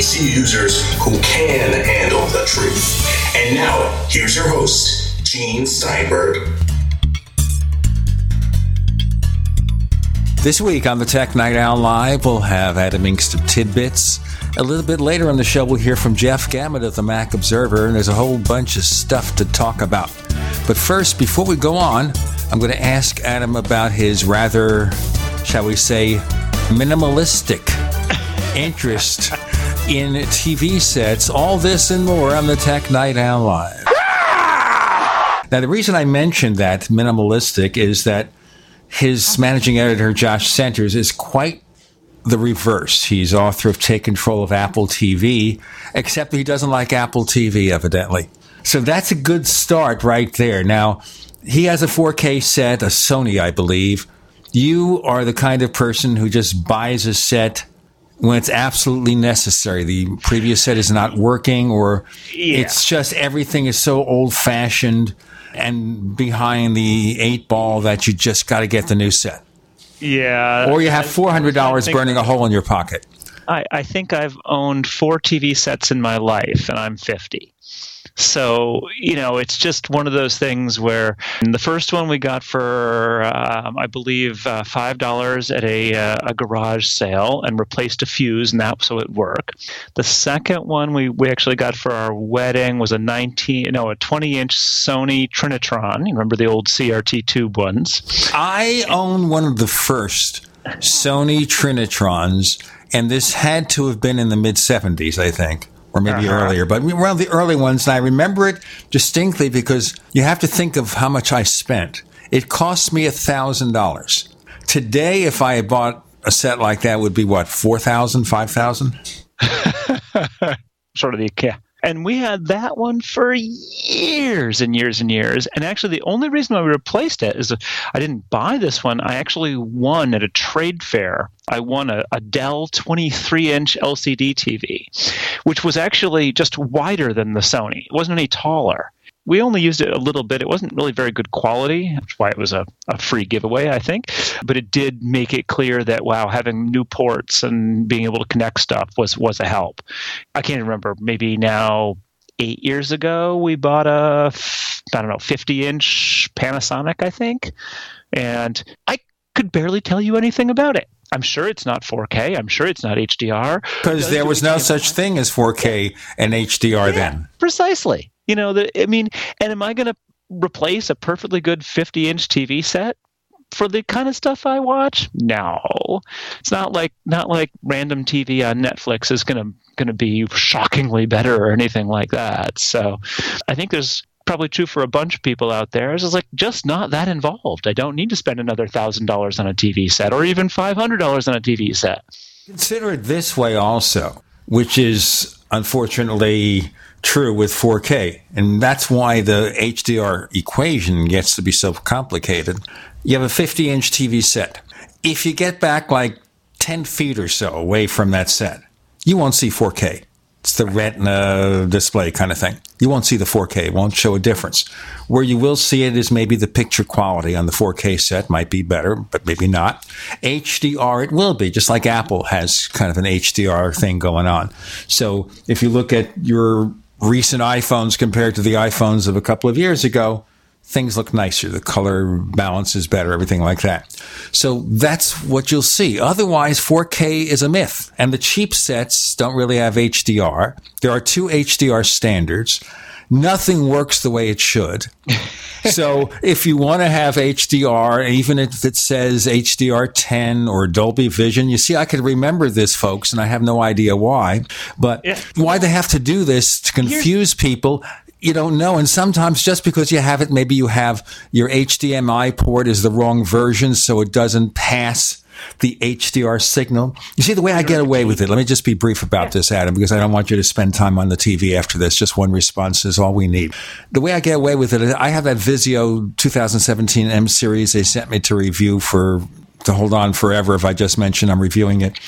PC users who can handle the truth. And now, here's your host, Gene Steinberg. This week on the Tech Night Owl Live, we'll have Adam Engst of Tidbits. A little bit later on the show, we'll hear from Jeff Gamet of the Mac Observer, and there's a whole bunch of stuff to talk about. But first, before we go on, I'm going to ask Adam about his rather, shall we say, minimalistic interest in TV sets. All this and more on the Tech Night Owl Live. Now, the reason I mentioned that minimalistic is that his managing editor, Josh Centers, is quite the reverse. He's author of Take Control of Apple TV, except he doesn't like Apple TV, evidently. So that's a good start right there. Now, he has a 4K set, a Sony, I believe. You are the kind of person who just buys a set when it's absolutely necessary. The previous set is not working, or Yeah. it's just everything is so old fashioned and behind the eight ball that you just got to get the new set. Yeah. Or you have $400 burning a hole in your pocket. I, I think I've owned four TV sets in my life, and I'm 50. So, you know, it's just one of those things where the first one we got for, um, I believe, uh, $5 at a, uh, a garage sale and replaced a fuse, and that so it worked. The second one we, we actually got for our wedding was a 19, no, a 20 inch Sony Trinitron. You remember the old CRT tube ones? I own one of the first Sony Trinitrons, and this had to have been in the mid 70s, I think, or maybe Uh-huh. earlier, but one of the early ones. And I remember it distinctly because you have to think of how much I spent. It cost me $1,000. Today, if I had bought a set like that, would be what, 4000 5000 sort of the yeah. And we had that one for years and years and years. And actually, the only reason why we replaced it is I didn't buy this one. I actually won at a trade fair. I won a, a Dell 23 inch LCD TV, which was actually just wider than the Sony. It wasn't any taller. We only used it a little bit. It wasn't really very good quality, which is why it was a, a free giveaway, I think. But it did make it clear that, wow, having new ports and being able to connect stuff was, was a help. I can't remember, maybe now eight years ago, we bought a, I don't know, 50 inch Panasonic, I think. And I could barely tell you anything about it. I'm sure it's not 4K. I'm sure it's not HDR. Because there was no such thing as 4K and HDR then. Precisely. You know, the, I mean, and am I going to replace a perfectly good 50 inch TV set for the kind of stuff I watch? No, it's not like not like random TV on Netflix is going to going to be shockingly better or anything like that. So, I think there's probably true for a bunch of people out there. It's like just not that involved. I don't need to spend another thousand dollars on a TV set or even five hundred dollars on a TV set. Consider it this way also, which is unfortunately true with 4K. And that's why the HDR equation gets to be so complicated. You have a 50 inch TV set. If you get back like 10 feet or so away from that set, you won't see 4K. It's the retina display kind of thing. You won't see the 4K. It won't show a difference. Where you will see it is maybe the picture quality on the 4K set might be better, but maybe not. HDR, it will be, just like Apple has kind of an HDR thing going on. So if you look at your recent iPhones compared to the iPhones of a couple of years ago, things look nicer. The color balance is better, everything like that. So that's what you'll see. Otherwise, 4K is a myth. And the cheap sets don't really have HDR. There are two HDR standards. Nothing works the way it should. so if you want to have HDR, even if it says HDR 10 or Dolby Vision, you see, I could remember this, folks, and I have no idea why. But Yeah. why they have to do this to confuse people you don't know. And sometimes just because you have it, maybe you have your HDMI port is the wrong version, so it doesn't pass the HDR signal. You see, the way I get away with it, let me just be brief about this, Adam, because I don't want you to spend time on the TV after this. Just one response is all we need. The way I get away with it, I have that Vizio 2017 M series they sent me to review for to hold on forever. If I just mention I'm reviewing it,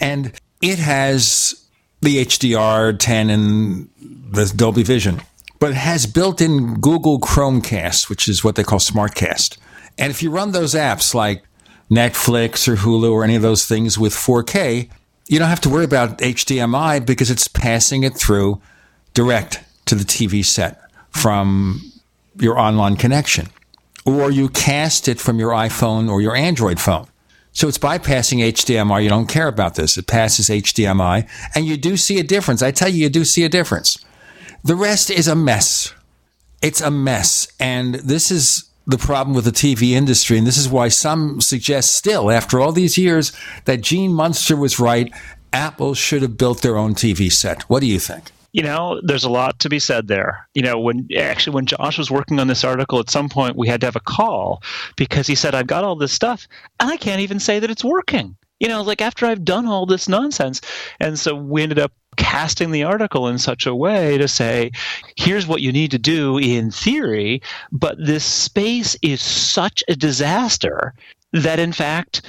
and it has the HDR 10 and the Dolby Vision, but it has built in Google Chromecast, which is what they call SmartCast. And if you run those apps like Netflix or Hulu or any of those things with 4K, you don't have to worry about HDMI because it's passing it through direct to the TV set from your online connection. Or you cast it from your iPhone or your Android phone. So it's bypassing HDMI. You don't care about this. It passes HDMI and you do see a difference. I tell you, you do see a difference. The rest is a mess. It's a mess. And this is the problem with the TV industry. And this is why some suggest still, after all these years, that Gene Munster was right. Apple should have built their own TV set. What do you think? you know, there's a lot to be said there. You know, when actually when Josh was working on this article, at some point we had to have a call because he said, I've got all this stuff and I can't even say that it's working. You know, like after I've done all this nonsense. And so we ended up casting the article in such a way to say, here's what you need to do in theory, but this space is such a disaster that in fact,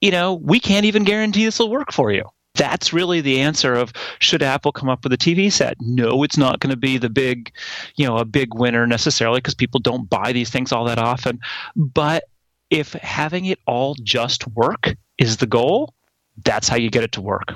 you know, we can't even guarantee this will work for you that's really the answer of should Apple come up with a TV set? No, it's not going to be the big, you know, a big winner necessarily because people don't buy these things all that often. But if having it all just work is the goal, that's how you get it to work.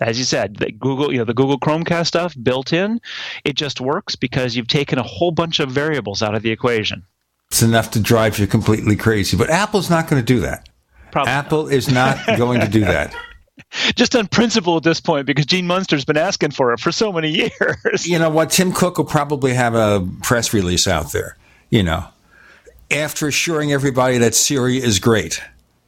As you said, the Google, you know, the Google Chromecast stuff built in, it just works because you've taken a whole bunch of variables out of the equation. It's enough to drive you completely crazy. But Apple's not going to do that. Probably Apple not. is not going to do that. just on principle at this point because Gene Munster's been asking for it for so many years. You know what? Tim Cook will probably have a press release out there, you know, after assuring everybody that Siri is great,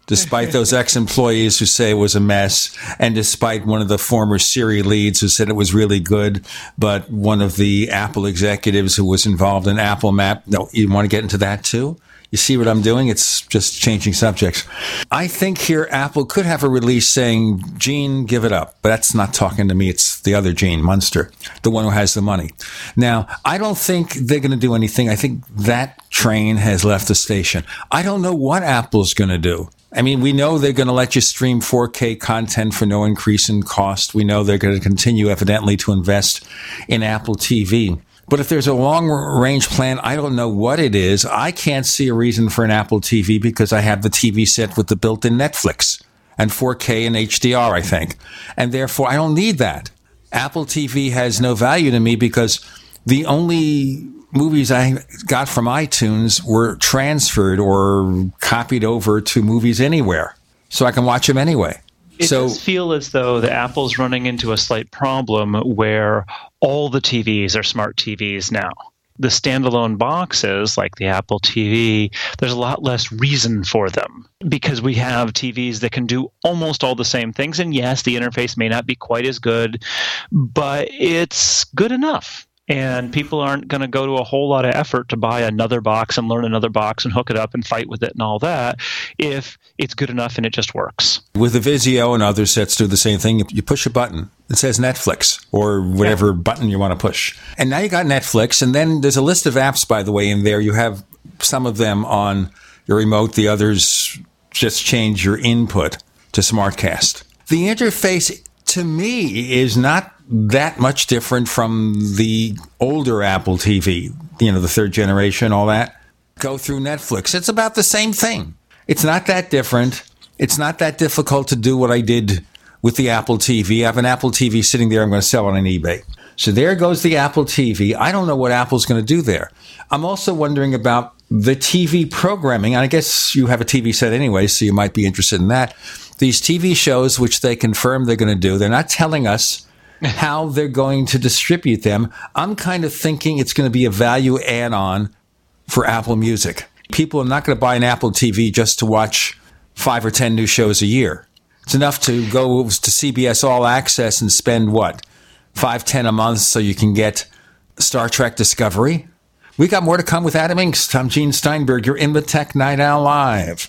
despite those ex employees who say it was a mess, and despite one of the former Siri leads who said it was really good, but one of the Apple executives who was involved in Apple Map. No, you want to get into that too? You see what I'm doing? It's just changing subjects. I think here Apple could have a release saying, Gene, give it up. But that's not talking to me. It's the other Gene, Munster, the one who has the money. Now, I don't think they're going to do anything. I think that train has left the station. I don't know what Apple's going to do. I mean, we know they're going to let you stream 4K content for no increase in cost. We know they're going to continue, evidently, to invest in Apple TV. But if there's a long range plan, I don't know what it is. I can't see a reason for an Apple TV because I have the TV set with the built in Netflix and 4K and HDR, I think. And therefore, I don't need that. Apple TV has no value to me because the only movies I got from iTunes were transferred or copied over to movies anywhere. So I can watch them anyway. It so, does feel as though the Apple's running into a slight problem where all the TVs are smart TVs now. The standalone boxes, like the Apple TV, there's a lot less reason for them because we have TVs that can do almost all the same things. And yes, the interface may not be quite as good, but it's good enough and people aren't going to go to a whole lot of effort to buy another box and learn another box and hook it up and fight with it and all that if it's good enough and it just works. With the Vizio and other sets do the same thing. You push a button. It says Netflix or whatever yeah. button you want to push. And now you got Netflix and then there's a list of apps by the way in there. You have some of them on your remote, the others just change your input to SmartCast. The interface to me is not that much different from the older Apple TV, you know, the third generation, all that. Go through Netflix. It's about the same thing. It's not that different. It's not that difficult to do what I did with the Apple TV. I have an Apple TV sitting there. I'm going to sell it on eBay. So there goes the Apple TV. I don't know what Apple's going to do there. I'm also wondering about the TV programming. And I guess you have a TV set anyway, so you might be interested in that. These TV shows, which they confirm they're going to do, they're not telling us how they're going to distribute them. I'm kind of thinking it's going to be a value add on for Apple Music. People are not going to buy an Apple TV just to watch five or 10 new shows a year. It's enough to go to CBS All Access and spend what? Five, ten a month so you can get Star Trek Discovery. We got more to come with Adam Engst. I'm Gene Steinberg. You're in the Tech Night Owl Live.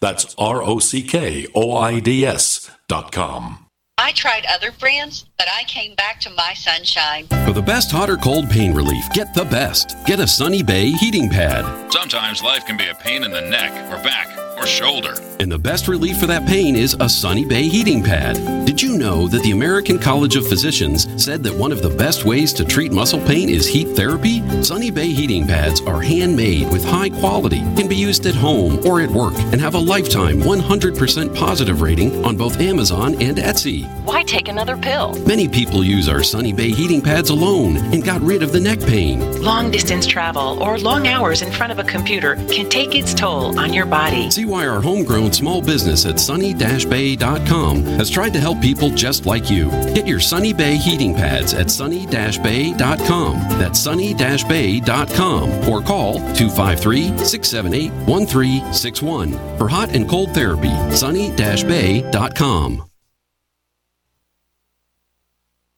That's R O C K O I D S.com. I tried other brands, but I came back to my sunshine. For the best hot or cold pain relief, get the best. Get a Sunny Bay heating pad. Sometimes life can be a pain in the neck or back or shoulder. And the best relief for that pain is a Sunny Bay heating pad. Did you know that the American College of Physicians said that one of the best ways to treat muscle pain is heat therapy? Sunny Bay heating pads are handmade with high quality, can be used at home or at work, and have a lifetime 100% positive rating on both Amazon and Etsy. Why take another pill? Many people use our Sunny Bay heating pads alone and got rid of the neck pain. Long distance travel or long hours in front of a computer can take its toll on your body. See why our homegrown small business at sunny-bay.com has tried to help people just like you. Get your Sunny Bay heating pads at sunny-bay.com. That's sunny-bay.com or call 253-678-1361 for hot and cold therapy. sunny-bay.com.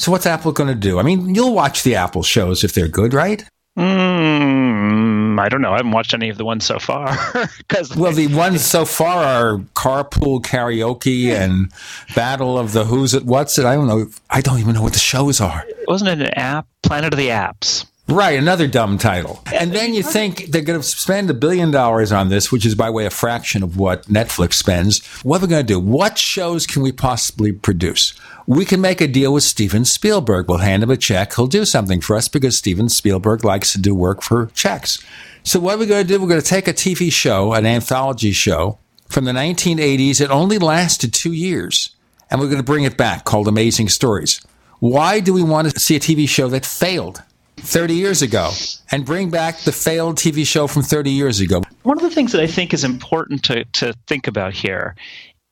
So what's Apple going to do? I mean, you'll watch the Apple shows if they're good, right? Mm, I don't know. I haven't watched any of the ones so far. Cause well, the ones so far are Carpool Karaoke and Battle of the Who's It What's It. I don't know. I don't even know what the shows are. Wasn't it an app? Planet of the Apps. Right, another dumb title. And then you think they're going to spend a billion dollars on this, which is by way a fraction of what Netflix spends. What are we going to do? What shows can we possibly produce? We can make a deal with Steven Spielberg. We'll hand him a check. He'll do something for us because Steven Spielberg likes to do work for checks. So what are we going to do? We're going to take a TV show, an anthology show from the 1980s. It only lasted two years. And we're going to bring it back called Amazing Stories. Why do we want to see a TV show that failed 30 years ago and bring back the failed TV show from 30 years ago? One of the things that I think is important to, to think about here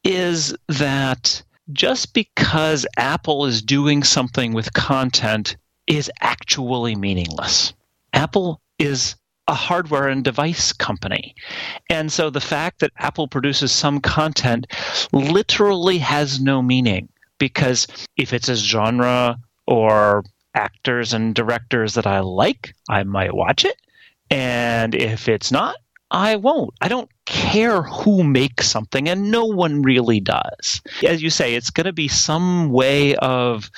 is that just because Apple is doing something with content is actually meaningless. Apple is a hardware and device company. And so the fact that Apple produces some content literally has no meaning because if it's a genre or actors and directors that I like, I might watch it. And if it's not, I won't. I don't care who makes something, and no one really does. As you say, it's going to be some way of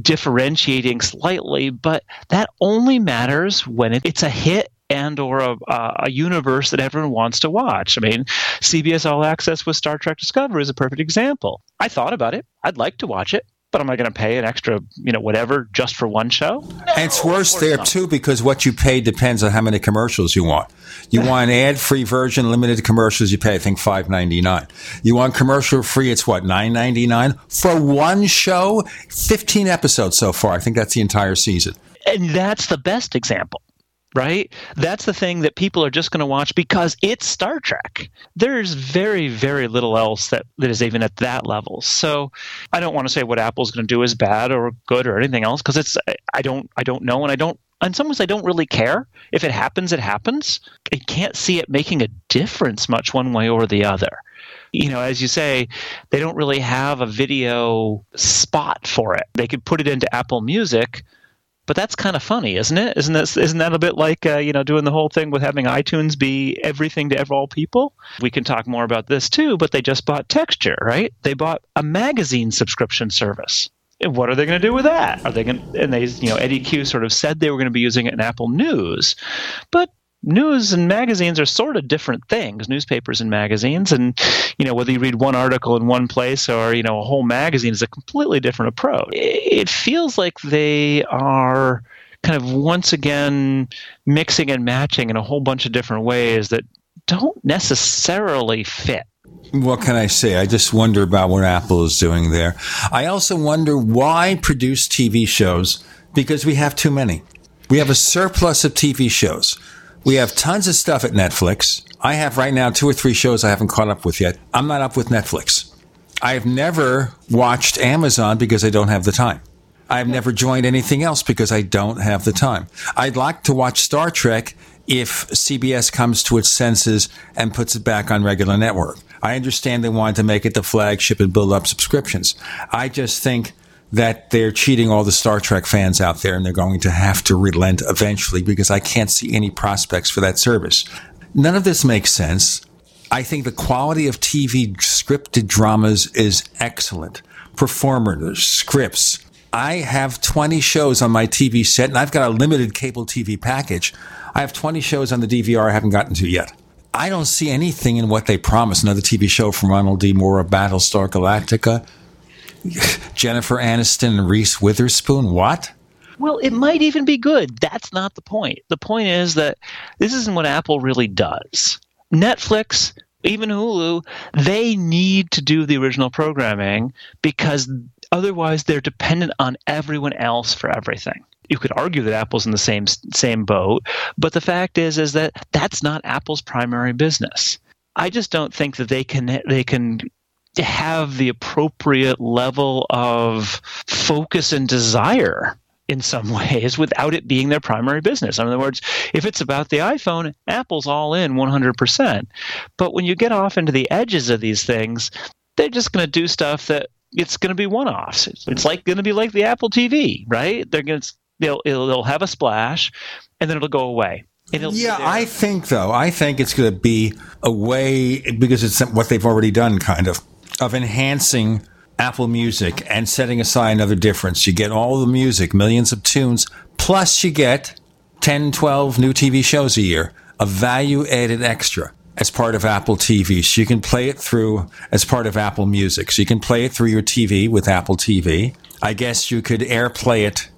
differentiating slightly, but that only matters when it's a hit and or a, a, universe that everyone wants to watch. I mean, CBS All Access with Star Trek Discovery is a perfect example. I thought about it. I'd like to watch it but am I going to pay an extra, you know, whatever just for one show? No, and it's worse there not. too because what you pay depends on how many commercials you want. You want an ad-free version, limited commercials, you pay I think five ninety nine. You want commercial free, it's what nine ninety nine for one show, fifteen episodes so far. I think that's the entire season. And that's the best example right? That's the thing that people are just going to watch because it's Star Trek. There's very, very little else that, that is even at that level. So I don't want to say what Apple's going to do is bad or good or anything else because it's I don't I don't know and I don't in some ways I don't really care. If it happens, it happens. I can't see it making a difference much one way or the other you know, as you say, they don't really have a video spot for it. They could put it into Apple Music, but that's kind of funny, isn't it? Isn't that isn't that a bit like uh, you know doing the whole thing with having iTunes be everything to all people? We can talk more about this too. But they just bought Texture, right? They bought a magazine subscription service. And what are they going to do with that? Are they going? And they, you know, Eddie Cue sort of said they were going to be using it in Apple News, but news and magazines are sort of different things newspapers and magazines and you know whether you read one article in one place or you know a whole magazine is a completely different approach it feels like they are kind of once again mixing and matching in a whole bunch of different ways that don't necessarily fit what can I say? I just wonder about what Apple is doing there. I also wonder why produce TV shows because we have too many. We have a surplus of TV shows. We have tons of stuff at Netflix. I have right now two or three shows I haven't caught up with yet. I'm not up with Netflix. I've never watched Amazon because I don't have the time. I've never joined anything else because I don't have the time. I'd like to watch Star Trek if CBS comes to its senses and puts it back on regular network. I understand they wanted to make it the flagship and build up subscriptions. I just think that they're cheating all the Star Trek fans out there and they're going to have to relent eventually because I can't see any prospects for that service. None of this makes sense. I think the quality of TV scripted dramas is excellent. Performers, scripts. I have 20 shows on my TV set and I've got a limited cable TV package. I have 20 shows on the DVR I haven't gotten to yet. I don't see anything in what they promise. Another TV show from Ronald D. Moore Battlestar Galactica. Jennifer Aniston and Reese Witherspoon. What? Well, it might even be good. That's not the point. The point is that this isn't what Apple really does. Netflix, even Hulu, they need to do the original programming because otherwise they're dependent on everyone else for everything. You could argue that Apple's in the same same boat, but the fact is is that that's not Apple's primary business. I just don't think that they can they can to have the appropriate level of focus and desire in some ways without it being their primary business. In other words, if it's about the iPhone, Apple's all in 100%. But when you get off into the edges of these things, they're just going to do stuff that it's going to be one-offs. It's like going to be like the Apple TV, right? They're going to they'll they'll have a splash and then it'll go away. yeah, I think though, I think it's going to be a way because it's what they've already done, kind of of enhancing Apple Music and setting aside another difference. You get all the music, millions of tunes, plus you get 10, 12 new TV shows a year, a value added extra as part of Apple TV. So you can play it through as part of Apple Music. So you can play it through your TV with Apple TV. I guess you could AirPlay it,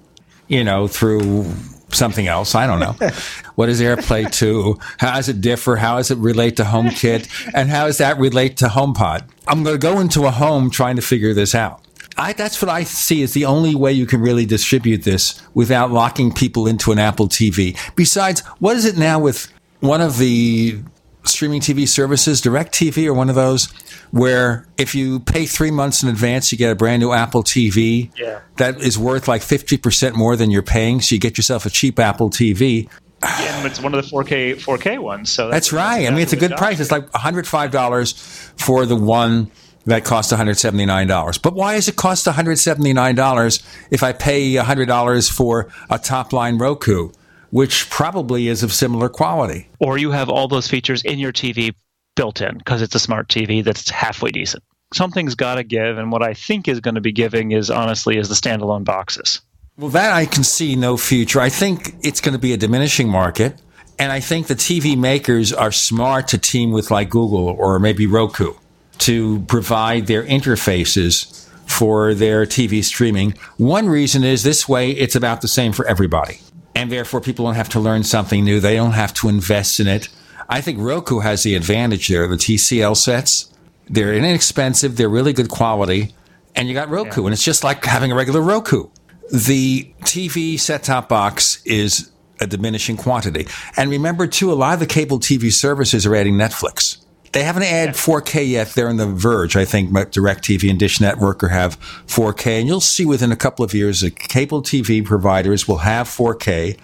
you know, through something else. I don't know. what is AirPlay 2? How does it differ? How does it relate to HomeKit? And how does that relate to HomePod? I'm going to go into a home trying to figure this out. I, that's what I see as the only way you can really distribute this without locking people into an Apple TV. Besides, what is it now with one of the streaming TV services, DirecTV or one of those, where if you pay three months in advance, you get a brand new Apple TV Yeah. that is worth like 50% more than you're paying. So you get yourself a cheap Apple TV. Yeah, and it's one of the 4K 4K ones. So That's right. I mean, it's a good price. It's like $105 for the one that cost $179. But why does it cost $179 if I pay $100 for a top line Roku, which probably is of similar quality? Or you have all those features in your TV built in because it's a smart TV that's halfway decent. Something's got to give, and what I think is going to be giving is honestly is the standalone boxes. Well, that I can see no future. I think it's going to be a diminishing market. And I think the TV makers are smart to team with like Google or maybe Roku to provide their interfaces for their TV streaming. One reason is this way it's about the same for everybody. And therefore people don't have to learn something new. They don't have to invest in it. I think Roku has the advantage there. The TCL sets, they're inexpensive, they're really good quality, and you got Roku, and it's just like having a regular Roku. The TV set top box is a diminishing quantity. And remember, too, a lot of the cable TV services are adding Netflix. They haven't added 4K yet. They're in the verge. I think DirecTV and Dish Network have 4K. And you'll see within a couple of years that cable TV providers will have 4K.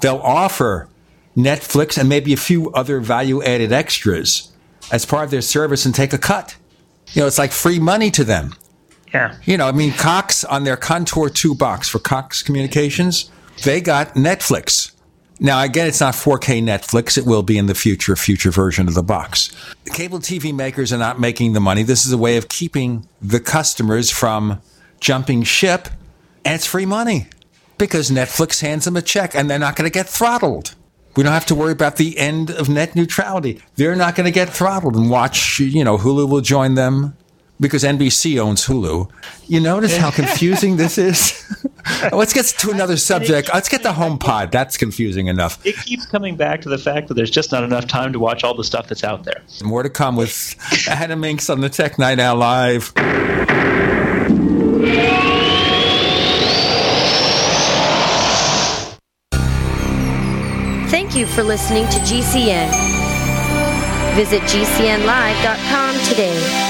They'll offer Netflix and maybe a few other value added extras as part of their service and take a cut. You know, it's like free money to them. Yeah. You know, I mean, Cox on their Contour 2 box for Cox Communications, they got Netflix. Now, again, it's not 4K Netflix. It will be in the future, future version of the box. The cable TV makers are not making the money. This is a way of keeping the customers from jumping ship, and it's free money because Netflix hands them a check and they're not going to get throttled. We don't have to worry about the end of net neutrality. They're not going to get throttled and watch, you know, Hulu will join them because NBC owns Hulu. You notice how confusing this is? Let's get to another subject. Let's get the home pod. That's confusing enough. It keeps coming back to the fact that there's just not enough time to watch all the stuff that's out there. More to come with Adam Engst on the Tech Night Owl Live. Thank you for listening to GCN. Visit GCNlive.com today.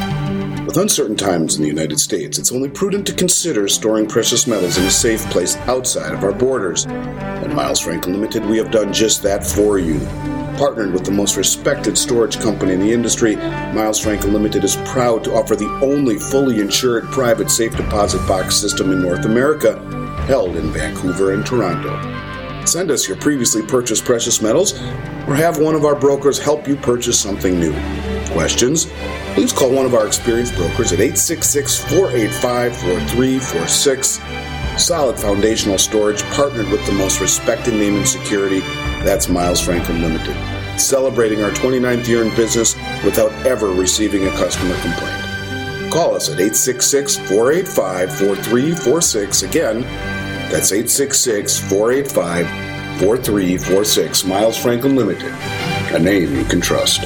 With uncertain times in the United States, it's only prudent to consider storing precious metals in a safe place outside of our borders. At Miles Frank Limited, we have done just that for you. Partnered with the most respected storage company in the industry, Miles Franklin Limited is proud to offer the only fully insured private safe deposit box system in North America, held in Vancouver and Toronto. Send us your previously purchased precious metals or have one of our brokers help you purchase something new. Questions? Please call one of our experienced brokers at 866 485 4346. Solid foundational storage partnered with the most respected name in security. That's Miles Franklin Limited. Celebrating our 29th year in business without ever receiving a customer complaint. Call us at 866 485 4346. Again, that's 866 485 4346. Miles Franklin Limited, a name you can trust.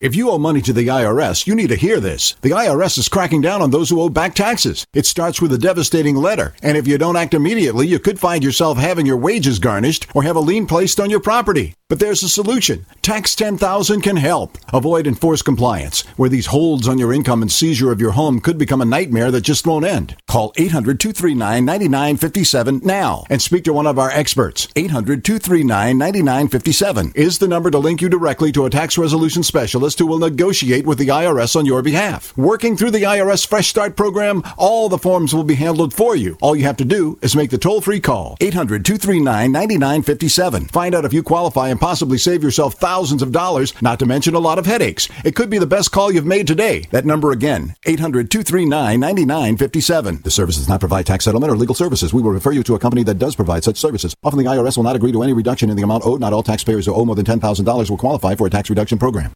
If you owe money to the IRS, you need to hear this. The IRS is cracking down on those who owe back taxes. It starts with a devastating letter, and if you don't act immediately, you could find yourself having your wages garnished or have a lien placed on your property. But there's a solution. Tax 10,000 can help. Avoid enforced compliance, where these holds on your income and seizure of your home could become a nightmare that just won't end. Call 800 239 9957 now and speak to one of our experts. 800 239 9957 is the number to link you directly to a tax resolution specialist who will negotiate with the IRS on your behalf. Working through the IRS Fresh Start program, all the forms will be handled for you. All you have to do is make the toll free call 800 239 9957. Find out if you qualify and possibly save yourself thousands of dollars, not to mention a lot of headaches. It could be the best call you've made today. That number again 800 239 9957. The service does not provide tax settlement or legal services. We will refer you to a company that does provide such services. Often the IRS will not agree to any reduction in the amount owed. Not all taxpayers who owe more than $10,000 will qualify for a tax reduction program.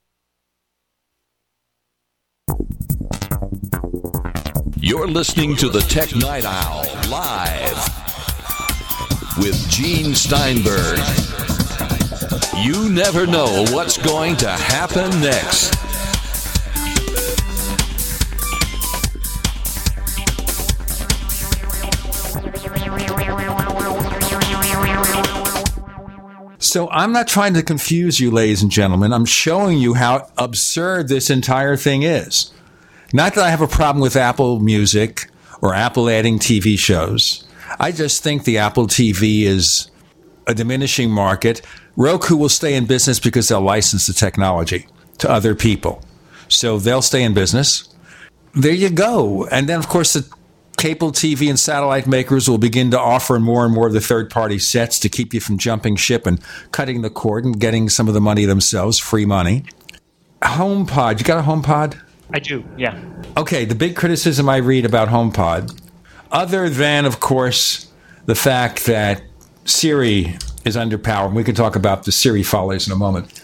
You're listening to the Tech Night Owl live with Gene Steinberg. You never know what's going to happen next. So I'm not trying to confuse you, ladies and gentlemen. I'm showing you how absurd this entire thing is. Not that I have a problem with Apple Music or Apple adding TV shows. I just think the Apple TV is a diminishing market. Roku will stay in business because they'll license the technology to other people. So they'll stay in business. There you go. And then, of course, the cable TV and satellite makers will begin to offer more and more of the third party sets to keep you from jumping ship and cutting the cord and getting some of the money themselves, free money. HomePod, you got a HomePod? I do, yeah. Okay, the big criticism I read about HomePod, other than, of course, the fact that Siri is underpowered, and we can talk about the Siri follies in a moment.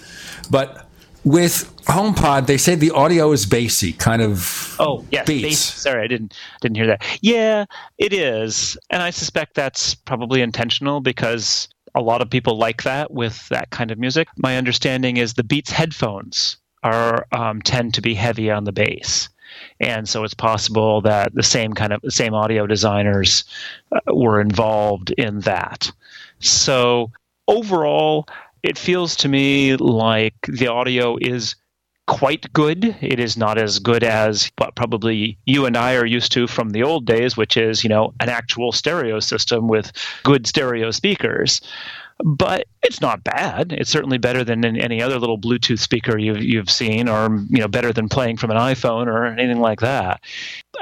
But with HomePod, they say the audio is bassy, kind of. Oh yes, beats. bass. Sorry, I didn't didn't hear that. Yeah, it is, and I suspect that's probably intentional because a lot of people like that with that kind of music. My understanding is the Beats headphones are um, tend to be heavy on the bass, and so it's possible that the same kind of the same audio designers uh, were involved in that. So overall, it feels to me like the audio is quite good. It is not as good as what probably you and I are used to from the old days, which is, you know, an actual stereo system with good stereo speakers. But it's not bad. It's certainly better than any other little Bluetooth speaker you've you've seen, or you know, better than playing from an iPhone or anything like that.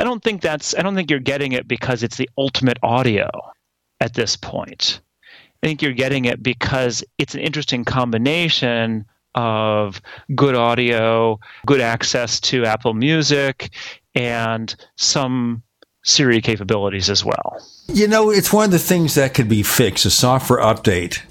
I don't think that's. I don't think you're getting it because it's the ultimate audio at this point. I think you're getting it because it's an interesting combination of good audio, good access to Apple Music, and some Siri capabilities as well. You know, it's one of the things that could be fixed. A software update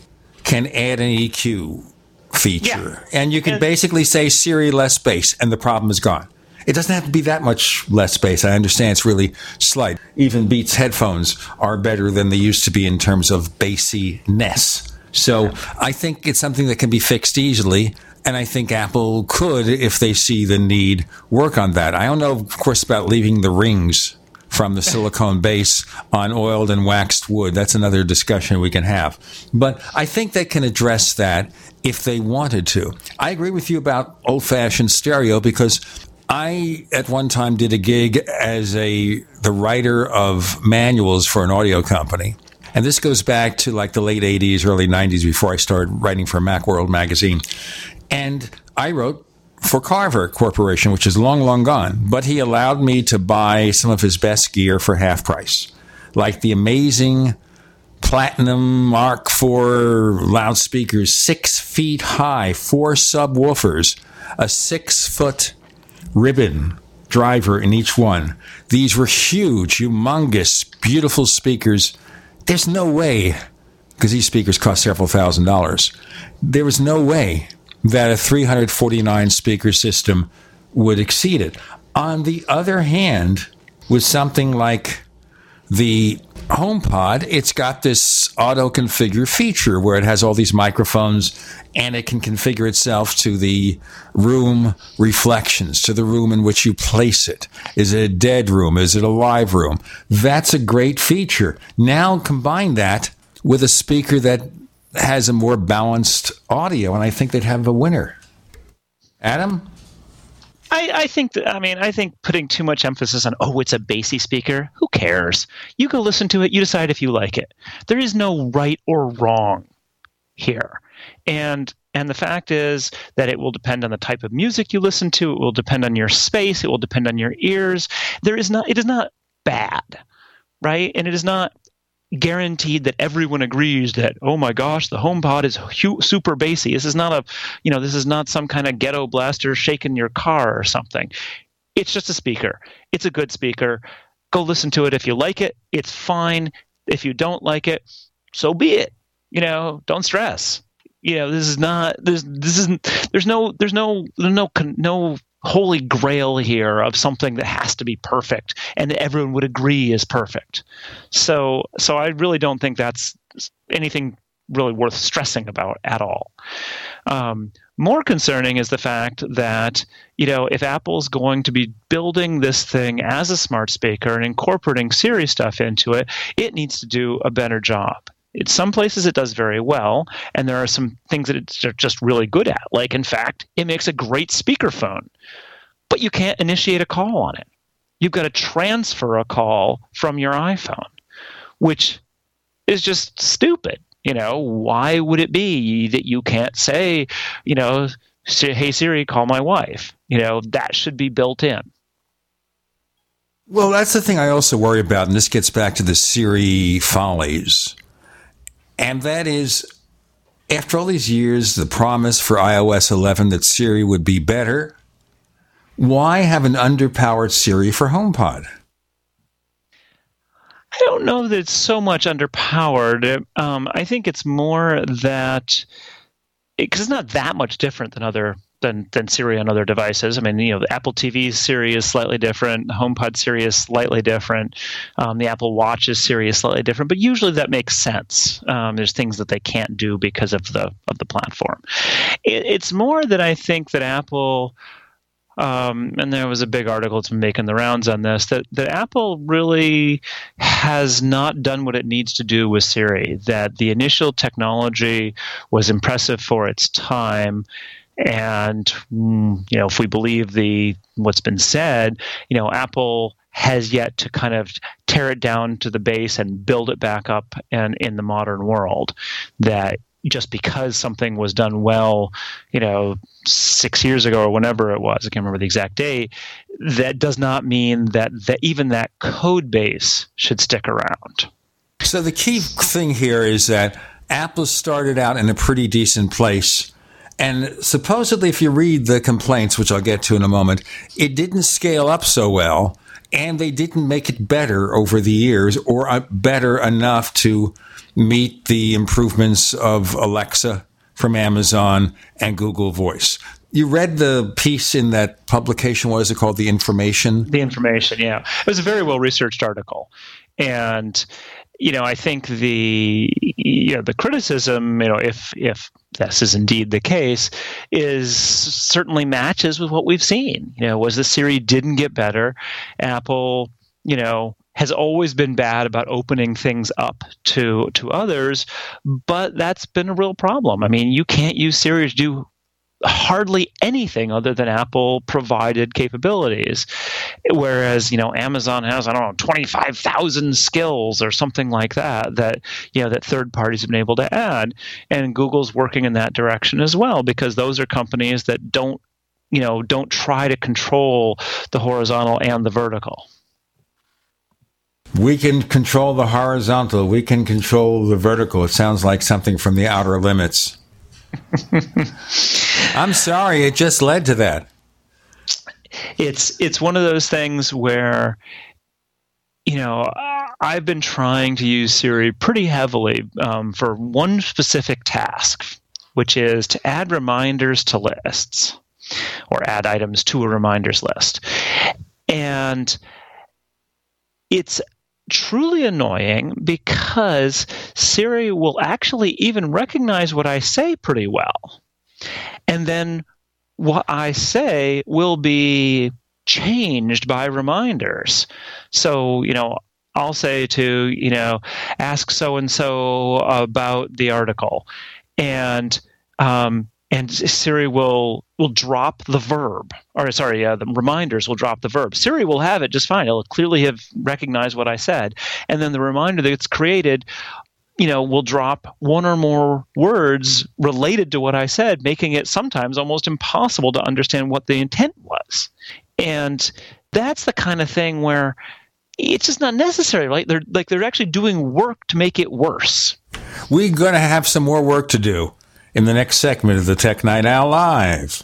can add an EQ feature, Yeah. and you can And- basically say Siri less bass, and the problem is gone. It doesn't have to be that much less bass. I understand it's really slight. Even Beats headphones are better than they used to be in terms of bassiness. So I think it's something that can be fixed easily. And I think Apple could, if they see the need, work on that. I don't know, of course, about leaving the rings from the silicone base on oiled and waxed wood. That's another discussion we can have. But I think they can address that if they wanted to. I agree with you about old fashioned stereo because I at one time did a gig as a the writer of manuals for an audio company. And this goes back to like the late 80s, early 90s before I started writing for Macworld magazine. And I wrote for Carver Corporation, which is long, long gone, but he allowed me to buy some of his best gear for half price, like the amazing Platinum Mark IV loudspeakers, six feet high, four subwoofers, a six foot ribbon driver in each one. These were huge, humongous, beautiful speakers. There's no way, because these speakers cost several thousand dollars, there was no way that a 349 speaker system would exceed it. On the other hand, with something like the HomePod, it's got this auto configure feature where it has all these microphones and it can configure itself to the room reflections, to the room in which you place it. Is it a dead room? Is it a live room? That's a great feature. Now combine that with a speaker that has a more balanced audio, and I think they'd have a winner. Adam? I, I, think that I mean I think putting too much emphasis on oh it's a bassy speaker who cares? You go listen to it you decide if you like it. There is no right or wrong here. And and the fact is that it will depend on the type of music you listen to it will depend on your space it will depend on your ears. There is not it is not bad right? And it is not guaranteed that everyone agrees that oh my gosh the HomePod is hu- super bassy. This is not a you know this is not some kind of ghetto blaster shaking your car or something. It's just a speaker. It's a good speaker. Go listen to it if you like it. It's fine. If you don't like it, so be it. You know, don't stress. You know, this is not this this isn't there's no there's no no no holy grail here of something that has to be perfect and that everyone would agree is perfect. So so I really don't think that's anything really worth stressing about at all. Um, more concerning is the fact that you know if Apple's going to be building this thing as a smart speaker and incorporating Siri stuff into it, it needs to do a better job. In some places it does very well, and there are some things that it's just really good at. Like, in fact, it makes a great speakerphone, but you can't initiate a call on it. You've got to transfer a call from your iPhone, which is just stupid. You know, why would it be that you can't say, you know, hey Siri, call my wife? You know, that should be built in. Well, that's the thing I also worry about, and this gets back to the Siri follies. And that is, after all these years, the promise for iOS 11 that Siri would be better, why have an underpowered Siri for HomePod? I don't know that it's so much underpowered. Um, I think it's more that because it, it's not that much different than other than than Siri on other devices. I mean, you know, the Apple TV Siri is slightly different. HomePod Siri is slightly different. Um, the Apple Watch's Siri is slightly different. But usually that makes sense. Um, there's things that they can't do because of the of the platform. It, it's more that I think that Apple. Um, and there was a big article that's making the rounds on this that, that Apple really has not done what it needs to do with Siri. That the initial technology was impressive for its time, and mm, you know, if we believe the what's been said, you know, Apple has yet to kind of tear it down to the base and build it back up and in the modern world. That just because something was done well, you know, six years ago or whenever it was, I can't remember the exact date, that does not mean that, that even that code base should stick around. So the key thing here is that Apple started out in a pretty decent place and supposedly, if you read the complaints, which I'll get to in a moment, it didn't scale up so well, and they didn't make it better over the years or uh, better enough to meet the improvements of Alexa from Amazon and Google Voice. You read the piece in that publication. What is it called? The Information? The Information, yeah. It was a very well researched article. And you know, I think the you know, the criticism, you know, if if this is indeed the case, is certainly matches with what we've seen. You know, was the Siri didn't get better, Apple, you know, has always been bad about opening things up to to others, but that's been a real problem. I mean, you can't use Siri to do hardly anything other than Apple provided capabilities. Whereas, you know, Amazon has, I don't know, 25,000 skills or something like that, that, you know, that third parties have been able to add. And Google's working in that direction as well, because those are companies that don't, you know, don't try to control the horizontal and the vertical. We can control the horizontal. We can control the vertical. It sounds like something from the outer limits. I'm sorry, it just led to that. It's it's one of those things where you know I've been trying to use Siri pretty heavily um, for one specific task, which is to add reminders to lists or add items to a reminders list, and it's truly annoying because Siri will actually even recognize what I say pretty well. And then what I say will be changed by reminders. So, you know, I'll say to, you know, ask so and so about the article. And um, and Siri will will drop the verb, or sorry, uh, the reminders will drop the verb. Siri will have it just fine. It'll clearly have recognized what I said, and then the reminder that's created, you know, will drop one or more words related to what I said, making it sometimes almost impossible to understand what the intent was. And that's the kind of thing where it's just not necessary, right? They're like they're actually doing work to make it worse. We're going to have some more work to do in the next segment of the Tech Night Owl Live.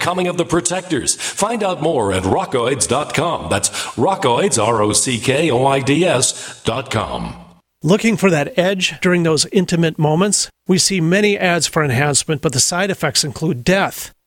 Coming of the Protectors. Find out more at rockoids.com. That's rockoids, R O C K O I D S.com. Looking for that edge during those intimate moments? We see many ads for enhancement, but the side effects include death.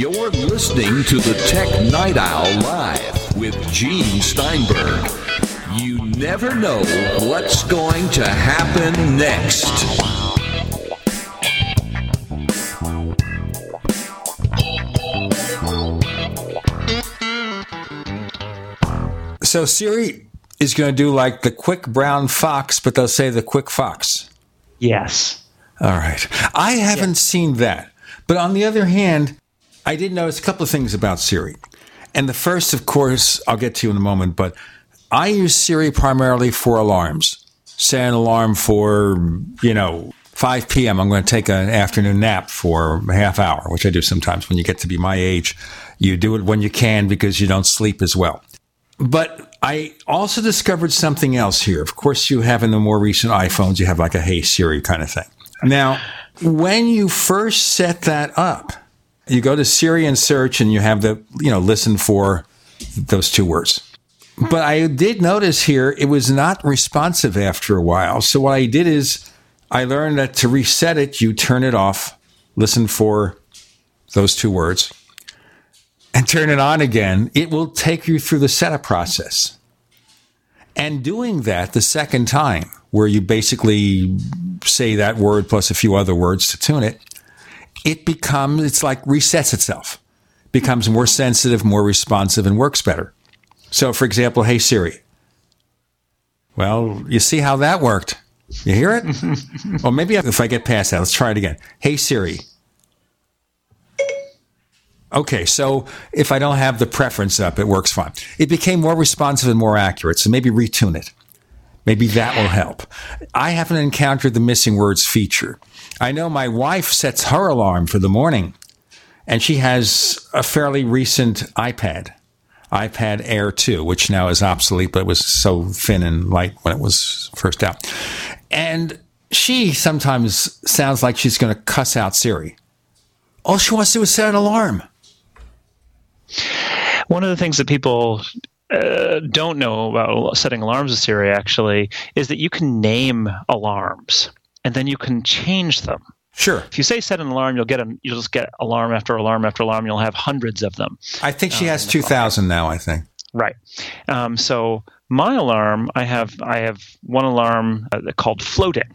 You're listening to the Tech Night Owl Live with Gene Steinberg. You never know what's going to happen next. So Siri is going to do like the quick brown fox, but they'll say the quick fox. Yes. All right. I haven't seen that. But on the other hand, I did notice a couple of things about Siri. And the first, of course, I'll get to you in a moment, but I use Siri primarily for alarms. Set an alarm for, you know, 5 p.m. I'm going to take an afternoon nap for a half hour, which I do sometimes when you get to be my age. You do it when you can because you don't sleep as well. But I also discovered something else here. Of course, you have in the more recent iPhones, you have like a Hey Siri kind of thing. Now, when you first set that up, you go to Siri and search and you have the, you know, listen for those two words. But I did notice here it was not responsive after a while. So what I did is I learned that to reset it, you turn it off, listen for those two words, and turn it on again. It will take you through the setup process. And doing that the second time, where you basically say that word plus a few other words to tune it, it becomes, it's like resets itself, becomes more sensitive, more responsive, and works better. So, for example, hey Siri. Well, you see how that worked. You hear it? well, maybe if I get past that, let's try it again. Hey Siri. Okay, so if I don't have the preference up, it works fine. It became more responsive and more accurate, so maybe retune it. Maybe that will help. I haven't encountered the missing words feature. I know my wife sets her alarm for the morning, and she has a fairly recent iPad, iPad Air 2, which now is obsolete, but it was so thin and light when it was first out. And she sometimes sounds like she's going to cuss out Siri. All she wants to do is set an alarm. One of the things that people uh, don't know about setting alarms with Siri actually is that you can name alarms and then you can change them. Sure. If you say set an alarm, you'll get a, you'll just get alarm after alarm after alarm. You'll have hundreds of them. I think she has two thousand now. I think. Right. Um, so my alarm, I have I have one alarm uh, called floating,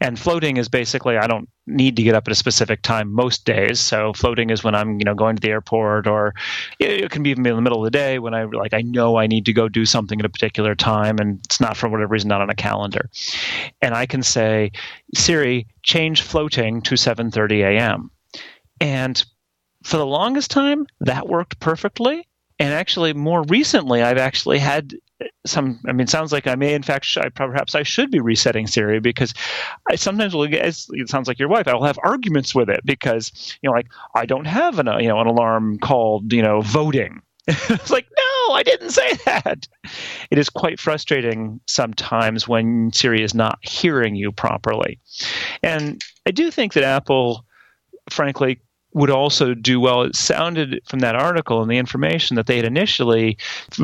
and floating is basically I don't need to get up at a specific time most days. So floating is when I'm you know going to the airport, or it can be even in the middle of the day when I like I know I need to go do something at a particular time, and it's not for whatever reason not on a calendar, and I can say Siri change floating to 7:30 a.m. and for the longest time that worked perfectly and actually more recently i've actually had some i mean sounds like i may in fact I, perhaps i should be resetting siri because i sometimes will get it sounds like your wife i will have arguments with it because you know like i don't have an uh, you know an alarm called you know voting it's like no, I didn't say that. It is quite frustrating sometimes when Siri is not hearing you properly. And I do think that Apple, frankly, would also do well. It sounded from that article and the information that they had initially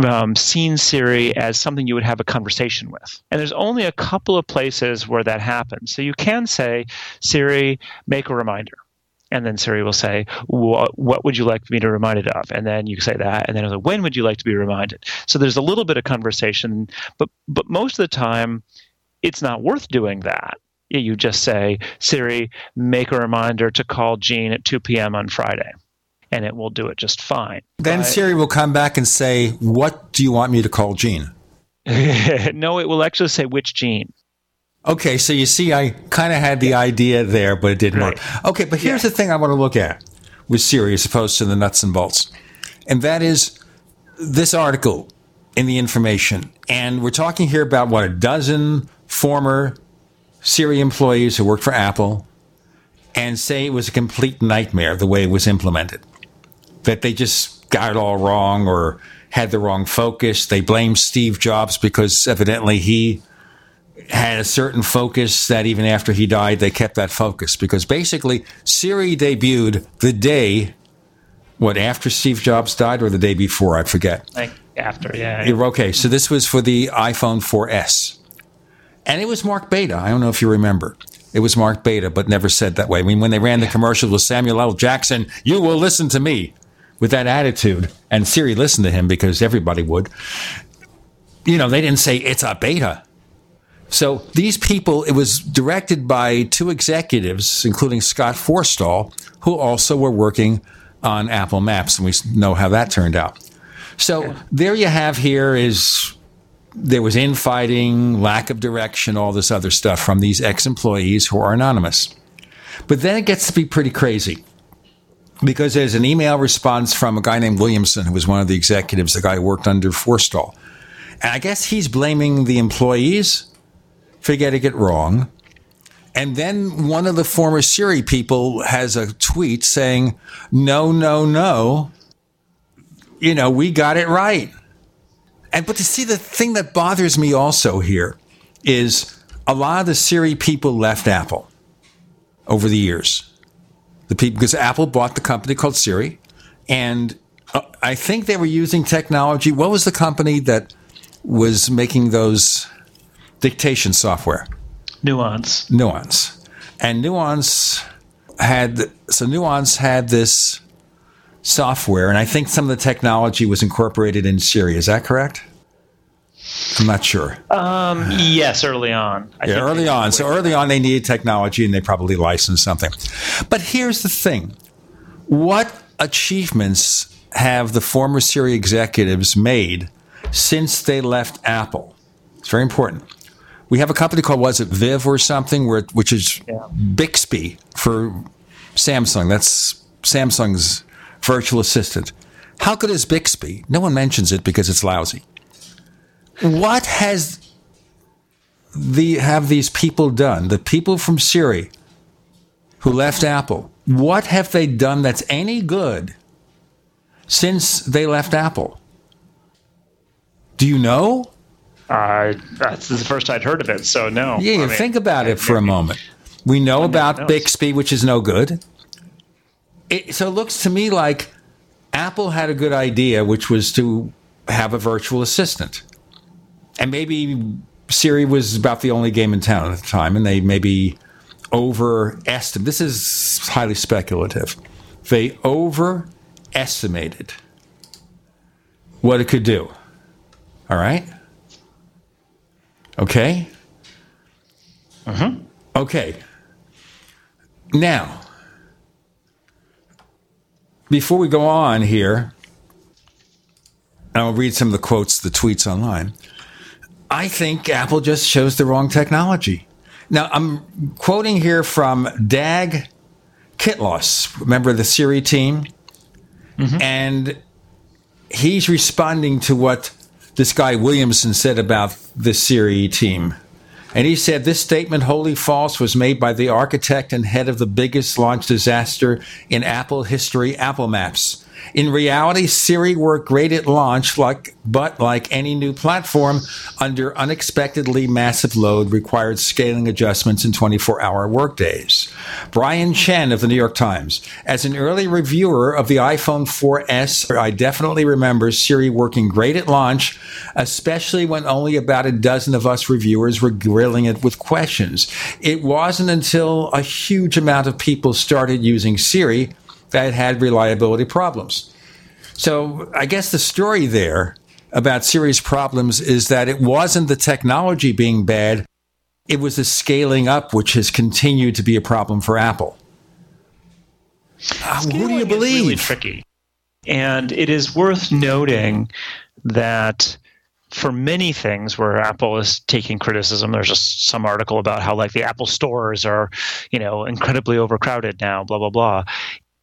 um, seen Siri as something you would have a conversation with. And there's only a couple of places where that happens. So you can say, Siri, make a reminder. And then Siri will say, what, what would you like me to be reminded of? And then you say that. And then it'll say, when would you like to be reminded? So there's a little bit of conversation, but, but most of the time, it's not worth doing that you just say, Siri, make a reminder to call Gene at 2 p.m. on Friday, and it will do it just fine. Then But- Siri will come back and say, What do you want me to call Gene? no, it will actually say which Gene. Okay, so you see, I kind of had the idea there, but it didn't work. Okay, but here's the thing I want to look at with Siri as opposed to the nuts and bolts. And that is this article in the information. And we're talking here about what a dozen former Siri employees who worked for Apple and say it was a complete nightmare the way it was implemented. That they just got it all wrong or had the wrong focus. They blame Steve Jobs because evidently he had a certain focus that even after he died, they kept that focus. Because basically, Siri debuted the day, what, after Steve Jobs died or the day before? I forget. Like after, yeah. Okay. So this was for the iPhone 4S. And it was Mark beta. I don't know if you remember. It was Mark beta, but never said that way. I mean, when they ran the commercial with Samuel L. Jackson, you will listen to me with that attitude. And Siri listened to him because everybody would. You know, they didn't say it's a beta. So these people, it was directed by two executives, including Scott Forstall, who also were working on Apple Maps. And we know how that turned out. So there you have here is there was infighting, lack of direction, all this other stuff from these ex employees who are anonymous. But then it gets to be pretty crazy because there's an email response from a guy named Williamson, who was one of the executives, the guy who worked under Forstall. And I guess he's blaming the employees for getting it wrong. And then one of the former Siri people has a tweet saying, no, no, no. You know, we got it right. And but to see the thing that bothers me also here is a lot of the Siri people left Apple over the years. The people because Apple bought the company called Siri, and uh, I think they were using technology. What was the company that was making those dictation software? Nuance. Nuance. And Nuance had so Nuance had this software, and I think some of the technology was incorporated in Siri. Is that correct? I'm not sure. Um, yes, early on. I yeah, early on. So early on, they needed technology, and they probably licensed something. But here's the thing: what achievements have the former Siri executives made since they left Apple? It's very important. We have a company called was it Viv or something, where which is Bixby for Samsung. That's Samsung's virtual assistant. How good is Bixby? No one mentions it because it's lousy. What has the have these people done? The people from Siri who left Apple. What have they done that's any good since they left Apple? Do you know? Uh, that's the first I'd heard of it, so no. Yeah, I mean, think about it for a moment. We know about knows. Bixby, which is no good. It, so it looks to me like Apple had a good idea, which was to have a virtual assistant. And maybe Siri was about the only game in town at the time, and they maybe overestimated. This is highly speculative. They overestimated what it could do. All right? Okay? Uh-huh. Okay. Now, before we go on here, and I'll read some of the quotes, the tweets online. I think Apple just chose the wrong technology. Now, I'm quoting here from Dag Kittlaus, member of the Siri team, mm-hmm. and he's responding to what this guy Williamson said about the Siri team. And he said this statement, wholly false, was made by the architect and head of the biggest launch disaster in Apple history, Apple Maps. In reality, Siri worked great at launch, like, but like any new platform, under unexpectedly massive load required scaling adjustments in 24 hour workdays. Brian Chen of the New York Times. As an early reviewer of the iPhone 4S, I definitely remember Siri working great at launch, especially when only about a dozen of us reviewers were grilling it with questions. It wasn't until a huge amount of people started using Siri that had reliability problems. So I guess the story there about serious problems is that it wasn't the technology being bad, it was the scaling up which has continued to be a problem for Apple. Uh, who do you believe? really tricky. And it is worth noting that for many things where Apple is taking criticism, there's just some article about how like the Apple stores are, you know, incredibly overcrowded now, blah blah blah.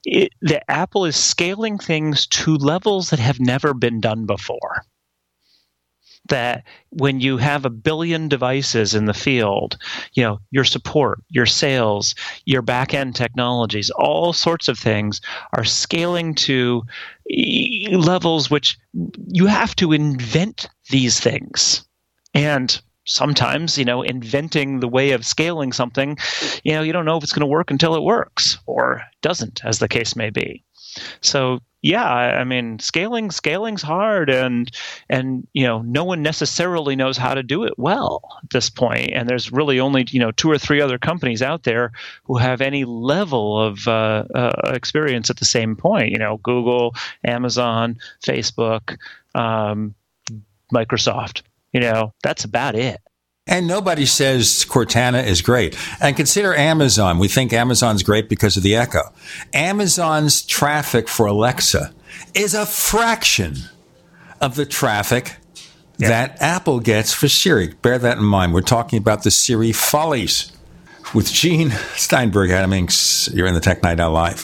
It, the Apple is scaling things to levels that have never been done before that when you have a billion devices in the field, you know, your support, your sales, your back end technologies, all sorts of things are scaling to levels which you have to invent these things. And sometimes, you know, inventing the way of scaling something, you know, you don't know if it's going to work until it works or doesn't, as the case may be. So yeah, I mean, scaling scaling's hard, and and you know, no one necessarily knows how to do it well at this point. And there's really only you know two or three other companies out there who have any level of uh, uh, experience at the same point. You know, Google, Amazon, Facebook, um, Microsoft. You know, that's about it. And nobody says Cortana is great. And consider Amazon. We think Amazon's great because of the Echo. Amazon's traffic for Alexa is a fraction of the traffic yeah. that Apple gets for Siri. Bear that in mind. We're talking about the Siri follies. With Gene Steinberg, Adam Engst, you're in the Tech Night Owl Live.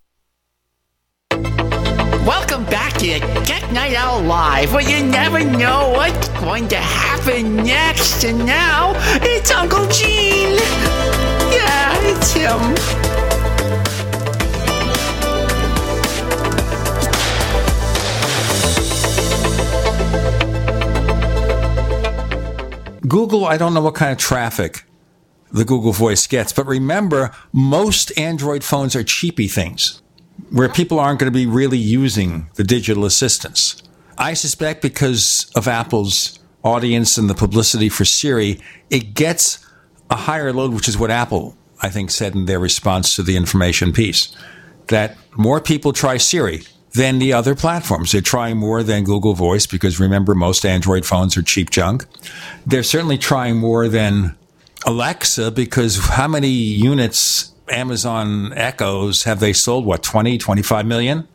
Welcome back to Tech Night Owl Live, where you never know what's going to happen next. And now, it's Uncle Gene. Yeah, it's him. Google, I don't know what kind of traffic the Google Voice gets. But remember, most Android phones are cheapy things where people aren't going to be really using the digital assistants. I suspect because of Apple's audience and the publicity for Siri, it gets a higher load, which is what Apple, I think, said in their response to the information piece. That more people try Siri than the other platforms. They're trying more than Google Voice because remember, most Android phones are cheap junk. They're certainly trying more than Alexa because how many units Amazon Echoes have they sold? What, 20, 25 million?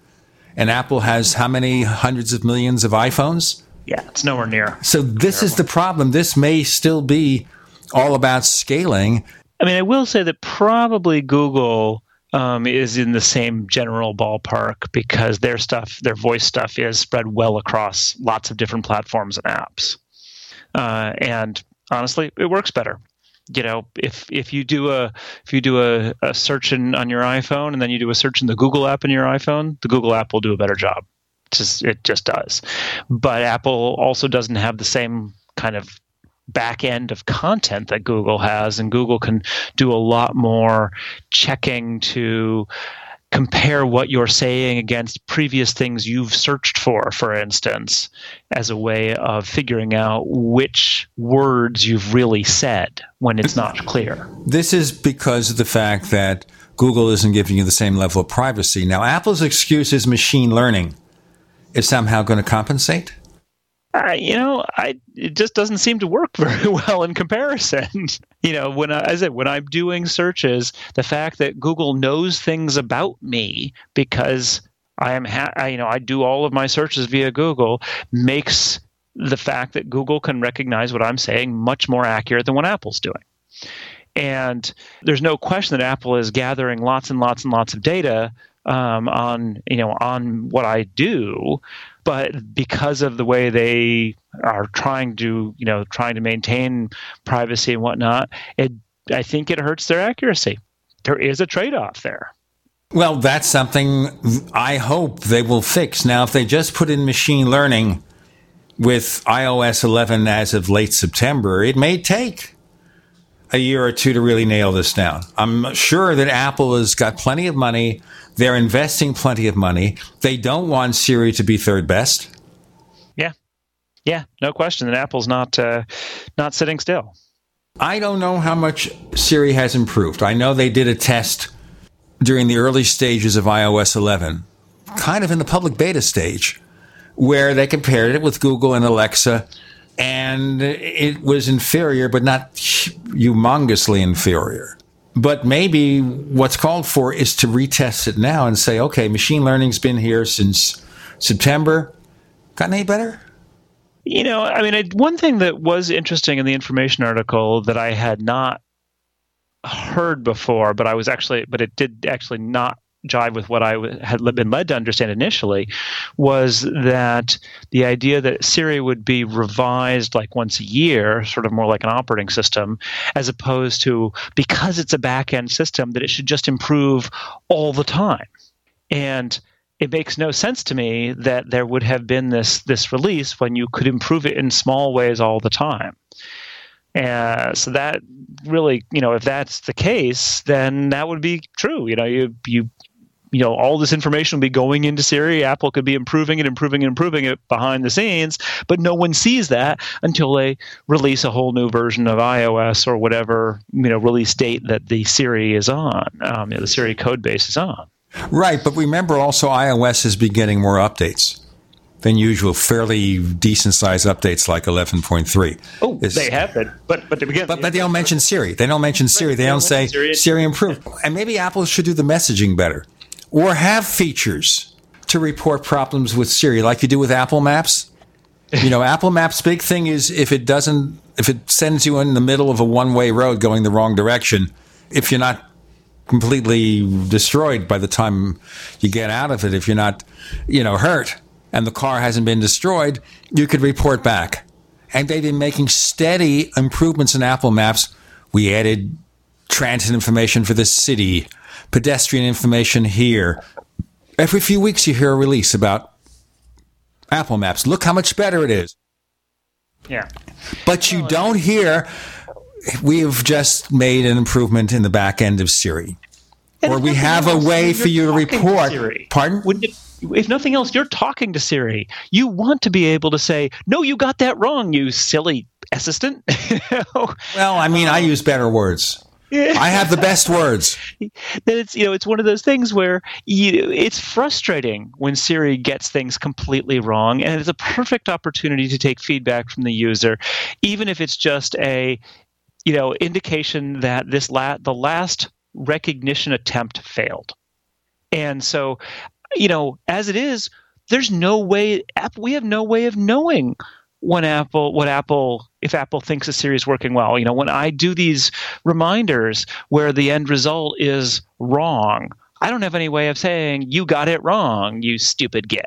And Apple has how many hundreds of millions of iPhones? Yeah, it's nowhere near. So this is the problem. This may still be all about scaling. I mean, I will say that probably Google um, is in the same general ballpark because their stuff, their voice stuff, is spread well across lots of different platforms and apps. Uh, and honestly, it works better. You know, if if you do a if you do a, a search in, on your iPhone and then you do a search in the Google app in your iPhone, the Google app will do a better job. It's just it just does. But Apple also doesn't have the same kind of back end of content that Google has, and Google can do a lot more checking to compare what you're saying against previous things you've searched for, for instance, as a way of figuring out which words you've really said when it's not clear. This is because of the fact that Google isn't giving you the same level of privacy. Now, Apple's excuse is machine learning is somehow going to compensate. Uh, you know, I it just doesn't seem to work very well in comparison. you know, when I, as I said, when I'm doing searches, the fact that Google knows things about me because I am, ha- I, you know, I do all of my searches via Google makes the fact that Google can recognize what I'm saying much more accurate than what Apple's doing. And there's no question that Apple is gathering lots and lots and lots of data um, on you know on what I do, but because of the way they are trying to you know trying to maintain privacy and whatnot, it I think it hurts their accuracy. There is a trade off there. Well, that's something I hope they will fix. Now, if they just put in machine learning with iOS 11 as of late September, it may take a year or two to really nail this down. I'm sure that Apple has got plenty of money. They're investing plenty of money. They don't want Siri to be third best. Yeah, yeah, no question. that Apple's not uh, not sitting still. I don't know how much Siri has improved. I know they did a test during the early stages of iOS 11, kind of in the public beta stage, where they compared it with Google and Alexa and it was inferior, but not humongously inferior. But maybe what's called for is to retest it now and say, okay, machine learning's been here since September. Gotten any better? You know, I mean, I, one thing that was interesting in the information article that I had not heard before, but I was actually, but it did actually not jive with what I had been led to understand initially was that the idea that Siri would be revised like once a year, sort of more like an operating system, as opposed to because it's a back end system, that it should just improve all the time. And it makes no sense to me that there would have been this this release when you could improve it in small ways all the time. Uh, so that really, you know, if that's the case, then that would be true. You know, you you you know all this information will be going into Siri. Apple could be improving it, improving it, improving it behind the scenes, but no one sees that until they release a whole new version of iOS or whatever you know release date that the Siri is on, um, you know, the Siri code base is on. Right, but remember also iOS has been getting more updates than usual, fairly decent sized updates like 11.3. Oh, it's, they have been, but but again, but, but they don't mention Siri. They don't mention Siri. They, they don't, don't say Siri, Siri improved. And maybe Apple should do the messaging better or have features to report problems with Siri, like you do with Apple Maps. You know, Apple Maps' big thing is if it doesn't, if it sends you in the middle of a one way road going the wrong direction, if you're not completely destroyed by the time you get out of it, if you're not, you know, hurt and the car hasn't been destroyed, you could report back. And they've been making steady improvements in Apple Maps. We added transit information for the city pedestrian information here. Every few weeks, you hear a release about Apple Maps. Look how much better it is. Yeah. But you don't hear we have just made an improvement in the back end of Siri, And or we nothing have a way for you to talking to report. Siri. Pardon? Wouldn't it- if nothing else, you're talking to Siri. You want to be able to say, "No, you got that wrong, you silly assistant." Well, I mean, I use better words. I have the best words. that it's you know it's one of those things where you it's frustrating when Siri gets things completely wrong, and it's a perfect opportunity to take feedback from the user, even if it's just a you know indication that this la- the last recognition attempt failed, and so you know as it is, there's no way we have no way of knowing when Apple what Apple if Apple thinks a Siri is working well. You know, when I do these reminders where the end result is wrong, I don't have any way of saying you got it wrong, you stupid git.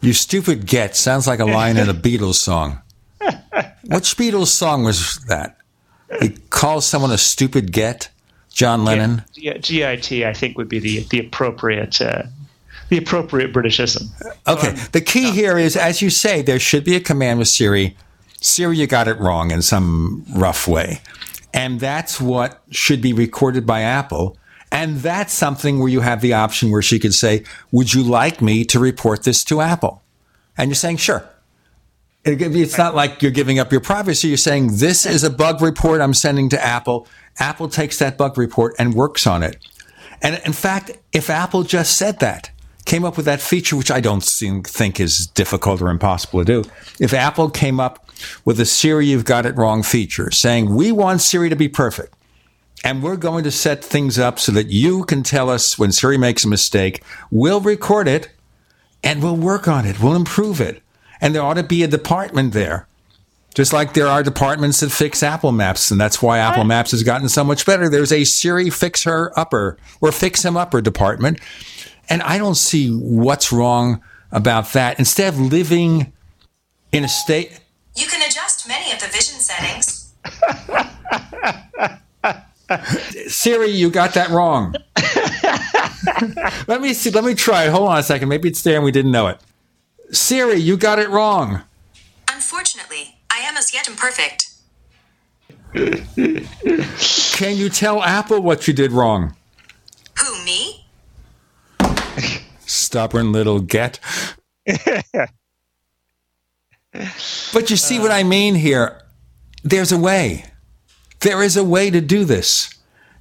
You stupid get sounds like a line in a Beatles song. Which Beatles song was that? He calls someone a stupid get. John Lennon. Yeah, GIT I think would be the the appropriate uh, the appropriate Britishism. Okay. Um, the key here is, as you say, there should be a command with Siri. Siri, you got it wrong in some rough way. And that's what should be recorded by Apple. And that's something where you have the option where she could say, Would you like me to report this to Apple? And you're saying, Sure. It's not like you're giving up your privacy. You're saying, This is a bug report I'm sending to Apple. Apple takes that bug report and works on it. And in fact, if Apple just said that, came up with that feature, which I don't seem, think is difficult or impossible to do, if Apple came up with a Siri You've Got It Wrong feature saying, we want Siri to be perfect, and we're going to set things up so that you can tell us when Siri makes a mistake, we'll record it and we'll work on it, we'll improve it. And there ought to be a department there. Just like there are departments that fix Apple Maps, and that's why Apple Maps has gotten so much better. There's a Siri fix her upper or fix him upper department. And I don't see what's wrong about that. Instead of living in a state, You can adjust many of the vision settings. Siri, you got that wrong. let me see. Let me try it. Hold on a second. Maybe it's there and we didn't know it. Siri, you got it wrong. Unfortunately, I am as yet imperfect. Can you tell Apple what you did wrong? Who, me? Stubborn little get. but you see what I mean here? There's a way. There is a way to do this.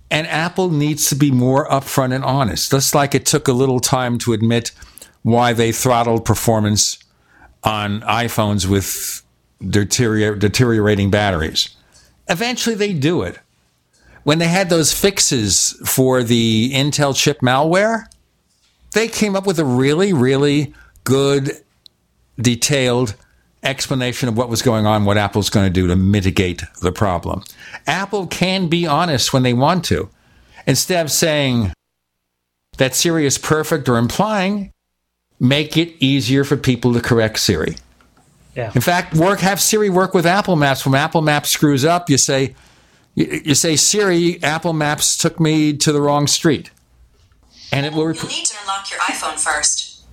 And Apple needs to be more upfront and honest, just like it took a little time to admit why they throttled performance on iPhones with deterior- deteriorating batteries. Eventually, they do it. When they had those fixes for the Intel chip malware, they came up with a really, really good, detailed explanation of what was going on, what Apple's going to do to mitigate the problem. Apple can be honest when they want to. Instead of saying that Siri is perfect or implying, make it easier for people to correct Siri. Yeah. In fact, work have Siri work with Apple Maps. When Apple Maps screws up, you say, you, you say, Siri, Apple Maps took me to the wrong street, and it will. Rep- You'll need to unlock your iPhone first.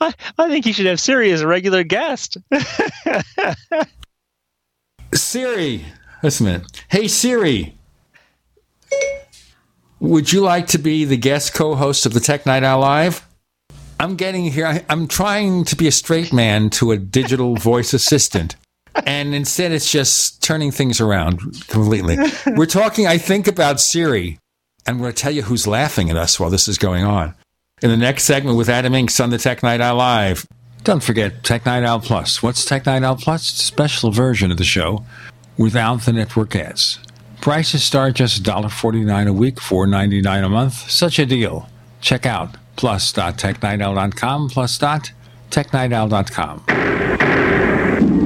I, I think you should have Siri as a regular guest. Siri, listen a minute. Hey Siri, would you like to be the guest co-host of the Tech Night Owl Live? I'm getting here. I, I'm trying to be a straight man to a digital voice assistant. And instead, it's just turning things around completely. We're talking, I think, about Siri. I'm going to tell you who's laughing at us while this is going on. In the next segment with Adam Engst on the Tech Night Owl Live. Don't forget Tech Night Owl Plus. What's Tech Night Owl Plus? It's a special version of the show without the network ads. Prices start just $1.49 a week, $4.99 a month. Such a deal. Check out plus.technightowl.com, plus.technightowl.com.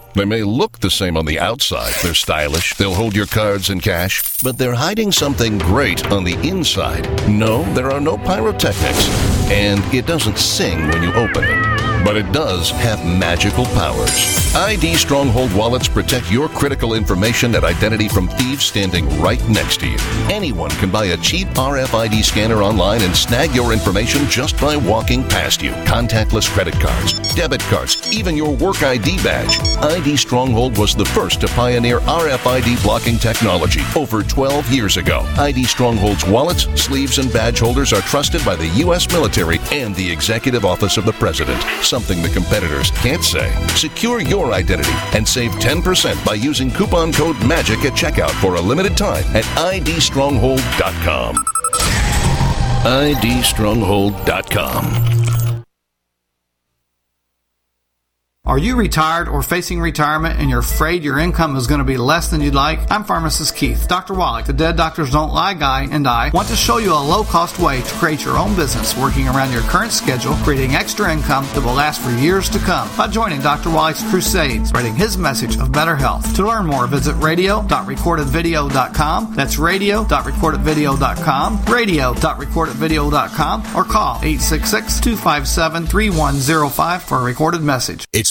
They may look the same on the outside. They're stylish, they'll hold your cards and cash, but they're hiding something great on the inside. No, there are no pyrotechnics, and it doesn't sing when you open it but it does have magical powers. ID Stronghold wallets protect your critical information and identity from thieves standing right next to you. Anyone can buy a cheap RFID scanner online and snag your information just by walking past you. Contactless credit cards, debit cards, even your work ID badge. ID Stronghold was the first to pioneer RFID blocking technology over 12 years ago. ID Stronghold's wallets, sleeves, and badge holders are trusted by the U.S. military and the Executive Office of the President something the competitors can't say. Secure your identity and save 10% by using coupon code MAGIC at checkout for a limited time at idstronghold.com. idstronghold.com. Are you retired or facing retirement and you're afraid your income is going to be less than you'd like? I'm pharmacist Keith. Dr. Wallach, the Dead Doctors Don't Lie guy, and I want to show you a low cost way to create your own business working around your current schedule, creating extra income that will last for years to come by joining Dr. Wallach's crusades, spreading his message of better health. To learn more, visit radio.recordedvideo.com. That's radio.recordedvideo.com, radio.recordedvideo.com, or call 866 257 3105 for a recorded message. It's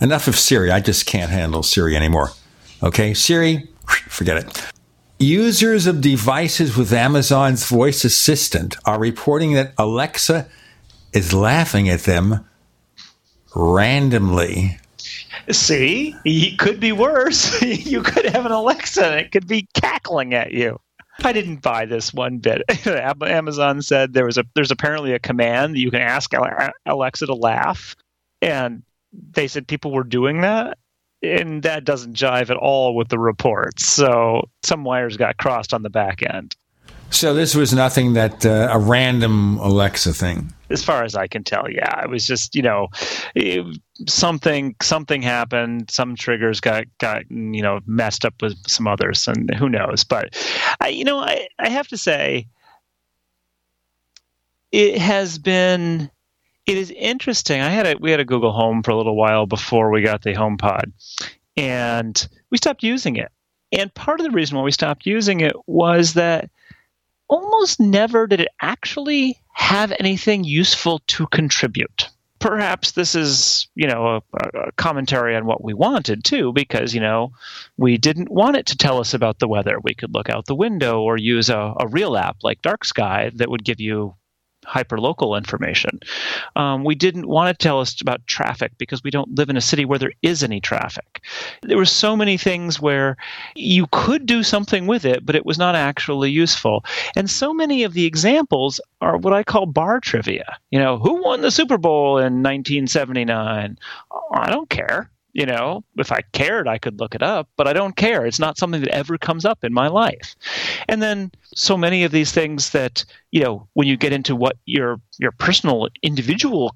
Enough of Siri. I just can't handle Siri anymore. Okay, Siri, forget it. Users of devices with Amazon's voice assistant are reporting that Alexa is laughing at them randomly. See, it could be worse. you could have an Alexa and it could be cackling at you. I didn't buy this one bit. Amazon said there was a there's apparently a command that you can ask Alexa to laugh, and they said people were doing that and that doesn't jive at all with the reports so some wires got crossed on the back end So this was nothing that uh, a random Alexa thing. As far as I can tell, yeah, it was just you know it, something something happened. Some triggers got got you know messed up with some others, and who knows. But I, you know, I I have to say, it has been it is interesting. I had a we had a Google Home for a little while before we got the HomePod, and we stopped using it. And part of the reason why we stopped using it was that almost never did it actually have anything useful to contribute. Perhaps this is, you know, a, a, commentary on what we wanted too, because you know, we didn't want it to tell us about the weather. We could look out the window or use a, a real app like Dark Sky that would give you hyperlocal information. Um, we didn't want to tell us about traffic because we don't live in a city where there is any traffic. There were so many things where you could do something with it, but it was not actually useful. And so many of the examples are what I call bar trivia. You know, who won the Super Bowl in 1979? I don't care. You know, if I cared, I could look it up, but I don't care. It's not something that ever comes up in my life. And then so many of these things that, you know, when you get into what your your personal individual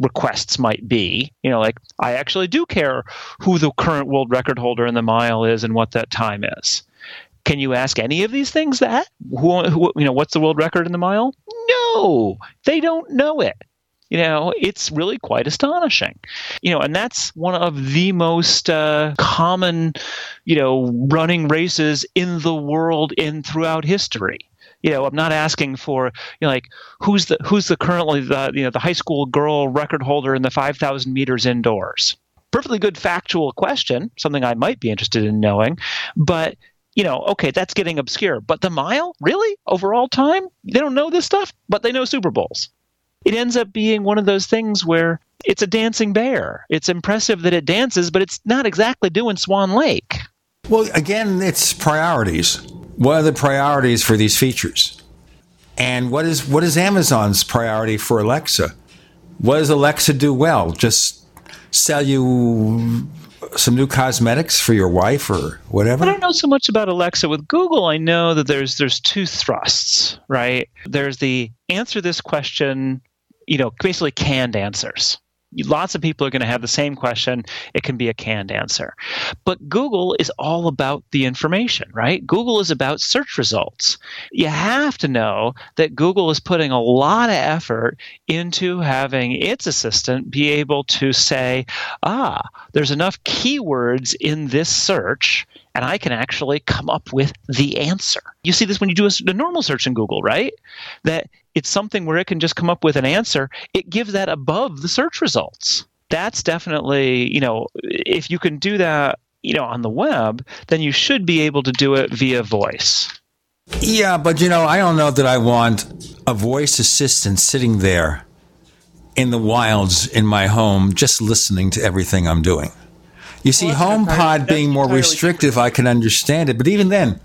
requests might be. You know, like I actually do care who the current world record holder in the mile is and what that time is. Can you ask any of these things that? Who, who you know, what's the world record in the mile? No, they don't know it you know it's really quite astonishing you know and that's one of the most uh, common you know running races in the world in throughout history you know i'm not asking for you know like who's the who's the currently the you know the high school girl record holder in the 5000 meters indoors perfectly good factual question something i might be interested in knowing but you know, okay, that's getting obscure. But the mile, really? Overall time? They don't know this stuff, but they know Super Bowls it ends up being one of those things where it's a dancing bear. It's impressive that it dances, but it's not exactly doing Swan Lake. Well, again, it's priorities. What are the priorities for these features? And what is what is Amazon's priority for Alexa? What does Alexa do well? Just sell you some new cosmetics for your wife or whatever? I don't know so much about Alexa. With Google, I know that there's there's two thrusts, right? There's the answer this question you know, basically canned answers. Lots of people are going to have the same question. It can be a canned answer. But Google is all about the information, right? Google is about search results. You have to know that Google is putting a lot of effort into having its assistant be able to say, ah, there's enough keywords in this search and I can actually come up with the answer. You see this when you do a, a, normal search in Google, right? That it's something where it can just come up with an answer. It gives that above the search results. That's definitely, you know, if you can do that, you know, on the web, then you should be able to do it via voice. Yeah, but you know, I don't know that I want a voice assistant sitting there in the wilds in my home just listening to everything I'm doing. You see, well, HomePod being more restrictive, I can understand it. But even then,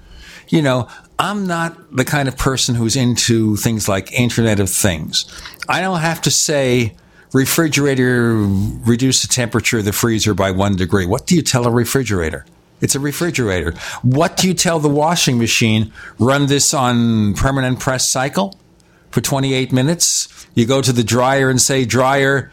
you know, I'm not the kind of person who's into things like Internet of Things. I don't have to say, refrigerator, reduce the temperature of the freezer by one degree. What do you tell a refrigerator? It's a refrigerator. What do you tell the washing machine? Run this on permanent press cycle for 28 minutes. You go to the dryer and say, dryer,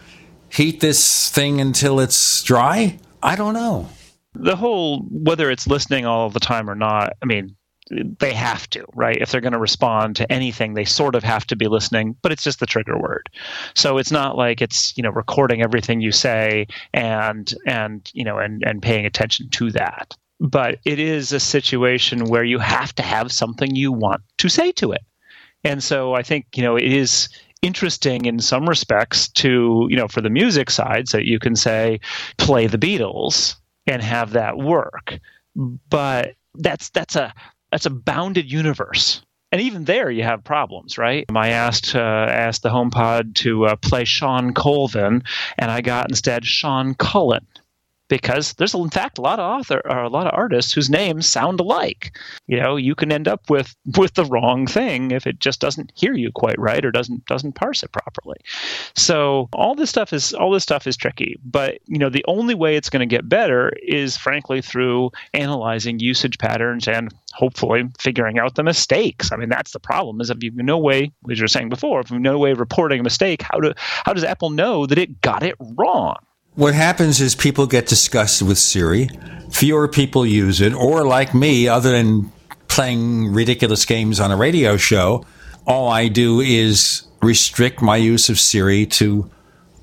heat this thing until it's dry. I don't know. The whole whether it's listening all the time or not, I mean, they have to, right? If they're going to respond to anything, they sort of have to be listening, but it's just the trigger word. So it's not like it's, you know, recording everything you say and and, you know, and and paying attention to that. But it is a situation where you have to have something you want to say to it. And so I think, you know, it is interesting in some respects to, you know, for the music side, so you can say, play the Beatles and have that work. But that's that's a that's a bounded universe. And even there, you have problems, right? I asked uh, asked the HomePod to uh, play Shawn Colvin, and I got instead Sean Cullen. Because there's in fact a lot of author or a lot of artists whose names sound alike. You know, you can end up with with the wrong thing if it just doesn't hear you quite right or doesn't doesn't parse it properly. So all this stuff is all this stuff is tricky, but you know, the only way it's going to get better is frankly through analyzing usage patterns and hopefully figuring out the mistakes. I mean, that's the problem is if you have no way, as you were saying before, if you have no way of reporting a mistake, how do how does Apple know that it got it wrong? What happens is people get disgusted with Siri. Fewer people use it, or like me, other than playing ridiculous games on a radio show, all I do is restrict my use of Siri to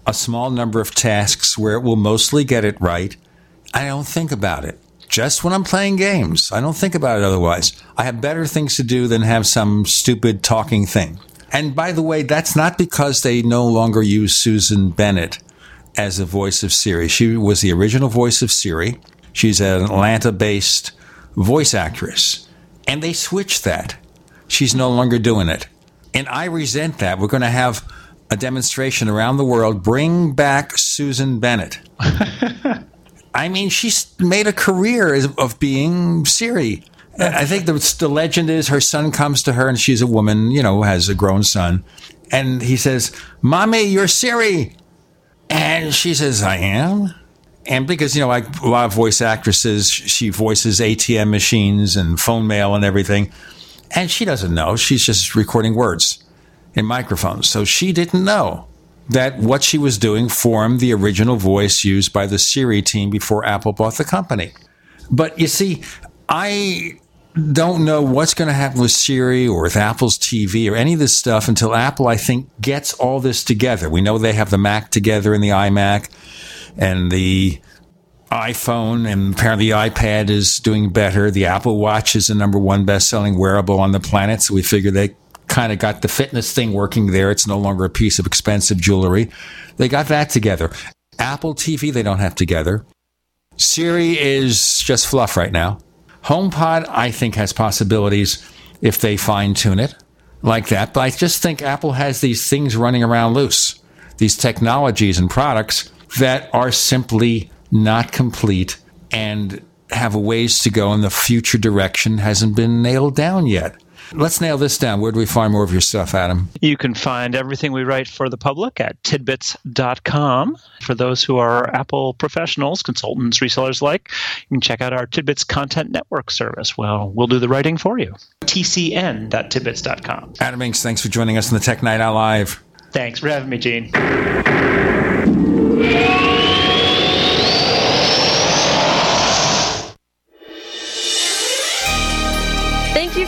a small number of tasks where it will mostly get it right. I don't think about it. Just when I'm playing games, I don't think about it otherwise. I have better things to do than have some stupid talking thing. And by the way, that's not because they no longer use Susan Bennett as the voice of Siri. She was the original voice of Siri. She's an Atlanta based voice actress. And they switched that. She's no longer doing it. And I resent that. We're going to have a demonstration around the world. Bring back Susan Bennett. I mean, she's made a career of being Siri. I think the, the legend is her son comes to her and she's a woman, you know, has a grown son. And he says, Mommy, you're Siri. And she says, I am. And because, you know, like a lot of voice actresses, she voices ATM machines and phone mail and everything. And she doesn't know. She's just recording words in microphones. So she didn't know that what she was doing formed the original voice used by the Siri team before Apple bought the company. But you see, I don't know what's going to happen with Siri or with Apple's TV or any of this stuff until Apple, I think, gets all this together. We know they have the Mac together and the iMac and the iPhone, and apparently the iPad is doing better. The Apple Watch is the number one best selling wearable on the planet. So we figure they kind of got the fitness thing working there. It's no longer a piece of expensive jewelry. They got that together. Apple TV, they don't have together. Siri is just fluff right now. HomePod, I think, has possibilities if they fine tune it like that. But I just think Apple has these things running around loose, these technologies and products that are simply not complete and have a ways to go, and the future direction hasn't been nailed down yet. Let's nail this down. Where do we find more of your stuff, Adam? You can find everything we write for the public at tidbits.com. For those who are Apple professionals, consultants, resellers like, you can check out our Tidbits Content Network service. Well, we'll do the writing for you. tcn.tidbits.com. Adam Engst, thanks for joining us on the Tech Night Owl Live. Thanks for having me, Gene.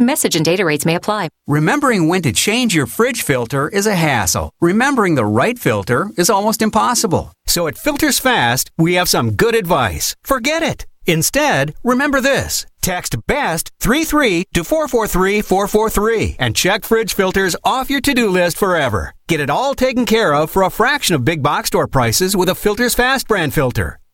Message and data rates may apply. Remembering when to change your fridge filter is a hassle. Remembering the right filter is almost impossible. So at Filters Fast, we have some good advice. Forget it. Instead, remember this. Text BEST 33 to 443 443 and check fridge filters off your to-do list forever. Get it all taken care of for a fraction of big box store prices with a Filters Fast brand filter.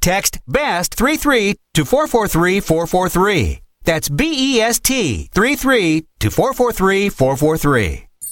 text BEST 33 to 443 443. That's B E S T 33 to 443 443.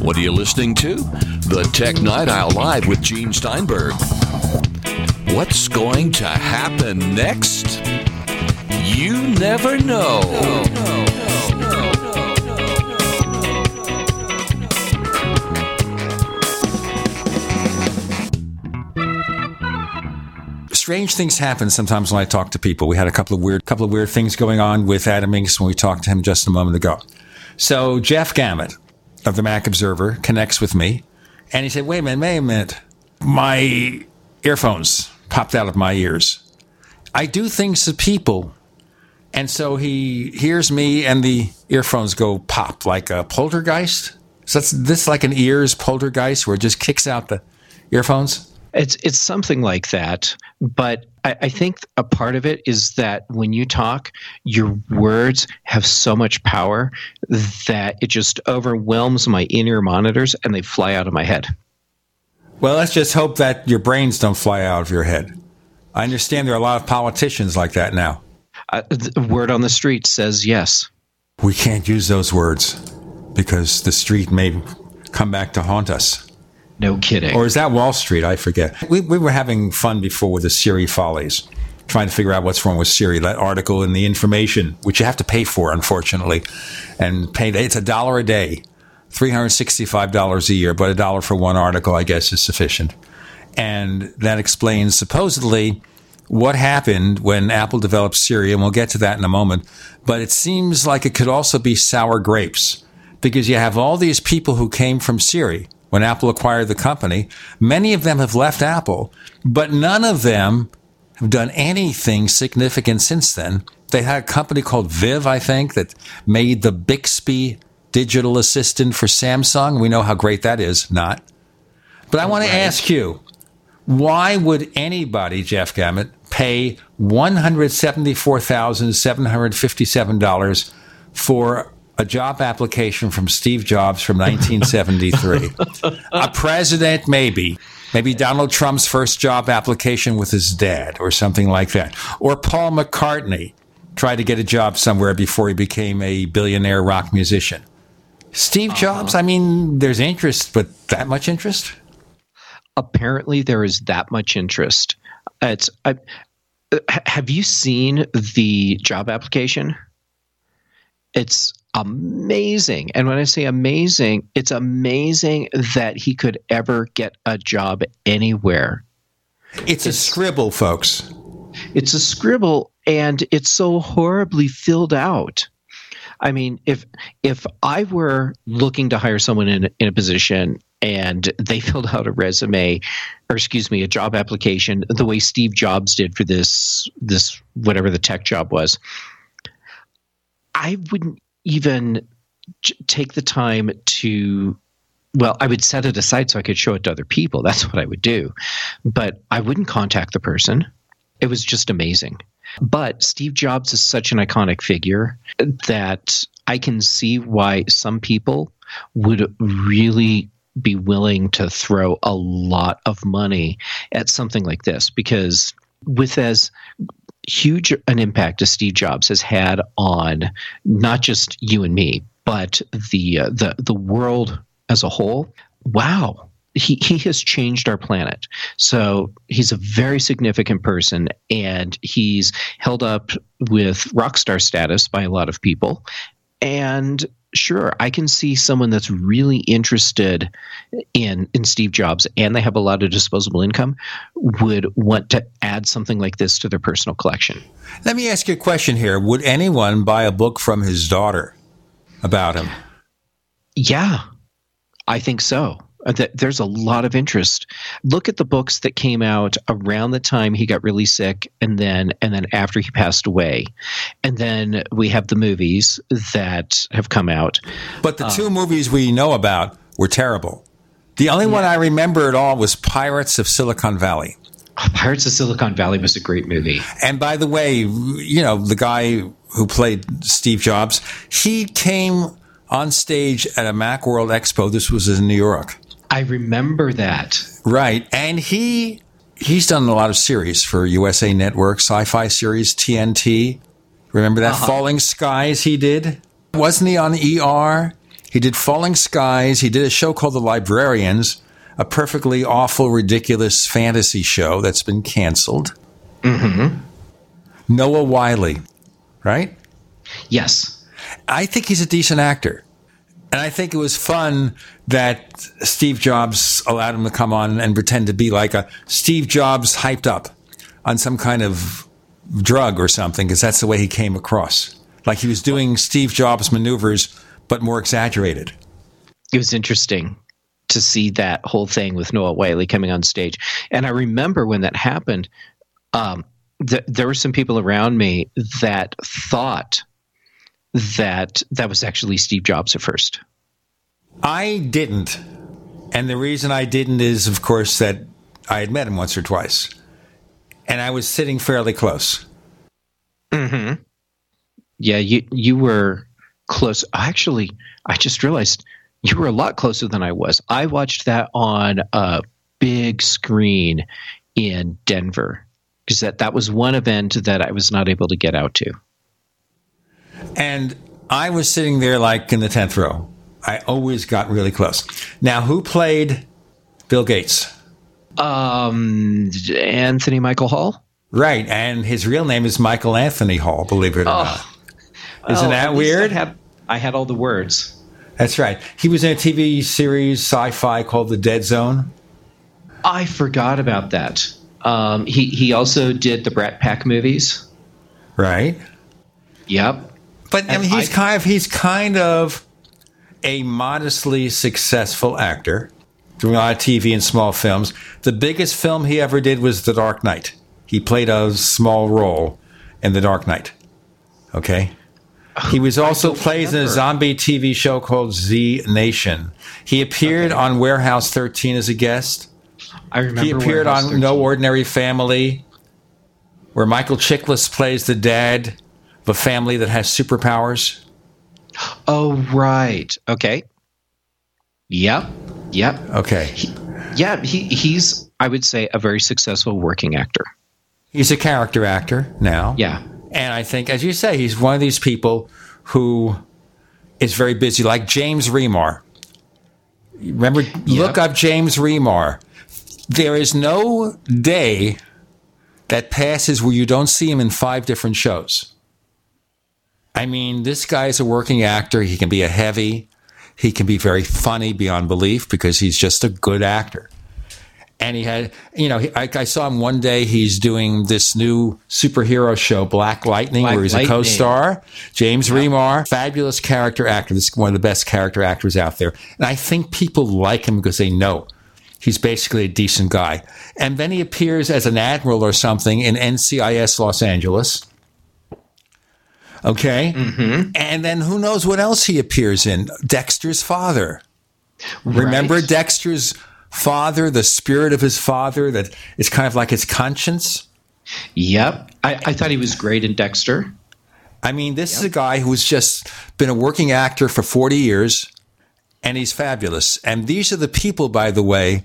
What are you listening to? The Tech Night Owl Live with Gene Steinberg. What's going to happen next? You never know. Strange things happen sometimes when I talk to people. We had a couple of weird, couple of weird things going on with Adam Engst when we talked to him just a moment ago. So Jeff Gamet of the Mac Observer connects with me, and he said, "Wait a minute, wait a minute, my earphones popped out of my ears. I do things to people." And so he hears me, and the earphones go pop like a poltergeist. So that's this like an ears poltergeist where it just kicks out the earphones. It's it's something like that, but I, I, think a part of it is that when you talk, your words have so much power that it just overwhelms my in-ear monitors and they fly out of my head. Well, let's just hope that your brains don't fly out of your head. I understand there are a lot of politicians like that now. Uh, the word on the street says yes. We can't use those words because the street may come back to haunt us. No kidding. Or is that Wall Street? I forget. We, we were having fun before with the Siri follies, trying to figure out what's wrong with Siri. That article in the information, which you have to pay for, unfortunately, and pay. It's a dollar a day, three hundred sixty-five dollars a year, but a dollar for one article, I guess, is sufficient. And that explains supposedly what happened when Apple developed Siri, and we'll get to that in a moment. But it seems like it could also be sour grapes because you have all these people who came from Siri when Apple acquired the company. Many of them have left Apple, but none of them have done anything significant since then. They had a company called Viv, I think, that made the Bixby digital assistant for Samsung. We know how great that is, not. But I want to ask you, why would anybody, Jeff Gamet, pay $174,757 for a job application from Steve Jobs from 1973. a president, maybe. Maybe Donald Trump's first job application with his dad or something like that. Or Paul McCartney tried to get a job somewhere before he became a billionaire rock musician. Steve Jobs, uh-huh. I mean, there's interest, but that much interest? apparently there is that much interest. It's I, have you seen the job application? It's amazing. And when I say amazing, it's amazing that he could ever get a job anywhere. It's, it's a scribble, folks. It's a scribble and it's so horribly filled out. I mean, if if I were looking to hire someone in in a position and they filled out a resume or excuse me, a job application the way Steve Jobs did for this this whatever the tech job was, I wouldn't even take the time to well, I would set it aside so I could show it to other people. That's what I would do. But I wouldn't contact the person. It was just amazing. But Steve Jobs is such an iconic figure that I can see why some people would really be willing to throw a lot of money at something like this because with as huge an impact as Steve Jobs has had on not just you and me, but the uh, the the world as a whole. Wow, he he has changed our planet. So he's a very significant person, and he's held up with rock star status by a lot of people. And sure, I can see someone that's really interested in in Steve Jobs and they have a lot of disposable income would want to add something like this to their personal collection. Let me ask you a question here. Would anyone buy a book from his daughter about him? Yeah. I think so. Uh, there's a lot of interest. Look at the books that came out around the time he got really sick, and then and then after he passed away, and then we have the movies that have come out. But the two um, movies we know about were terrible. The only yeah. one I remember at all was Pirates of Silicon Valley. Pirates of Silicon Valley was a great movie. And by the way, you know the guy who played Steve Jobs, he came on stage at a Macworld Expo. This was in New York I remember that. Right. And he he's done a lot of series for USA Network, sci-fi series, TNT. Remember that uh-huh. Falling Skies he did? Wasn't he on ER? He did Falling Skies. He did a show called The Librarians, a perfectly awful, ridiculous fantasy show that's been canceled. Mm-hmm. Noah Wyle, right? Yes. I think he's a decent actor. And I think it was fun that Steve Jobs allowed him to come on and pretend to be like a Steve Jobs hyped up on some kind of drug or something, because that's the way he came across. Like he was doing Steve Jobs maneuvers, but more exaggerated. It was interesting to see that whole thing with Noah Wyle coming on stage. And I remember when that happened, um, th- there were some people around me that thought that that was actually Steve Jobs at first. I didn't. And the reason I didn't is, of course, that I had met him once or twice. And I was sitting fairly close. Mm-hmm. Yeah, you you were close. Actually, I just realized you were a lot closer than I was. I watched that on a big screen in Denver because that, that was one event that I was not able to get out to. And I was sitting there like in the 10th row. I always got really close. Now, who played Bill Gates? Um, Anthony Michael Hall. Right, and his real name is Michael Anthony Hall. Believe it or oh. not, isn't oh, that weird? I had, I had all the words. That's right. He was in a TV series, sci-fi called The Dead Zone. I forgot about that. Um, he he also did the Brat Pack movies. Right. Yep. But I mean, he's I, kind of he's kind of a modestly successful actor, doing a lot of TV and small films. The biggest film he ever did was The Dark Knight. He played a small role in The Dark Knight. Okay. He was also plays in a zombie TV show called Z Nation. He appeared okay. on Warehouse 13 as a guest. I remember. He appeared Warehouse on 13. No Ordinary Family, where Michael Chiklis plays the dad of a family that has superpowers. Oh, right. Okay. Yep. Yep. Okay. He, yeah, he, he's, I would say, a very successful working actor. He's a character actor now. Yeah. And I think, as you say, he's one of these people who is very busy, like James Remar. Remember, yep. look up James Remar. There is no day that passes where you don't see him in five different shows. I mean, this guy is a working actor. He can be a heavy. He can be very funny beyond belief because he's just a good actor. And he had, you know, I, I saw him one day. He's doing this new superhero show, Black Lightning, Black where he's Lightning. a co-star. James Remar, fabulous character actor. This is one of the best character actors out there. And I think people like him because they know he's basically a decent guy. And then he appears as an admiral or something in NCIS Los Angeles. Okay. Mm-hmm. And then who knows what else he appears in? Dexter's father. Remember Dexter's father, the spirit of his father that is kind of like his conscience? Yep. I, I thought he was great in Dexter. I mean, this is a guy who's just been a working actor for 40 years and he's fabulous. And these are the people, by the way,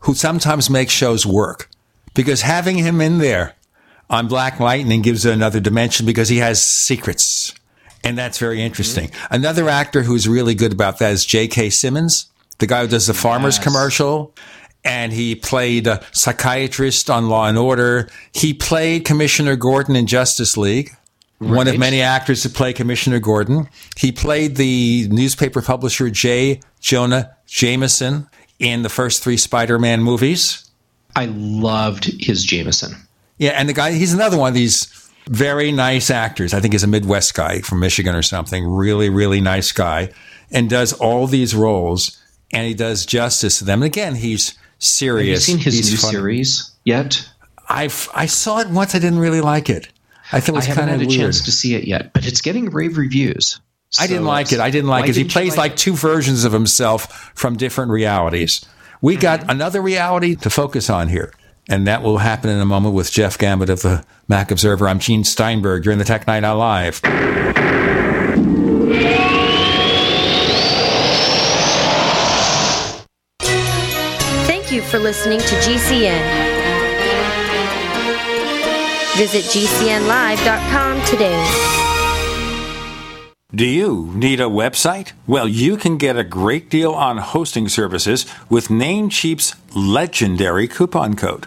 who sometimes make shows work because having him in there on Black Lightning gives it another dimension because he has secrets. And that's very mm-hmm. interesting. Another actor who's really good about that is J.K. Simmons, the guy who does the Farmers commercial. And he played a psychiatrist on Law and Order. He played Commissioner Gordon in Justice League. One of many actors to play Commissioner Gordon. He played the newspaper publisher J. Jonah Jameson in the first three Spider Man movies. I loved his Jameson. Yeah, and the guy, he's another one of these very nice actors. I think he's a Midwest guy from Michigan or something. Really, really nice guy. And does all these roles and he does justice to them. And again, he's serious. Have you seen his He's new funny. series yet? I've, I saw it once. I didn't really like it. I thought it was I haven't had a weird. chance to see it yet, but it's getting rave reviews. I didn't like it. I didn't like it. He plays like, two versions of himself from different realities. We got Mm-hmm. another reality to focus on here. And that will happen in a moment with Jeff Gamet of the Mac Observer. I'm Gene Steinberg. You're in the Tech Night Owl Live. Thank you for listening to GCN. Visit GCNlive.com today. Do you need a website? Well, you can get a great deal on hosting services with Namecheap's legendary coupon code.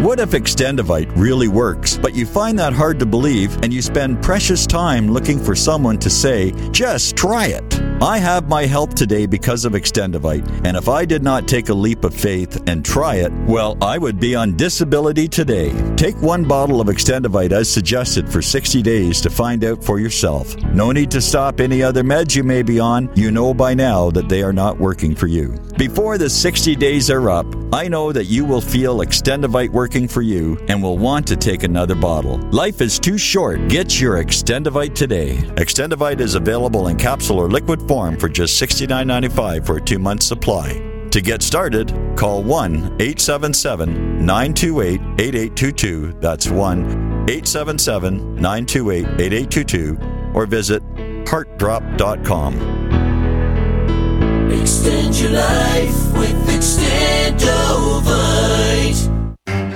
What if Extendivite really works, but you find that hard to believe and you spend precious time looking for someone to say, just try it? I have my health today because of Extendivite, and if I did not take a leap of faith and try it, well, I would be on disability today. Take one bottle of Extendivite as suggested for 60 days to find out for yourself. No need to stop any other meds you may be on. You know by now that they are not working for you. Before the 60 days are up, I know that you will feel Extendivite working for you and will want to take another bottle. Life is too short. Get your Extendivite today. Extendivite is available in capsule or liquid form for just $69.95 for a two month supply. To get started, call 1 877 928 8822. That's 1 877 928 8822 or visit heartdrop.com. Extend your life with Extendovite.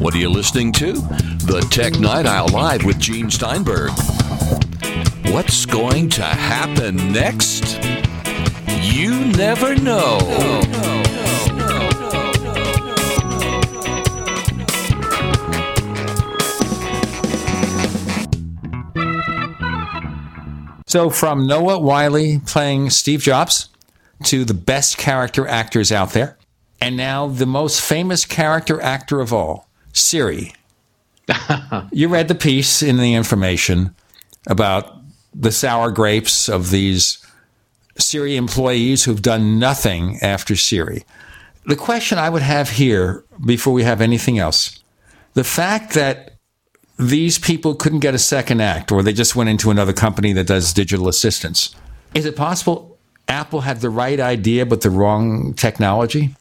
What are you listening to? The Tech Night Owl Live with Gene Steinberg. What's going to happen next? You never know. So, from Noah Wyle playing Steve Jobs to the best character actors out there, and now the most famous character actor of all, Siri. you read the piece in the information about the sour grapes of these Siri employees who've done nothing after Siri. The question I would have here before we have anything else the fact that these people couldn't get a second act or they just went into another company that does digital assistance. Is it possible Apple had the right idea but the wrong technology?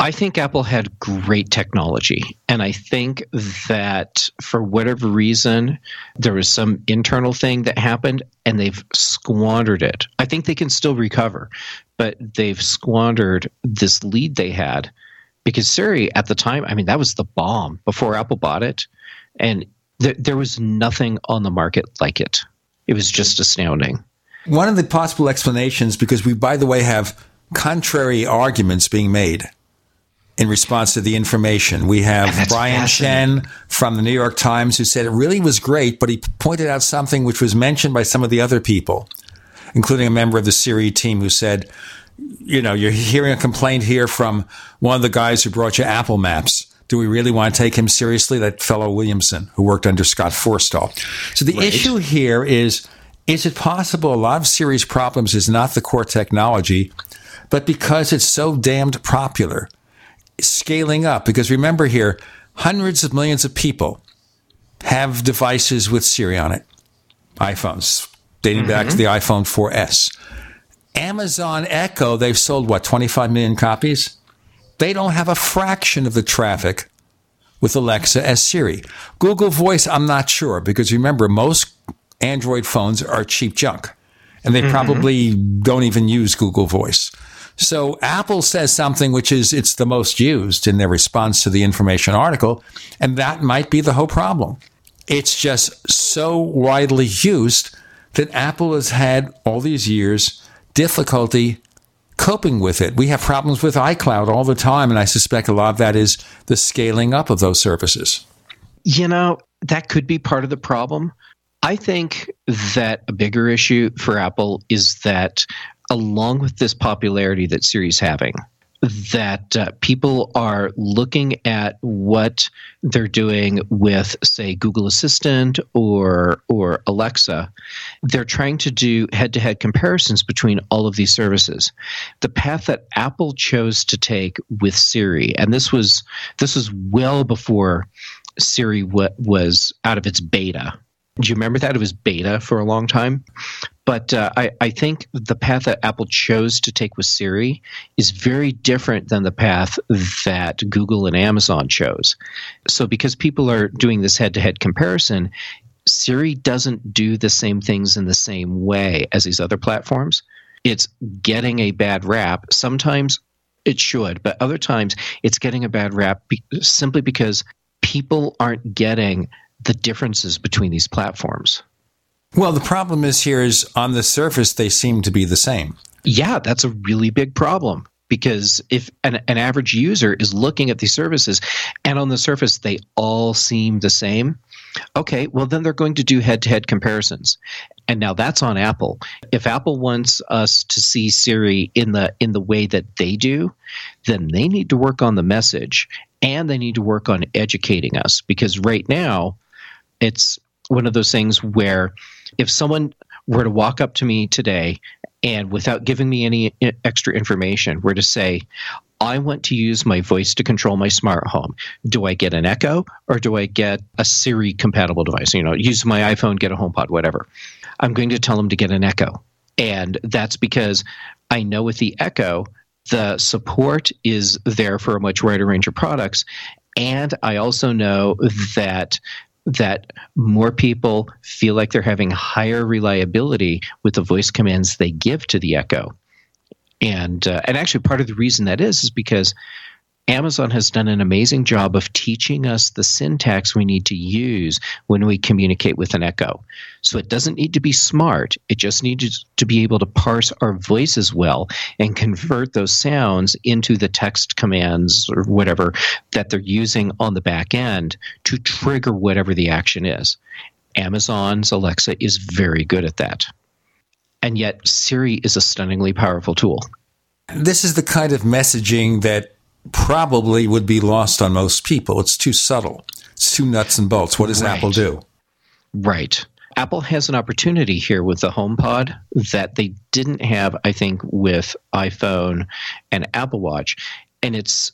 I think Apple had great technology. And I think that for whatever reason, there was some internal thing that happened and they've squandered it. I think they can still recover, but they've squandered this lead they had because Siri at the time, I mean, that was the bomb before Apple bought it. And th- there was nothing on the market like it. It was just astounding. One of the possible explanations, because we, by the way, have contrary arguments being made in response to the information. We have Brian Chen from the New York Times who said it really was great, but he pointed out something which was mentioned by some of the other people, including a member of the Siri team who said, you know, you're hearing a complaint here from one of the guys who brought you Apple Maps. Do we really want to take him seriously? That fellow Williamson who worked under Scott Forstall. So the right. issue here is is it possible a lot of Siri's problems is not the core technology, but because it's so damned popular? Scaling up because remember here, hundreds of millions of people have devices with Siri on it, iPhones, dating mm-hmm. back to the iPhone 4S. Amazon Echo, they've sold what, 25 million copies? They don't have a fraction of the traffic with Alexa as Siri. Google Voice, I'm not sure because remember, most Android phones are cheap junk and they mm-hmm. probably don't even use Google Voice. So Apple says something which is it's the most used in their response to the information article, and that might be the whole problem. It's just so widely used that Apple has had all these years difficulty coping with it. We have problems with iCloud all the time, and I suspect a lot of that is the scaling up of those services. You know, that could be part of the problem. I think that a bigger issue for Apple is that along with this popularity that Siri's having, that uh, people are looking at what they're doing with say Google Assistant or or Alexa. They're trying to do head-to-head comparisons between all of these services. The path that Apple chose to take with Siri and this was this was well before Siri w- was out of its beta. Do you remember that? It was beta for a long time But uh, I, I think the path that Apple chose to take with Siri is very different than the path that Google and Amazon chose. So, because people are doing this head to head comparison, Siri doesn't do the same things in the same way as these other platforms. It's getting a bad rap. Sometimes it should, but other times it's getting a bad rap be- simply because people aren't getting the differences between these platforms. Well, the problem is here is on the surface they seem to be the same. Yeah, that's a really big problem because if an, an average user is looking at these services and on the surface they all seem the same, okay, well then they're going to do head-to-head comparisons. And now that's on Apple. If Apple wants us to see Siri in the in the way that they do, then they need to work on the message and they need to work on educating us because right now it's one of those things where if someone were to walk up to me today and without giving me any eh, extra information were to say I want to use my voice to control my smart home. Do I get an Echo or do I get a Siri compatible device? You know, use my iPhone, get a HomePod, whatever. I'm going to tell them to get an Echo. And that's because I know with the Echo, the support is there for a much wider range of products. And I also know that that more people feel like they're having higher reliability with the voice commands they give to the Echo. And uh, and actually, part of the reason that is is because Amazon has done an amazing job of teaching us the syntax we need to use when we communicate with an Echo. So it doesn't need to be smart, it just needs to be able to parse our voices well and convert those sounds into the text commands or whatever that they're using on the back end to trigger whatever the action is. Amazon's Alexa is very good at that. And yet, Siri is a stunningly powerful tool. This is the kind of messaging that probably would be lost on most people. It's too subtle. It's too nuts and bolts. What does right. Apple do? Right. Apple has an opportunity here with the HomePod that they didn't have, I think, with iPhone and Apple Watch. And it's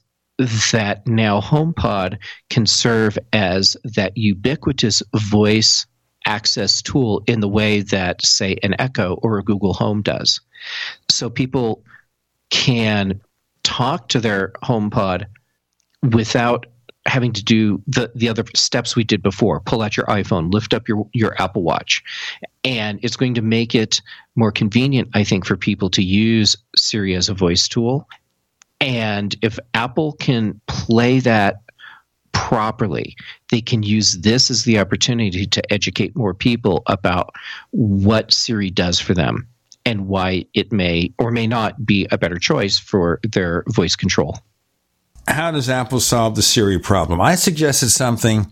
that now HomePod can serve as that ubiquitous voice access tool in the way that, say, an Echo or a Google Home does. So people can talk to their HomePod without having to do the, the other steps we did before. Pull out your iphone lift up your, your apple watch. And it's going to make it more convenient i think for people to use siri as a voice tool. And if apple can play that properly they can use this as the opportunity to educate more people about what siri does for them and why it may or may not be a better choice for their voice control. How does Apple solve the Siri problem? I suggested something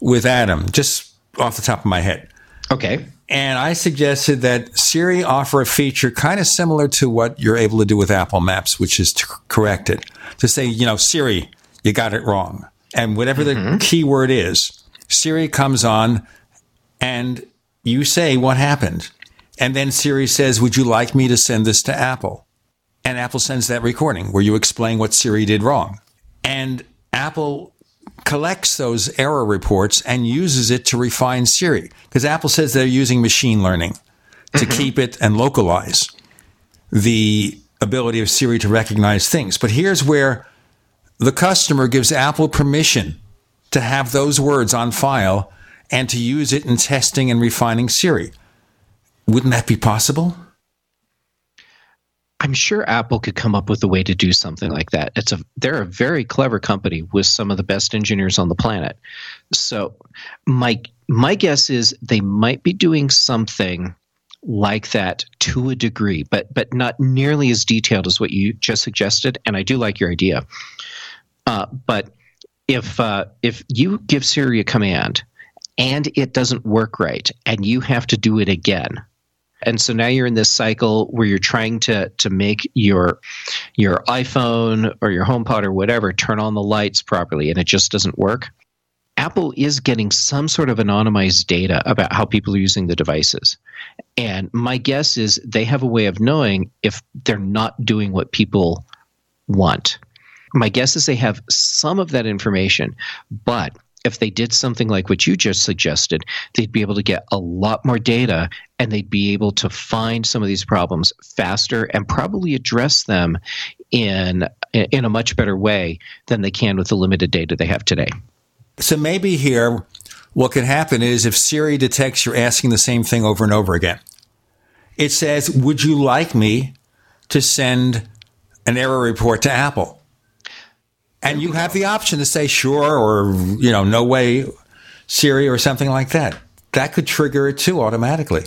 with Adam, just off the top of my head. Okay. And I suggested that Siri offer a feature kind of similar to what you're able to do with Apple Maps, which is to correct it. To say, you know, Siri, you got it wrong. And whatever mm-hmm. the keyword is, Siri comes on and you say what happened. And then Siri says, Would you like me to send this to Apple? And Apple sends that recording where you explain what Siri did wrong. And Apple collects those error reports and uses it to refine Siri because Apple says they're using machine learning to mm-hmm. keep it and localize the ability of Siri to recognize things. But here's where the customer gives Apple permission to have those words on file and to use it in testing and refining Siri. Wouldn't that be possible? I'm sure Apple could come up with a way to do something like that. It's a they're a very clever company with some of the best engineers on the planet. So my my guess is they might be doing something like that to a degree, but but not nearly as detailed as what you just suggested. And I do like your idea. Uh, but if uh, if you give Siri a command and it doesn't work right, and you have to do it again, and so now you're in this cycle where you're trying to to make your your iphone or your homepod or whatever turn on the lights properly and it just doesn't work. Apple is getting some sort of anonymized data about how people are using the devices. And my guess is they have a way of knowing if they're not doing what people want. My guess is they have some of that information but if they did something like what you just suggested, they'd be able to get a lot more data and they'd be able to find some of these problems faster and probably address them in in a much better way than they can with the limited data they have today. So maybe here what could happen is if Siri detects you're asking the same thing over and over again, it says, "Would you like me to send an error report to Apple?" And you have the option to say sure or, you know, no way, Siri or something like that. That could trigger it too automatically.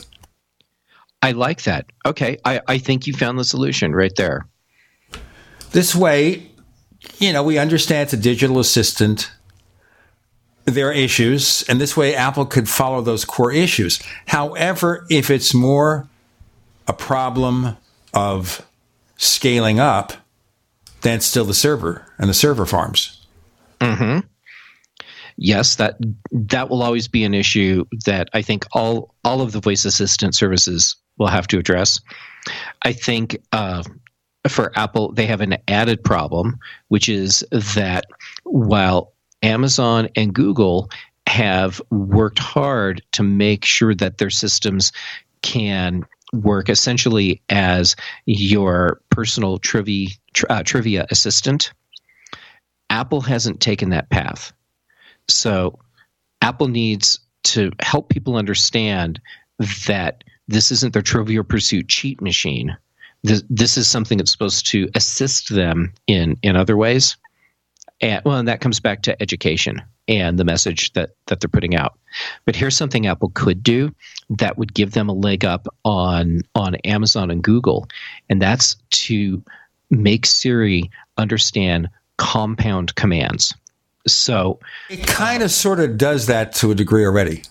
I like that. Okay. I, I think you found the solution right there. This way, you know, we understand it's a digital assistant. There are issues, and this way Apple could follow those core issues. However, if it's more a problem of scaling up, then still the server and the server farms. Mm-hmm. Yes, that that will always be an issue that I think all all of the voice assistant services will have to address. I think uh, for Apple, they have an added problem, which is that while Amazon and Google have worked hard to make sure that their systems can work essentially as your personal trivia, uh, trivia assistant. Apple hasn't taken that path. So Apple needs to help people understand that this isn't their Trivial Pursuit cheat machine. This, this is something that's supposed to assist them in in other ways. And well, and that comes back to education and the message that that they're putting out. But here's something Apple could do that would give them a leg up on on Amazon and Google, and that's to make Siri understand compound commands. So it kind of sort of does that to a degree already.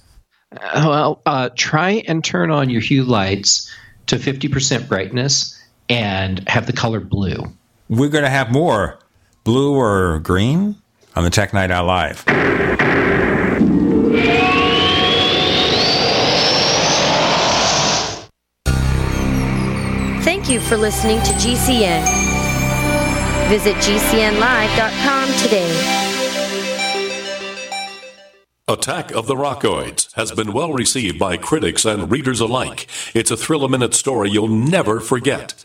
Uh, well, uh, try and turn on your hue lights to 50% brightness and have the color blue. We're going to have more blue or green on the Tech Night Owl Live. Thank you for listening to GCN. Visit GCNlive.com today. Attack of the Rockoids has been well received by critics and readers alike. It's a thrill a minute story you'll never forget.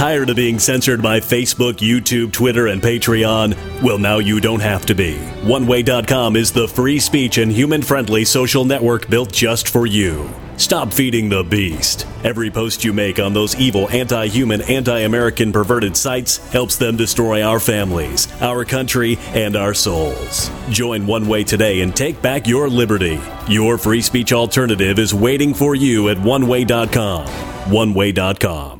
Tired of being censored by Facebook, YouTube, Twitter, and Patreon? Well, now you don't have to be. OneWay.com is the free speech and human friendly social network built just for you. Stop feeding the beast. Every post you make on those evil, anti human, anti American, perverted sites helps them destroy our families, our country, and our souls. Join One Way today and take back your liberty. Your free speech alternative is waiting for you at OneWay.com. OneWay.com.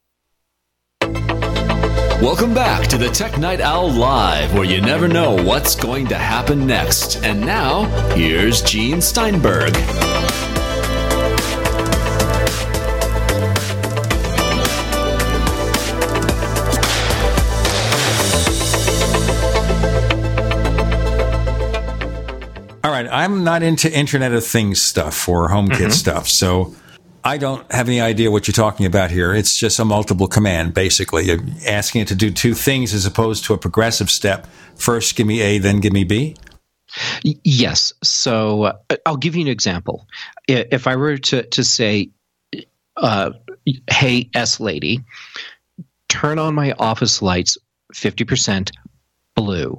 Welcome back to the Tech Night Owl Live, where you never know what's going to happen next. And now, here's Gene Steinberg. All right, I'm not into Internet of Things stuff or HomeKit mm-hmm. stuff, so I don't have any idea what you're talking about here. It's just a multiple command, basically. You're asking it to do two things as opposed to a progressive step. First, give me A, then give me B. Yes. So uh, I'll give you an example. If I were to, to say, uh, hey, S lady, turn on my office lights 50% blue.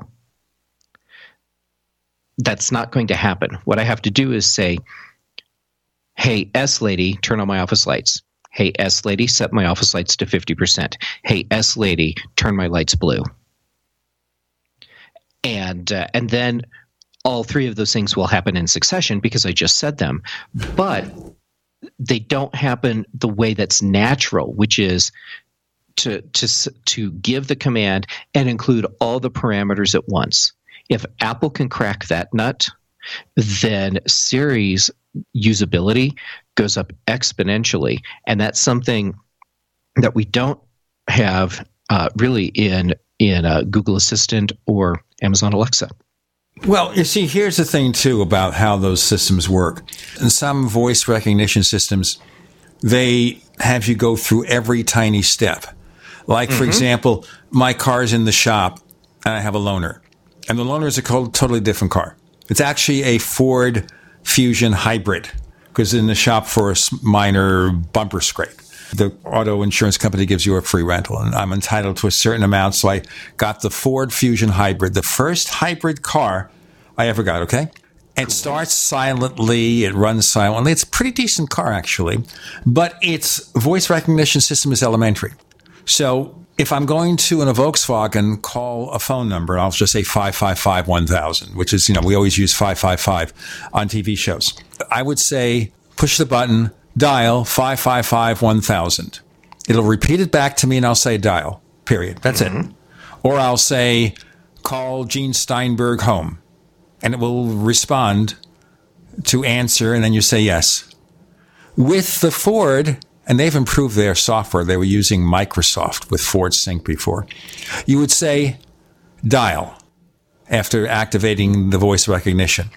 That's not going to happen. What I have to do is say, hey, S lady, turn on my office lights. Hey, S lady, set my office lights to 50%. Hey, S lady, turn my lights blue. And, uh, and then all three of those things will happen in succession because I just said them. But they don't happen the way that's natural, which is to to to give the command and include all the parameters at once. If Apple can crack that nut, then Siri's usability goes up exponentially, and that's something that we don't have uh, really in in uh, Google Assistant or Amazon Alexa. Well, you see, here's the thing too about how those systems work. In some voice recognition systems, they have you go through every tiny step. Like, for mm-hmm. example, my car's in the shop and I have a loaner. And the loaner is a totally different car. It's actually a Ford Fusion hybrid because in the shop for a minor bumper scrape. The auto insurance company gives you a free rental, and I'm entitled to a certain amount. So I got the Ford Fusion hybrid, the first hybrid car I ever got, okay? It starts silently, it runs silently. It's a pretty decent car, actually, but its voice recognition system is elementary. So if I'm going to in a Volkswagen call a phone number, I'll just say 555 1000, which is, you know, we always use 555 on TV shows. I would say push the button, dial 555 1000. It'll repeat it back to me and I'll say dial, period. That's mm-hmm. it. Or I'll say call Gene Steinberg home and it will respond to answer and then you say yes. With the Ford, and they've improved their software. They were using Microsoft with Ford Sync before. You would say dial after activating the voice recognition.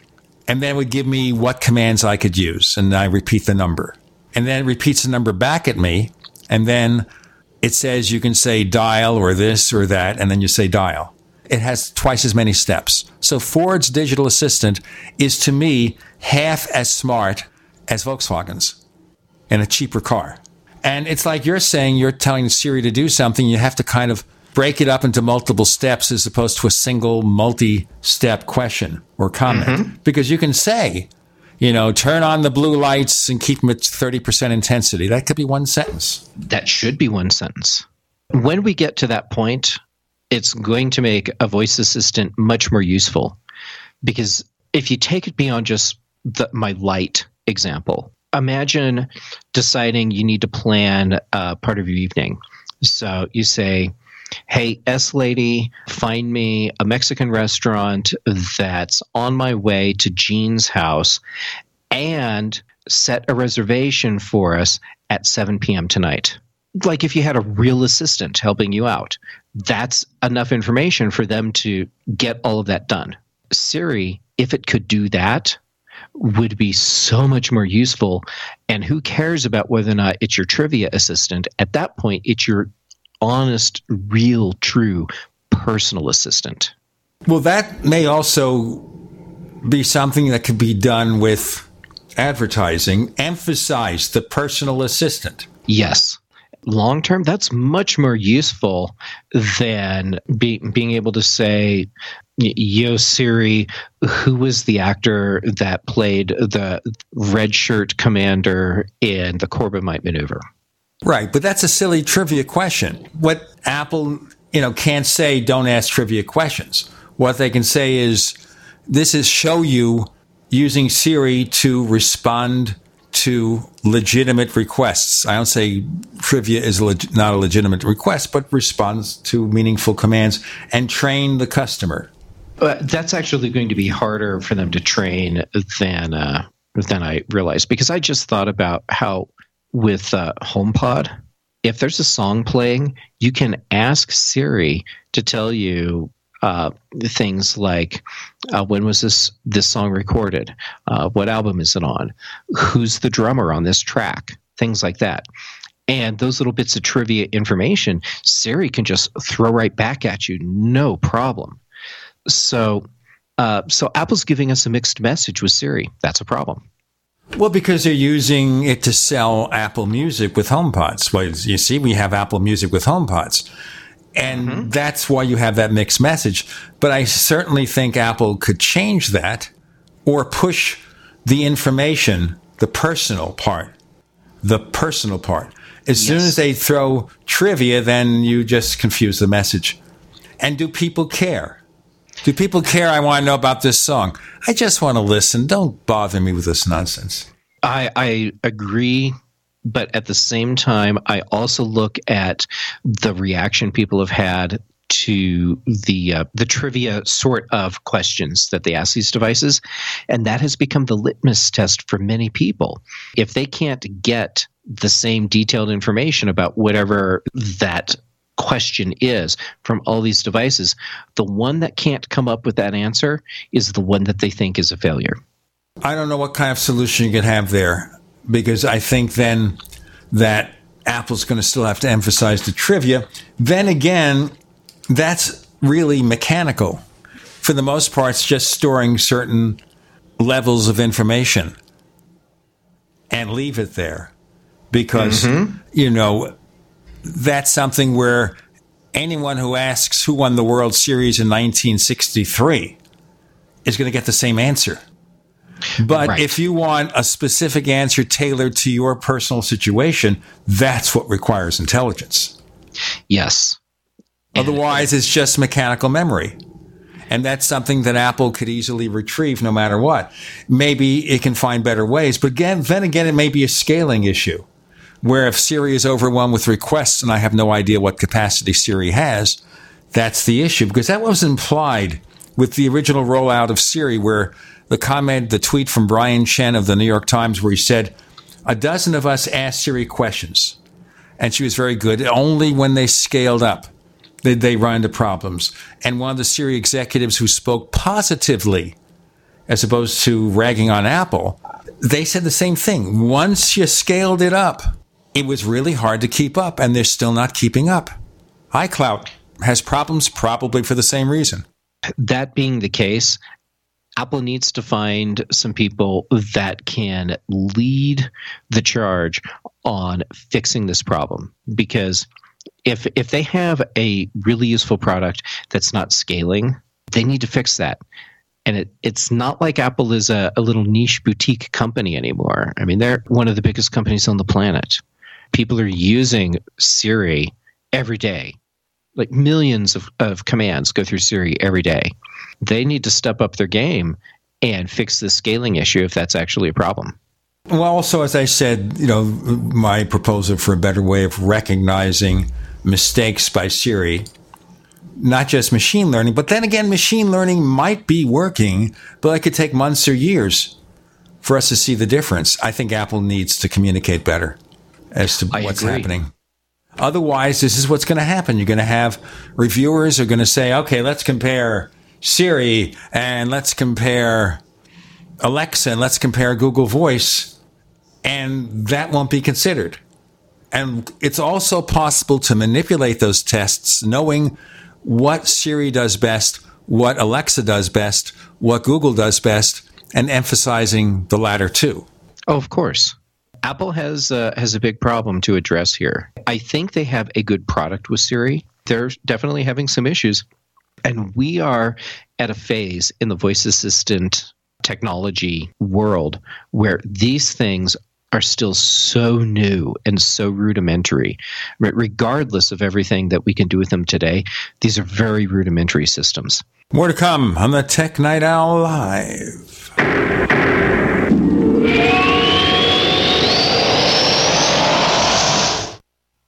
And then it would give me what commands I could use. And I repeat the number. And then it repeats the number back at me. And then it says you can say dial or this or that. And then you say dial. It has twice as many steps. So Ford's digital assistant is to me half as smart as Volkswagen's in a cheaper car. And it's like you're saying you're telling Siri to do something, you have to kind of break it up into multiple steps as opposed to a single multi step question or comment. Mm-hmm. Because you can say, you know, turn on the blue lights and keep them at 30% intensity. That could be one sentence. That should be one sentence. When we get to that point, it's going to make a voice assistant much more useful because if you take it beyond just the, my light example, imagine deciding you need to plan uh, part of your evening. So you say, Hey, S lady, find me a Mexican restaurant that's on my way to Jean's house and set a reservation for us at 7 p.m. tonight. Like if you had a real assistant helping you out, that's enough information for them to get all of that done. Siri, if it could do that, would be so much more useful. And who cares about whether or not it's your trivia assistant? At that point, it's your honest, real, true personal assistant. Well, that may also be something that could be done with advertising. Emphasize the personal assistant. Yes. Long term, that's much more useful than be, being able to say, Yo Siri, who was the actor that played the red shirt commander in the Corbomite maneuver? Right, but that's a silly trivia question. What Apple, you know, can't say don't ask trivia questions. What they can say is this is show you using Siri to respond to legitimate requests. I don't say trivia is leg- not a legitimate request, but responds to meaningful commands and train the customer. But that's actually going to be harder for them to train than uh, than I realized because I just thought about how with uh, HomePod, if there's a song playing, you can ask Siri to tell you uh, things like uh, when was this this song recorded? Uh, what album is it on? Who's the drummer on this track? things like that. And those little bits of trivia information, Siri can just throw right back at you, no problem. So, uh, so Apple's giving us a mixed message with Siri. That's a problem. Well, because they're using it to sell Apple Music with HomePods. Well, you see, we have Apple Music with HomePods. And mm-hmm. that's why you have that mixed message. But I certainly think Apple could change that or push the information, the personal part, the personal part. As yes. soon as they throw trivia, then you just confuse the message. And do people care? Do people care? I want to know about this song. I just want to listen. Don't bother me with this nonsense. I, I agree but at the same time, I also look at the reaction people have had to the uh, the trivia sort of questions that they ask these devices, and that has become the litmus test for many people. If they can't get the same detailed information about whatever that question is from all these devices, the one that can't come up with that answer is the one that they think is a failure. I don't know what kind of solution you could have there because I think then that Apple's going to still have to emphasize the trivia. Then again, that's really mechanical. For the most part, it's just storing certain levels of information and leave it there because, mm-hmm. you know, that's something where anyone who asks who won the World Series in 1963 is going to get the same answer. But right. if you want a specific answer tailored to your personal situation, that's what requires intelligence. Yes. Otherwise, it's just mechanical memory. And that's something that Apple could easily retrieve no matter what. Maybe it can find better ways, but again, then again, it may be a scaling issue where if Siri is overwhelmed with requests and I have no idea what capacity Siri has, that's the issue because that was implied with the original rollout of Siri where the comment, the tweet from Brian Chen of the New York Times where he said, a dozen of us asked Siri questions and she was very good. Only when they scaled up did they run into problems. And one of the Siri executives who spoke positively as opposed to ragging on Apple, they said the same thing. Once you scaled it up, it was really hard to keep up, and they're still not keeping up. iCloud has problems probably for the same reason. That being the case, Apple needs to find some people that can lead the charge on fixing this problem because if if they have a really useful product that's not scaling, they need to fix that. And it, it's not like Apple is a, a little niche boutique company anymore. I mean, they're one of the biggest companies on the planet people are using Siri every day. Like millions of, of commands go through Siri every day. They need to step up their game and fix the scaling issue if that's actually a problem. Well, also, as I said, you know, my proposal for a better way of recognizing mistakes by Siri, not just machine learning, but then again, machine learning might be working, but it could take months or years for us to see the difference. I think Apple needs to communicate better as to I what's agree. happening. Otherwise, this is what's going to happen. You're going to have reviewers are going to say, okay, let's compare Siri and let's compare Alexa and let's compare Google Voice. And that won't be considered. And it's also possible to manipulate those tests knowing what Siri does best, what Alexa does best, what Google does best, and emphasizing the latter too. Oh, of course. Apple has uh, has a big problem to address here. I think they have a good product with Siri. They're definitely having some issues, and we are at a phase in the voice assistant technology world where these things are still so new and so rudimentary. Regardless of everything that we can do with them today, these are very rudimentary systems. More to come on the Tech Night Owl Live.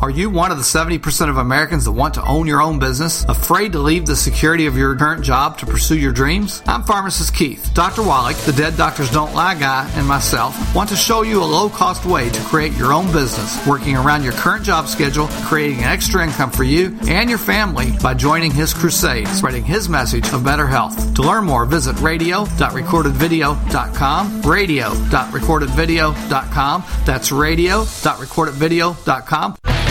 Are you one of the 70% of Americans that want to own your own business? Afraid to leave the security of your current job to pursue your dreams? I'm pharmacist Keith. Dr. Wallach, the Dead Doctors Don't Lie guy, and myself want to show you a low cost way to create your own business, working around your current job schedule, creating an extra income for you and your family by joining his crusade, spreading his message of better health. To learn more, visit radio.recordedvideo.com, radio.recordedvideo.com. That's radio.recordedvideo.com.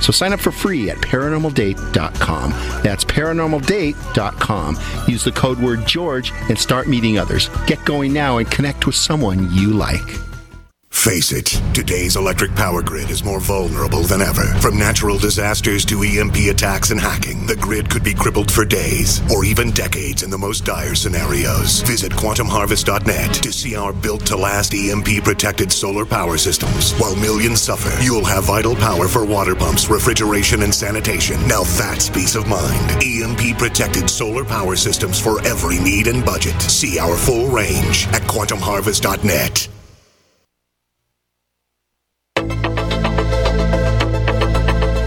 So sign up for free at paranormaldate.com. That's paranormaldate.com. Use the code word George and start meeting others. Get going now and connect with someone you like. Face it, today's electric power grid is more vulnerable than ever. From natural disasters to EMP attacks and hacking, the grid could be crippled for days or even decades in the most dire scenarios. Visit quantumharvest.net to see our built to last EMP protected solar power systems. While millions suffer, you'll have vital power for water pumps, refrigeration, and sanitation. Now that's peace of mind. EMP protected solar power systems for every need and budget. See our full range at quantumharvest.net.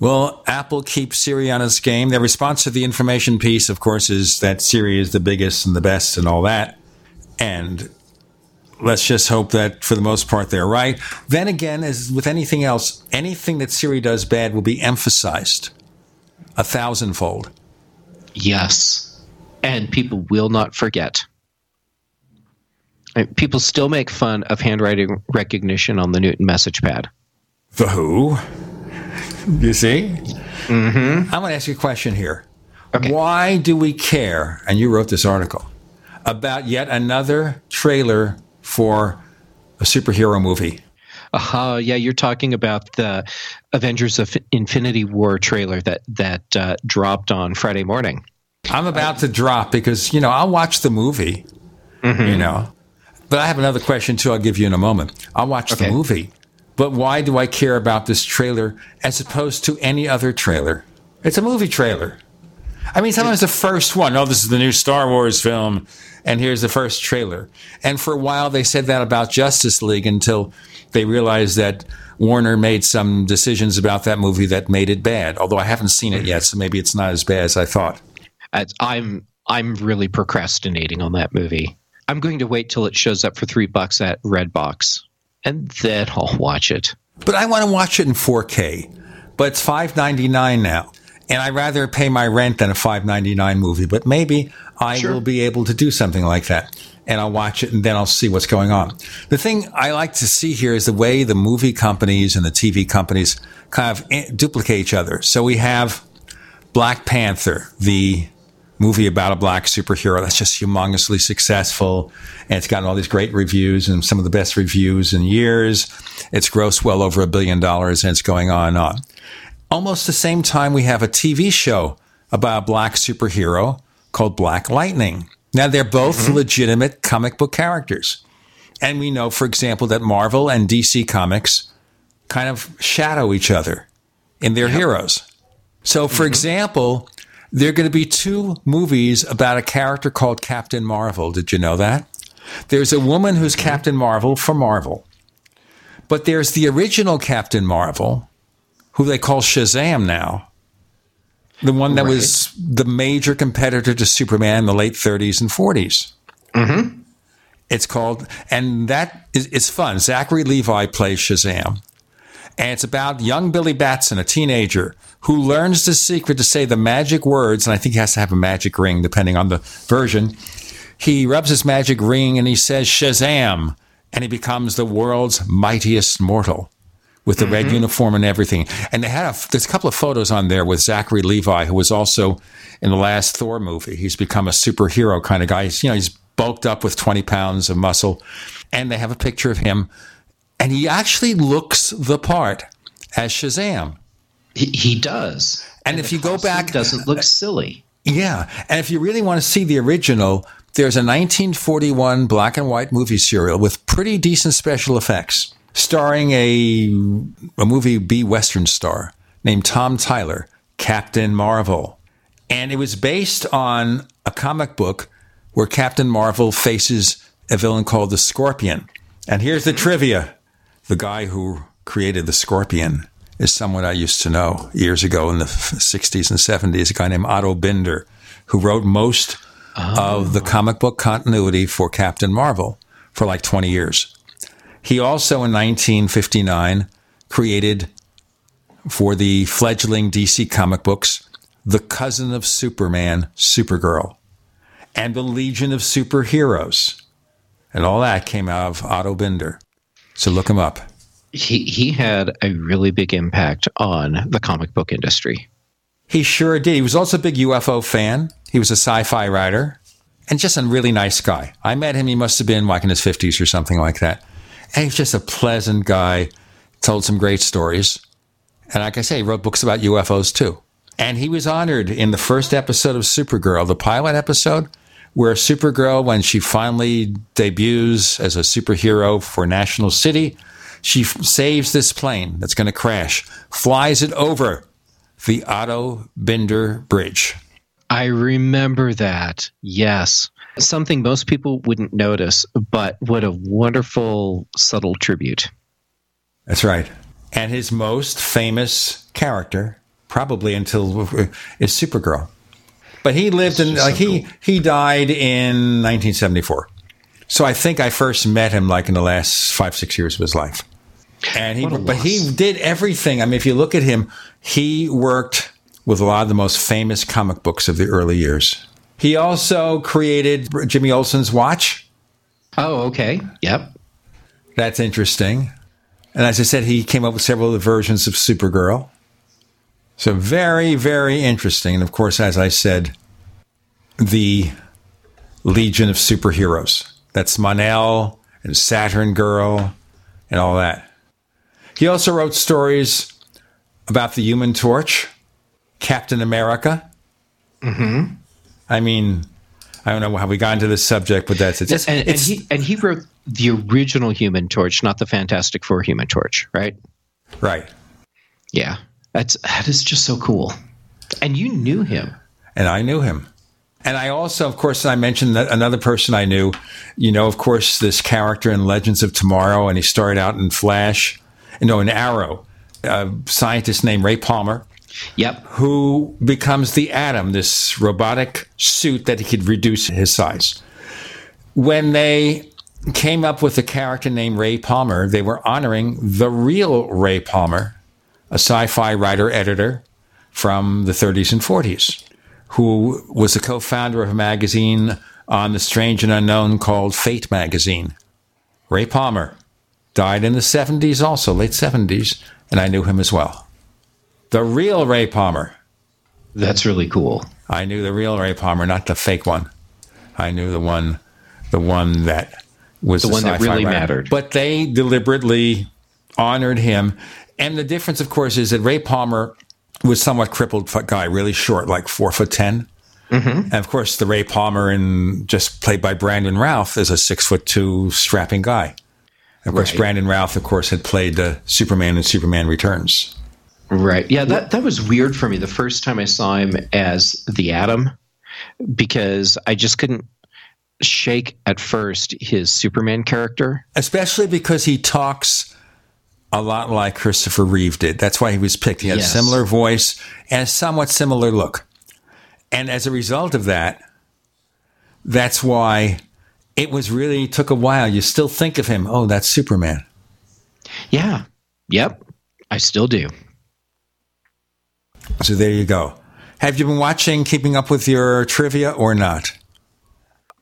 Well, Apple keeps Siri on its game. Their response to the information piece, of course, is that Siri is the biggest and the best and all that. And let's just hope that for the most part they're right. Then again, as with anything else, anything that Siri does bad will be emphasized a thousandfold. Yes. And people will not forget. People still make fun of handwriting recognition on the Newton MessagePad. The who? You see? Mm-hmm. I'm going to ask you a question here. Okay. Why do we care? And you wrote this article about yet another trailer for a superhero movie. Uh, yeah, you're talking about the Avengers of Infinity War trailer that that uh, dropped on Friday morning. I'm about to drop because you know I'll watch the movie, mm-hmm. you know, But I have another question too. I'll give you in a moment. I'll watch Okay. the movie, but why do I care about this trailer as opposed to any other trailer? It's a movie trailer. I mean, sometimes the first one, oh, this is the new Star Wars film, and here's the first trailer. And for a while, they said that about Justice League until they realized that Warner made some decisions about that movie that made it bad. Although I haven't seen it yet, so maybe it's not as bad as I thought. I'm I'm really procrastinating on that movie. I'm going to wait till it shows up for three bucks at Redbox, and then I'll watch it. But I want to watch it in 4K. But it's 5.99 now, and I'd rather pay my rent than a 5.99 movie. But maybe I will be able to do something like that, and I'll watch it, and then I'll see what's going on. The thing I like to see here is the way the movie companies and the TV companies kind of eh, duplicate each other. So we have Black Panther, the movie about a black superhero that's just humongously successful. And it's gotten all these great reviews and some of the best reviews in years. It's grossed well over a billion dollars and it's going on and on. Almost the same time, we have a TV show about a black superhero called Black Lightning. Now, they're both mm-hmm. legitimate comic book characters. And we know, for example, that Marvel and DC Comics kind of shadow each other in their heroes. So, for mm-hmm. example, there are going to be two movies about a character called Captain Marvel. Did you know that? There's a woman who's Captain Marvel for Marvel. But there's the original Captain Marvel, who they call Shazam now. The one that was the major competitor to Superman in the late 30s and 40s. Mm-hmm. It's called, and that is it's fun. Zachary Levi plays Shazam. And it's about young Billy Batson, a teenager, who learns the secret to say the magic words. And I think he has to have a magic ring, depending on the version. He rubs his magic ring and he says Shazam, and he becomes the world's mightiest mortal with the red mm-hmm. uniform and everything. And they had a, there's a couple of photos on there with Zachary Levi, who was also in the last Thor movie. He's become a superhero kind of guy. He's, you know, he's bulked up with 20 pounds of muscle. And they have a picture of him, and he actually looks the part as Shazam. He, he does. And, if you go back, doesn't look silly. Yeah, and if you really want to see the original, there's a 1941 black and white movie serial with pretty decent special effects, starring a a movie B Western star named Tom Tyler, Captain Marvel, and it was based on a comic book where Captain Marvel faces a villain called the Scorpion. And here's the trivia: the guy who created the Scorpion is someone I used to know years ago in the 60s and 70s, a guy named Otto Binder, who wrote most of the oh. comic book continuity for Captain Marvel for like 20 years. He also, in 1959, created for the fledgling DC comic books the cousin of Superman, Supergirl, and the Legion of Superheroes. And all that came out of Otto Binder. So look him up. He he had a really big impact on the comic book industry. He sure did. He was also a big UFO fan. He was a sci fi writer and just a really nice guy. I met him, he must have been like in his 50s or something like that. And he's just a pleasant guy, told some great stories. And like I say, he wrote books about UFOs too. And he was honored in the first episode of Supergirl, the pilot episode, where Supergirl, when she finally debuts as a superhero for National City, she f- saves this plane that's going to crash, flies it over the Otto Binder Bridge. I remember that. Yes. Something most people wouldn't notice, but what a wonderful, subtle tribute. That's right. And his most famous character, probably until uh, is Supergirl. But he lived in like he he died in 1974. So I think I first met him like in the last five six years of his life. And he but he did everything. I mean, if you look at him, he worked with a lot of the most famous comic books of the early years. He also created Jimmy Olsen's watch. Oh, okay. Yep. That's interesting. And as I said, he came up with several of the versions of Supergirl. So very, very interesting. And of course, as I said, the Legion of Superheroes. That's Mon-El and Saturn Girl and all that. He also wrote stories about the Human Torch, Captain America. Mm-hmm. I mean, I don't know how we got into this subject, but that's it. It's, and, and he and he wrote the original Human Torch, not the Fantastic Four Human Torch, right? Right. Yeah, that's that is just so cool. And you knew him. And I knew him. And I also, of course, I mentioned that another person I knew, you know, of course, this character in Legends of Tomorrow, and he started out in Flash, no, an Arrow, a scientist named Ray Palmer. Yep. Who becomes the Atom, this robotic suit that he could reduce his size. When they came up with a character named Ray Palmer, they were honoring the real Ray Palmer, a sci fi writer editor from the 30s and 40s, who was a co founder of a magazine on the strange and unknown called Fate magazine. Ray Palmer died in the 70s, also, late 70s, and I knew him as well. The real Ray Palmer. That's really cool. I knew the real Ray Palmer, not the fake one. I knew the one, the one that was the one that really writer. mattered. But they deliberately honored him. And the difference, of course, is that Ray Palmer was somewhat crippled guy, really short, like four foot 10 Mm-hmm. And of course, the Ray Palmer, in just played by Brandon Routh, is a six foot two strapping guy. Of course, Right. Brandon Routh, of course, had played uh, Superman in Superman Returns. Right. Yeah, that that was weird for me the first time I saw him as the Atom because I just couldn't shake at first his Superman character. especially because he talks a lot like Christopher Reeve did. That's why he was picked. He had Yes. a similar voice and a somewhat similar look. And as a result of that, that's why it was really took a while. You still think of him, oh, that's Superman. Yeah. Yep. I still do. So there you go. Have you been watching Keeping Up with Your Trivia or not?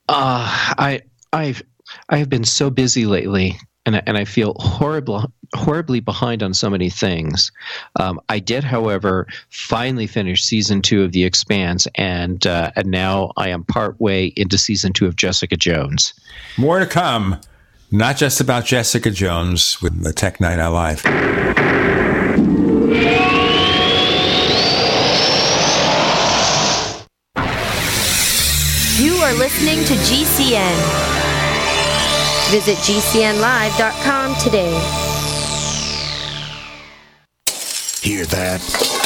Uh, I I've I have been so busy lately, and I, and I feel horrible horribly behind on so many things. Um, I did, however, finally finish season two of The Expanse, and uh, and now I am partway into season two of Jessica Jones. More to come. Not just about Jessica Jones with the Tech Night Owl Live. You are listening to GCN. Visit GCNlive.com today. Hear that?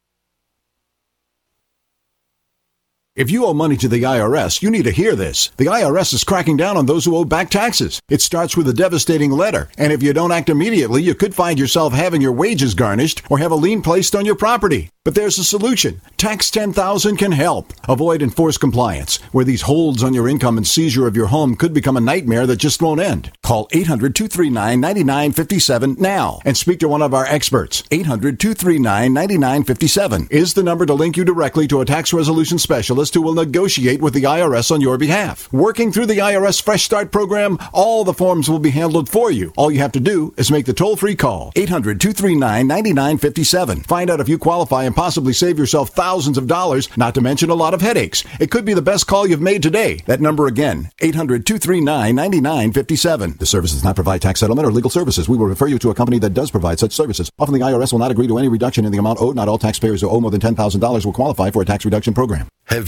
If you owe money to the IRS, you need to hear this. The IRS is cracking down on those who owe back taxes. It starts with a devastating letter, and if you don't act immediately, you could find yourself having your wages garnished or have a lien placed on your property. But there's a solution. Tax 10,000 can help. Avoid enforced compliance, where these holds on your income and seizure of your home could become a nightmare that just won't end. Call 800 239 9957 now and speak to one of our experts. 800 239 9957 is the number to link you directly to a tax resolution specialist who will negotiate with the IRS on your behalf. Working through the IRS Fresh Start program, all the forms will be handled for you. All you have to do is make the toll free call 800 239 9957. Find out if you qualify and possibly save yourself thousands of dollars, not to mention a lot of headaches. It could be the best call you've made today. That number again 800 239 9957. The service does not provide tax settlement or legal services. We will refer you to a company that does provide such services. Often the IRS will not agree to any reduction in the amount owed. Not all taxpayers who owe more than $10,000 will qualify for a tax reduction program. Have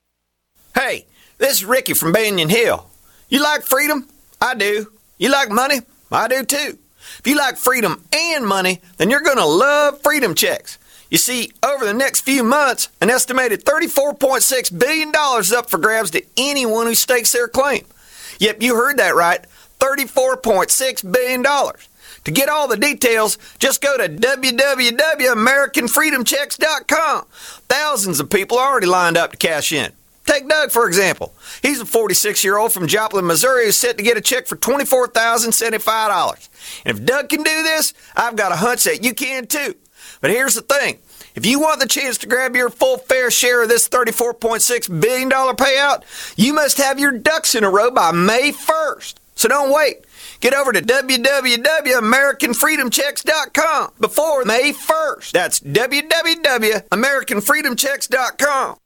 Hey, this is Ricky from Banyan Hill. You like freedom? I do. You like money? I do too. If you like freedom and money, then you're going to love Freedom Checks. You see, over the next few months, an estimated $34.6 billion is up for grabs to anyone who stakes their claim. Yep, you heard that right $34.6 billion. To get all the details, just go to www.americanfreedomchecks.com. Thousands of people are already lined up to cash in. Take Doug, for example. He's a 46 year old from Joplin, Missouri, who's set to get a check for $24,075. And if Doug can do this, I've got a hunch that you can too. But here's the thing if you want the chance to grab your full fair share of this $34.6 billion payout, you must have your ducks in a row by May 1st. So don't wait. Get over to www.americanfreedomchecks.com before May 1st. That's www.americanfreedomchecks.com.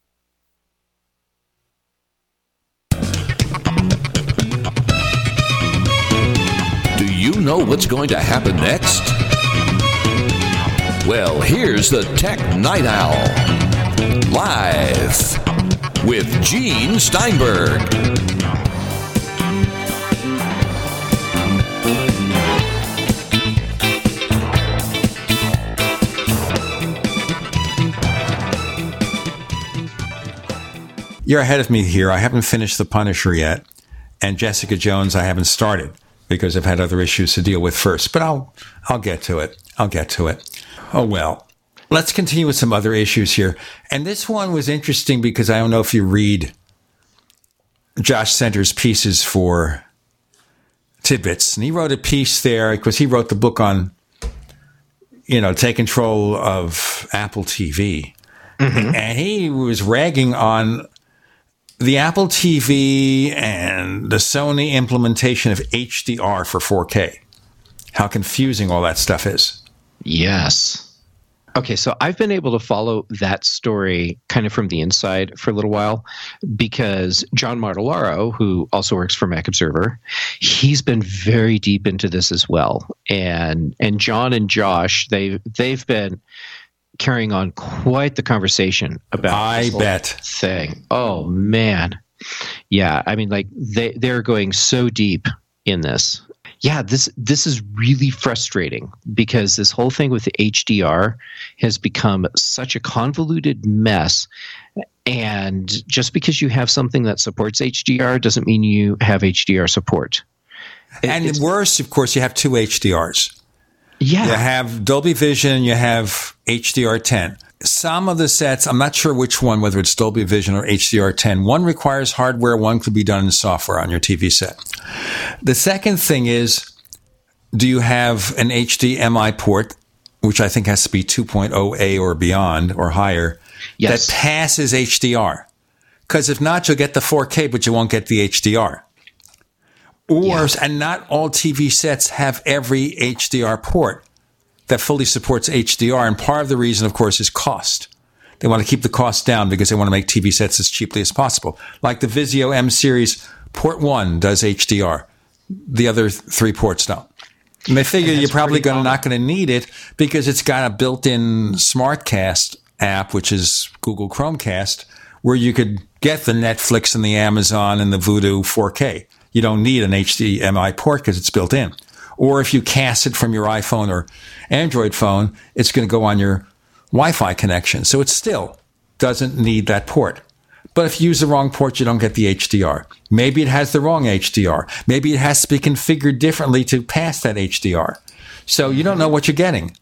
know what's going to happen next? Well, here's the Tech Night Owl. Live with Gene Steinberg. You're ahead of me here. I haven't finished The Punisher yet, and Jessica Jones I haven't started because I've had other issues to deal with first. But I'll I'll get to it. I'll get to it. Oh well. Let's continue with some other issues here. And this one was interesting because I don't know if you read Josh Centers' pieces for TidBITS. And he wrote a piece there because he wrote the book on, you know, take control of Apple TV. Mm-hmm. And he was ragging on the Apple TV and the Sony implementation of HDR for 4K. How confusing all that stuff is. Yes. Okay, so I've been able to follow that story kind of from the inside for a little while because John Martellaro, who also works for Mac Observer, he's been very deep into this as well. And and John and Josh, they they've been carrying on quite the conversation about I bet. thing. Oh man. Yeah, I mean like they they're going so deep in this. Yeah, this this is really frustrating because this whole thing with the HDR has become such a convoluted mess and just because you have something that supports HDR doesn't mean you have HDR support. and worse, of course, you have two HDRs. Yeah. You have Dolby Vision, you have HDR10. Some of the sets, I'm not sure which one, whether it's Dolby Vision or HDR10, one requires hardware, one could be done in software on your TV set. The second thing is, do you have an HDMI port, which I think has to be 2.0A or beyond or higher, Yes. that passes HDR? Because if not, you'll get the 4K, but you won't get the HDR. Or, and not all TV sets have every HDR port that fully supports HDR. And part of the reason, of course, is cost. They want to keep the cost down because they want to make TV sets as cheaply as possible. Like the Vizio M series, port one does HDR. The other three ports don't. And they figure you're probably going to not going to need it because it's got a built-in SmartCast app, which is Google Chromecast, where you could get the Netflix and the Amazon and the Vudu 4K. You don't need an HDMI port because it's built in. Or if you cast it from your iPhone or Android phone, it's going to go on your Wi-Fi connection. So it still doesn't need that port. But if you use the wrong port, you don't get the HDR. Maybe it has the wrong HDR. Maybe it has to be configured differently to pass that HDR. So you don't know what you're getting.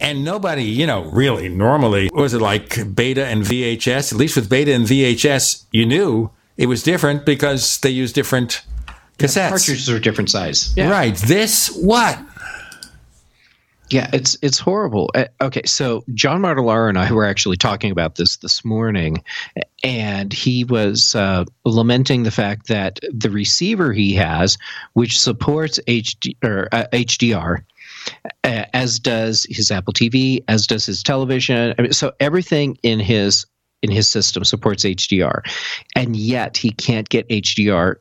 And nobody, you know, really normally was it like beta and VHS? At least with beta and VHS, you knew it was different because they use different cassettes. Yeah, cartridges are different size. Yeah. Right. This what? Yeah, it's it's horrible. Uh, okay, so John Martellaro and I were actually talking about this this morning, and he was uh, lamenting the fact that the receiver he has, which supports HD or uh, HDR, uh, as does his Apple TV, as does his television. I mean, so everything in his in his system supports HDR, and yet he can't get HDR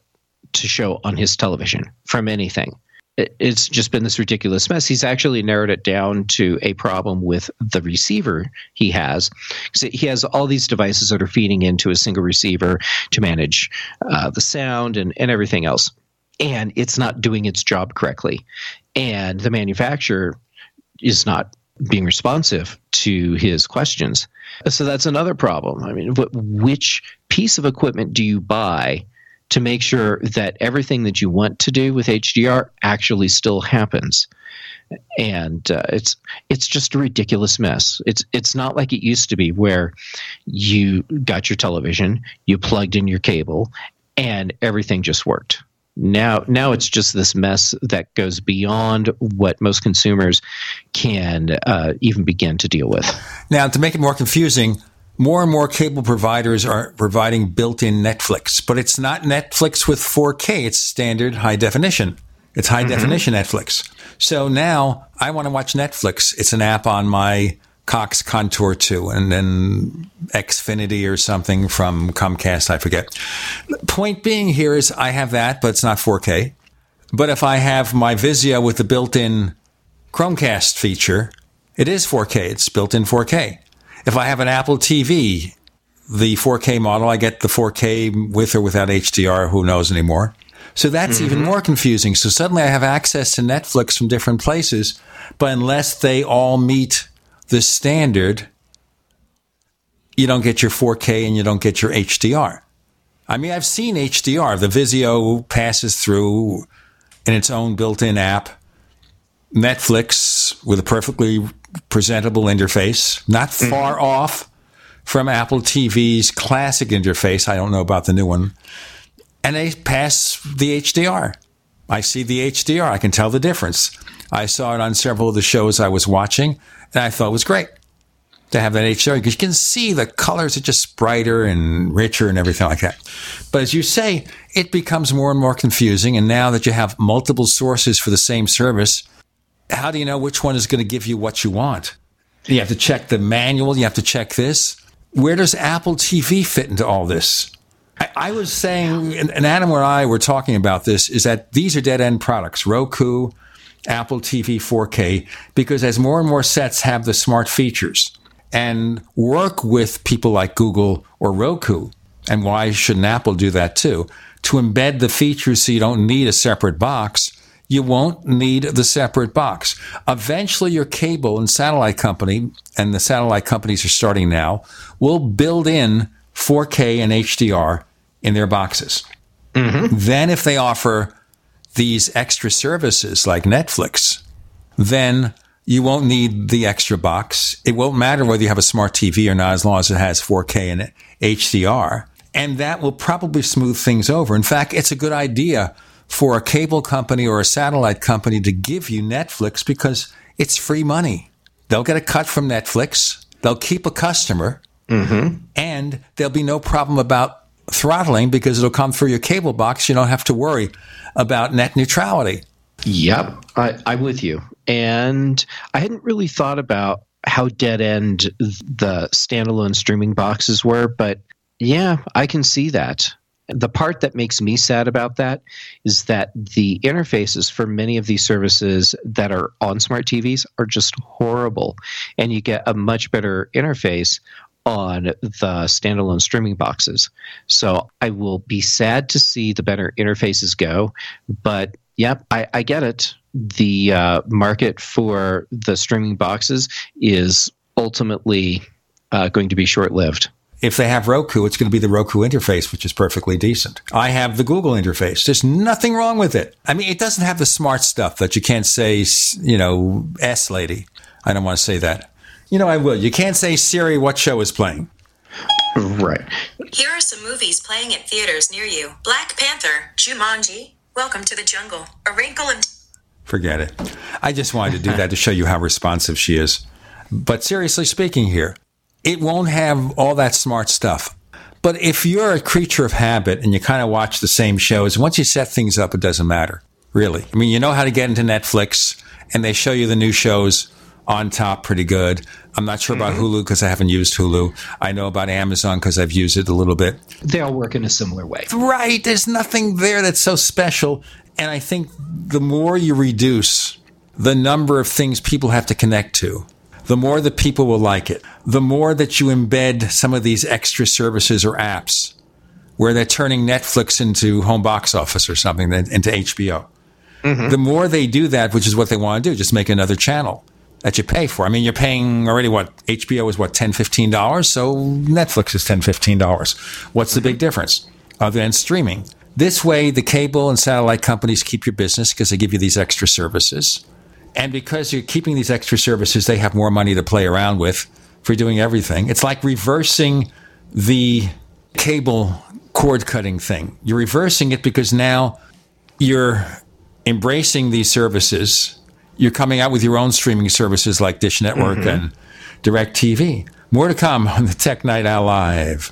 to show on his television from anything it's just been this ridiculous mess. He's actually narrowed it down to a problem with the receiver he has. He has all these devices that are feeding into a single receiver to manage uh, the sound and, and everything else. And it's not doing its job correctly. And the manufacturer is not being responsive to his questions. So that's another problem. I mean, which piece of equipment do you buy to make sure that everything that you want to do with HDR actually still happens. And uh, it's it's just a ridiculous mess. It's it's not like it used to be where you got your television, you plugged in your cable, and everything just worked. Now now it's just this mess that goes beyond what most consumers can uh, even begin to deal with. Now to make it more confusing, more and more cable providers are providing built-in Netflix, but it's not Netflix with 4K. It's standard high definition. It's high mm-hmm. definition Netflix. So now I want to watch Netflix. It's an app on my Cox Contour 2 and then Xfinity or something from Comcast, I forget. Point being here is I have that, but it's not 4K. But if I have my Vizio with the built-in Chromecast feature, it is 4K. It's built in 4K. If I have an Apple TV, the 4K model, I get the 4K with or without HDR, who knows anymore. So that's mm-hmm. even more confusing. So suddenly I have access to Netflix from different places, but unless they all meet the standard, you don't get your 4K and you don't get your HDR. I mean, I've seen HDR. The Vizio passes through in its own built in app. Netflix with a perfectly presentable interface, not mm-hmm. far mm-hmm. off from Apple TV's classic interface. I don't know about the new one. And they pass the HDR. I see the HDR. I can tell the difference. I saw it on several of the shows I was watching, and I thought it was great to have that HDR because you can see the colors are just brighter and richer and everything like that. But as you say, it becomes more and more confusing. And now that you have multiple sources for the same service, how do you know which one is going to give you what you want? You have to check the manual. You have to check this. Where does Apple TV fit into all this? I, I was saying, and Adam and I were talking about this, is that these are dead end products. Roku, Apple TV 4K, because as more and more sets have the smart features and work with people like Google or Roku, and why shouldn't Apple do that too? To embed the features so you don't need a separate box you won't need the separate box. Eventually, your cable and satellite company, and the satellite companies are starting now, will build in 4K and HDR in their boxes. Mm-hmm. Then, if they offer these extra services like Netflix, then you won't need the extra box. It won't matter whether you have a smart TV or not, as long as it has 4K and HDR. And that will probably smooth things over. In fact, it's a good idea for a cable company or a satellite company to give you Netflix because it's free money. They'll get a cut from Netflix, they'll keep a customer, mm-hmm. and there'll be no problem about throttling because it'll come through your cable box. You don't have to worry about net neutrality. Yep, I, I'm with you. And I hadn't really thought about how dead end the standalone streaming boxes were, but yeah, I can see that the part that makes me sad about that is that the interfaces for many of these services that are on smart TVs are just horrible. And you get a much better interface on the standalone streaming boxes. So I will be sad to see the better interfaces go. But yep, I, I get it. The uh, market for the streaming boxes is ultimately uh, going to be short lived. If they have Roku, it's going to be the Roku interface, which is perfectly decent. I have the Google interface. There's nothing wrong with it. I mean, it doesn't have the smart stuff that you can't say, you know, S lady. I don't want to say that. You know, I will. You can't say Siri what show is playing. Right. Here are some movies playing at theaters near you Black Panther, Jumanji, Welcome to the Jungle, A Wrinkle in. Forget it. I just wanted to do that to show you how responsive she is. But seriously speaking, here, it won't have all that smart stuff. But if you're a creature of habit and you kind of watch the same shows, once you set things up, it doesn't matter, really. I mean, you know how to get into Netflix, and they show you the new shows on top pretty good. I'm not sure about mm-hmm. Hulu because I haven't used Hulu. I know about Amazon because I've used it a little bit. They all work in a similar way. Right. There's nothing there that's so special. And I think the more you reduce the number of things people have to connect to, the more the people will like it. The more that you embed some of these extra services or apps where they're turning Netflix into home box office or something, into HBO. Mm-hmm. The more they do that, which is what they want to do, just make another channel that you pay for. I mean, you're paying already what HBO is what 10 15 dollars, so Netflix is 10 15 dollars. What's the big mm-hmm. difference other than streaming? This way, the cable and satellite companies keep your business because they give you these extra services. And because you're keeping these extra services, they have more money to play around with for doing everything. It's like reversing the cable cord cutting thing. You're reversing it because now you're embracing these services. You're coming out with your own streaming services like Dish Network Mhm. and Direct TV. More to come on the Tech Night Owl Live.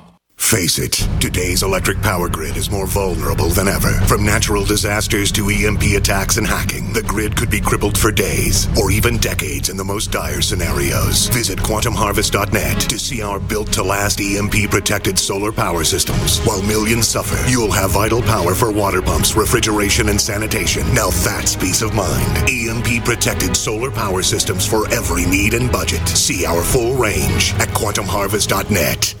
Face it, today's electric power grid is more vulnerable than ever. From natural disasters to EMP attacks and hacking, the grid could be crippled for days or even decades in the most dire scenarios. Visit quantumharvest.net to see our built to last EMP protected solar power systems. While millions suffer, you'll have vital power for water pumps, refrigeration, and sanitation. Now that's peace of mind. EMP protected solar power systems for every need and budget. See our full range at quantumharvest.net.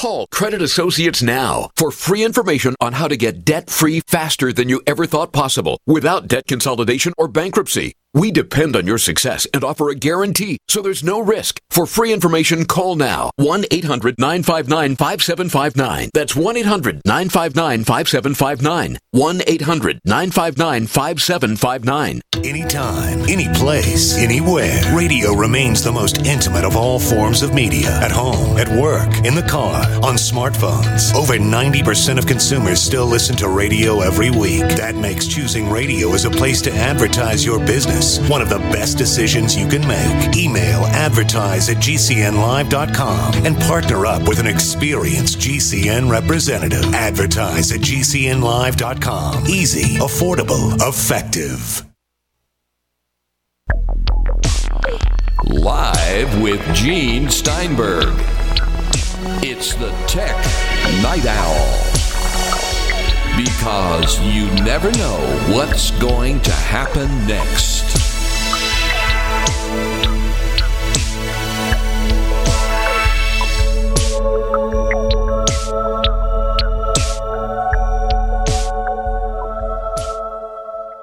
Call Credit Associates now for free information on how to get debt free faster than you ever thought possible without debt consolidation or bankruptcy. We depend on your success and offer a guarantee, so there's no risk. For free information, call now 1 800 959 5759. That's 1 800 959 5759. 1 800 959 5759. Anytime, any place, anywhere. Radio remains the most intimate of all forms of media. At home, at work, in the car, on smartphones. Over 90% of consumers still listen to radio every week. That makes choosing radio as a place to advertise your business one of the best decisions you can make. Email advertise at gcnlive.com and partner up with an experienced GCN representative. Advertise at gcnlive.com. Easy, affordable, effective. Live with Gene Steinberg. It's the Tech Night Owl. Because you never know what's going to happen next.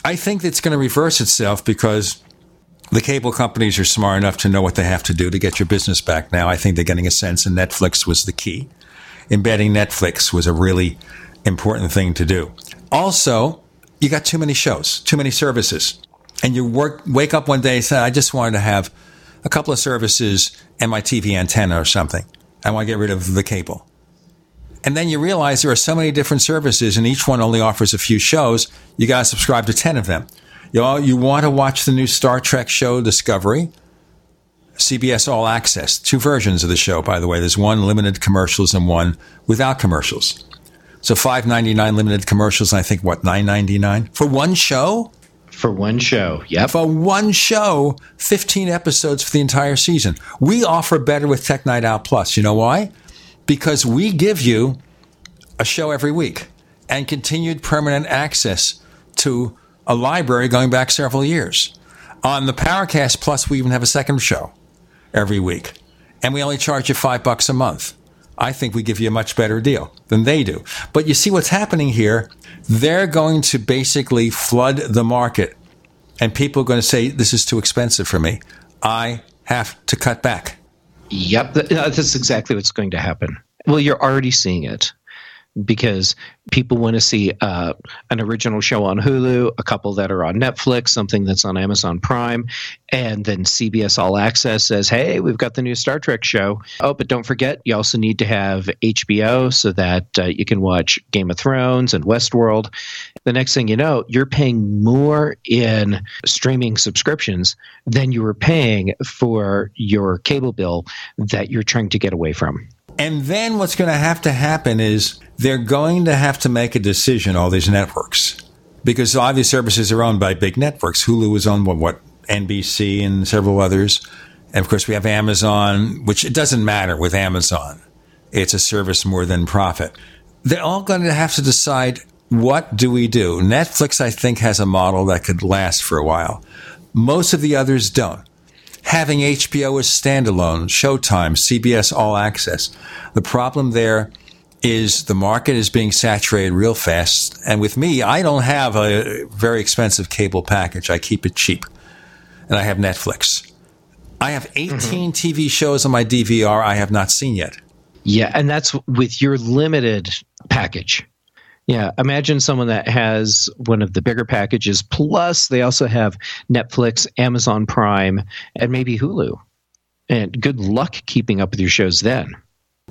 I think it's going to reverse itself because the cable companies are smart enough to know what they have to do to get your business back now. I think they're getting a sense, and Netflix was the key. Embedding Netflix was a really important thing to do. Also, you got too many shows, too many services. And you work, wake up one day and say, I just wanted to have a couple of services and my TV antenna or something. I want to get rid of the cable. And then you realize there are so many different services and each one only offers a few shows. You got to subscribe to 10 of them. You, know, you want to watch the new Star Trek show Discovery? CBS All Access, two versions of the show, by the way. There's one limited commercials and one without commercials. So five ninety nine limited commercials, and I think what nine ninety nine for one show. For one show, yeah. For one show, fifteen episodes for the entire season. We offer better with Tech Night Owl Plus. You know why? Because we give you a show every week and continued permanent access to a library going back several years. On the Paracast Plus, we even have a second show every week, and we only charge you five bucks a month. I think we give you a much better deal than they do. But you see what's happening here? They're going to basically flood the market, and people are going to say, This is too expensive for me. I have to cut back. Yep, that's exactly what's going to happen. Well, you're already seeing it because people want to see uh, an original show on Hulu, a couple that are on Netflix, something that's on Amazon Prime, and then CBS All Access says, "Hey, we've got the new Star Trek show." Oh, but don't forget, you also need to have HBO so that uh, you can watch Game of Thrones and Westworld. The next thing you know, you're paying more in streaming subscriptions than you were paying for your cable bill that you're trying to get away from. And then what's going to have to happen is they're going to have to make a decision, all these networks, because all these services are owned by big networks. Hulu is owned by what, NBC and several others. And of course, we have Amazon, which it doesn't matter with Amazon. It's a service more than profit. They're all going to have to decide what do we do? Netflix, I think, has a model that could last for a while. Most of the others don't having HBO as standalone, Showtime, CBS All Access. The problem there is the market is being saturated real fast. And with me, I don't have a very expensive cable package. I keep it cheap. And I have Netflix. I have 18 mm-hmm. TV shows on my DVR I have not seen yet. Yeah, and that's with your limited package. Yeah, imagine someone that has one of the bigger packages, plus they also have Netflix, Amazon Prime, and maybe Hulu. And good luck keeping up with your shows then.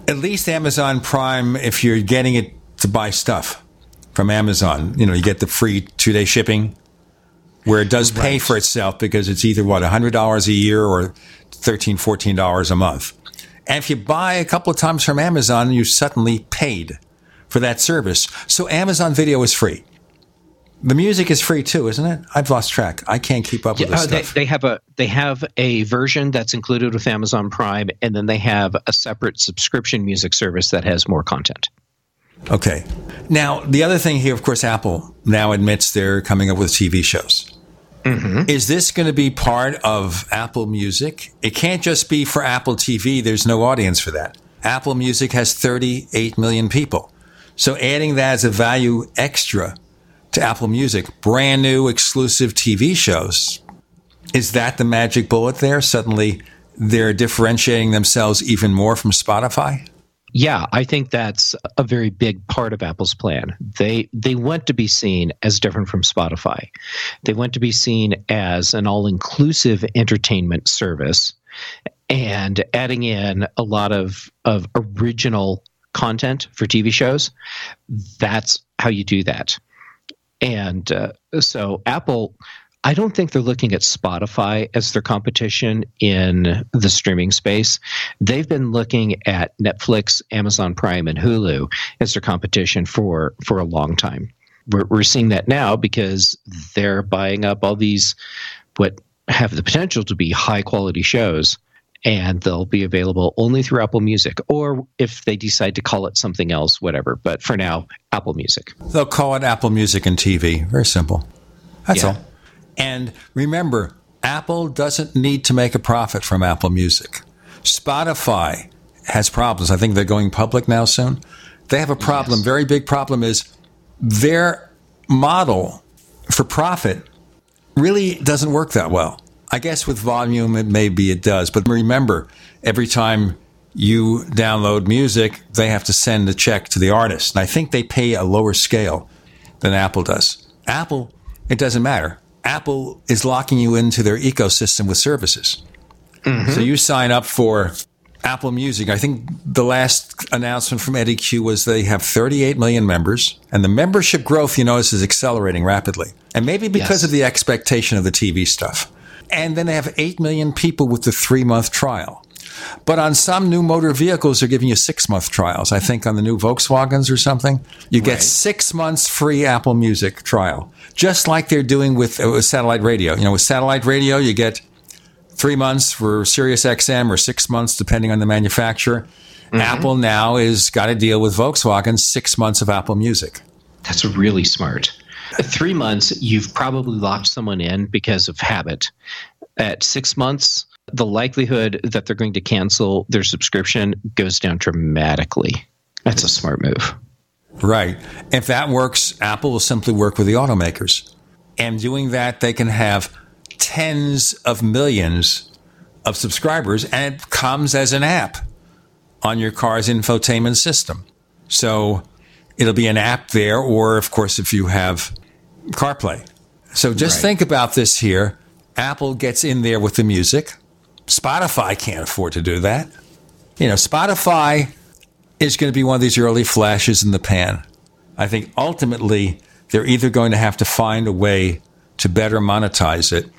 At least Amazon Prime, if you're getting it to buy stuff from Amazon, you know, you get the free two day shipping where it does pay right. for itself because it's either what, $100 a year or $13, $14 a month. And if you buy a couple of times from Amazon, you suddenly paid for that service. So Amazon Video is free. The music is free too, isn't it? I've lost track. I can't keep up with Yeah, this uh, stuff. they have a they have a version that's included with Amazon Prime, and then they have a separate subscription music service that has more content. Okay. Now, the other thing here, of course, Apple now admits they're coming up with TV shows. Is this going to be part of Apple Music? It can't just be for Apple TV. There's no audience for that. Apple Music has 38 million people. So adding that as a value extra to Apple Music, brand new exclusive TV shows, is that the magic bullet there? Suddenly they're differentiating themselves even more from Spotify? Yeah, I think that's a very big part of Apple's plan. They they want to be seen as different from Spotify. They want to be seen as an all-inclusive entertainment service and adding in a lot of of original content for TV shows. That's how you do that. And uh, so Apple I don't think they're looking at Spotify as their competition in the streaming space. They've been looking at Netflix, Amazon Prime, and Hulu as their competition for for a long time. We're, we're seeing that now because they're buying up all these what have the potential to be high quality shows and they'll be available only through Apple Music or if they decide to call it something else whatever but for now Apple Music They'll call it Apple Music and TV. Very simple. That's Yeah. all. And remember, Apple doesn't need to make a profit from Apple Music. Spotify has problems. I think they're going public now soon. They have a problem. Very big problem is their model for profit really doesn't work that well. I guess with volume, it maybe it does. But remember, every time you download music, they have to send a check to the artist. And I think they pay a lower scale than Apple does. Apple, it doesn't matter. Apple is locking you into their ecosystem with services. Mm-hmm. So you sign up for Apple Music. I think the last announcement from Eddy Cue was they have 38 million members, and the membership growth, you notice, is accelerating rapidly. And maybe because Yes. of the expectation of the TV stuff. And then they have 8 million people with the three month trial. But on some new motor vehicles, they're giving you six month trials. I think on the new Volkswagens or something, you get six months free Apple Music trial, just like they're doing with, uh, with satellite radio. You know, with satellite radio, you get three months for Sirius XM or six months, depending on the manufacturer. Apple now is got to deal with Volkswagen six months of Apple Music. That's really smart. Three months, you've probably locked someone in because of habit. At six months, the likelihood that they're going to cancel their subscription goes down dramatically. That's a smart move. Right. If that works, Apple will simply work with the automakers. And doing that, they can have tens of millions of subscribers, and it comes as an app on your car's infotainment system. So it'll be an app there, or of course, if you have CarPlay. So just think about this here. Apple gets in there with the music. Spotify can't afford to do that. You know, Spotify is going to be one of these early flashes in the pan. I think ultimately they're either going to have to find a way to better monetize it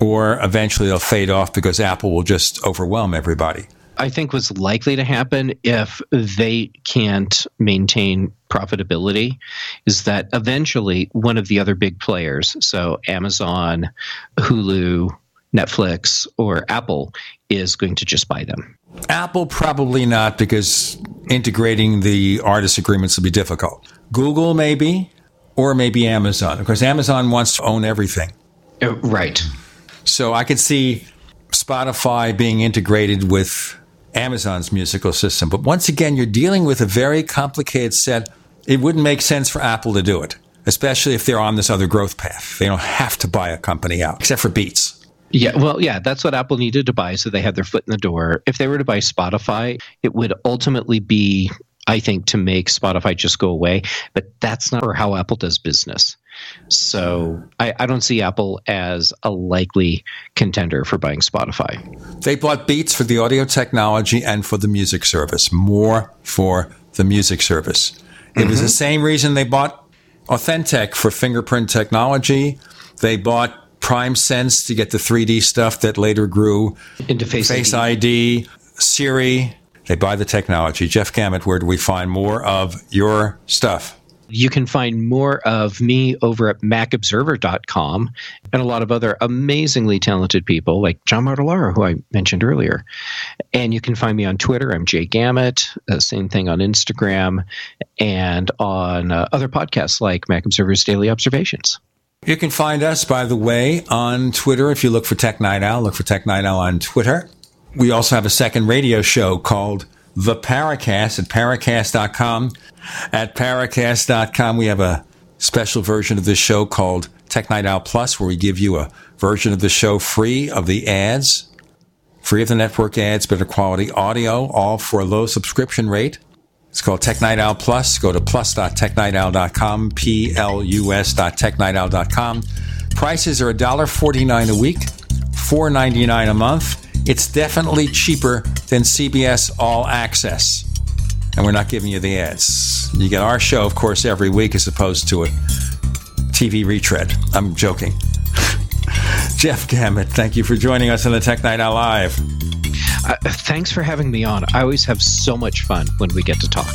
or eventually they'll fade off because Apple will just overwhelm everybody. I think what's likely to happen if they can't maintain profitability is that eventually one of the other big players, so Amazon, Hulu, Netflix, or Apple, is going to just buy them. Apple probably not because integrating the artist agreements will be difficult. Google maybe, or maybe Amazon. Of course, Amazon wants to own everything. Uh, right. So I could see Spotify being integrated with Amazon's musical system. But once again, you're dealing with a very complicated set. It wouldn't make sense for Apple to do it, especially if they're on this other growth path. They don't have to buy a company out, except for Beats. Yeah, well, yeah, that's what Apple needed to buy so they had their foot in the door. If they were to buy Spotify, it would ultimately be, I think, to make Spotify just go away. But that's not how Apple does business. So I, I don't see Apple as a likely contender for buying Spotify. They bought Beats for the audio technology and for the music service, more for the music service. It was the mm-hmm. same reason they bought AuthenTec for fingerprint technology. They bought PrimeSense to get the 3D stuff that later grew into Face, ID. Siri. They buy the technology. Jeff Gamet, where do we find more of your stuff? You can find more of me over at macobserver.com and a lot of other amazingly talented people like John Martellaro, who I mentioned earlier. And you can find me on Twitter. I'm Jay Gamet. Uh, same thing on Instagram and on uh, other podcasts like Mac Observer's Daily Observations. You can find us, by the way, on Twitter. If you look for Tech Night Owl, look for Tech Night Owl on Twitter. We also have a second radio show called The Paracast at paracast.com. At paracast.com, we have a special version of this show called Tech Night Owl Plus, where we give you a version of the show free of the ads, free of the network ads, better quality audio, all for a low subscription rate. It's called Tech Night Owl Plus. Go to plus.technightowl.com, P-L-U-S.technightowl.com. Prices are $1.49 a week, $4.99 a month. It's definitely cheaper than CBS All Access. And we're not giving you the ads. You get our show, of course, every week as opposed to a TV retread. I'm joking. Jeff Gamet, thank you for joining us on the Tech Night Owl Live. Uh, thanks for having me on. I always have so much fun when we get to talk.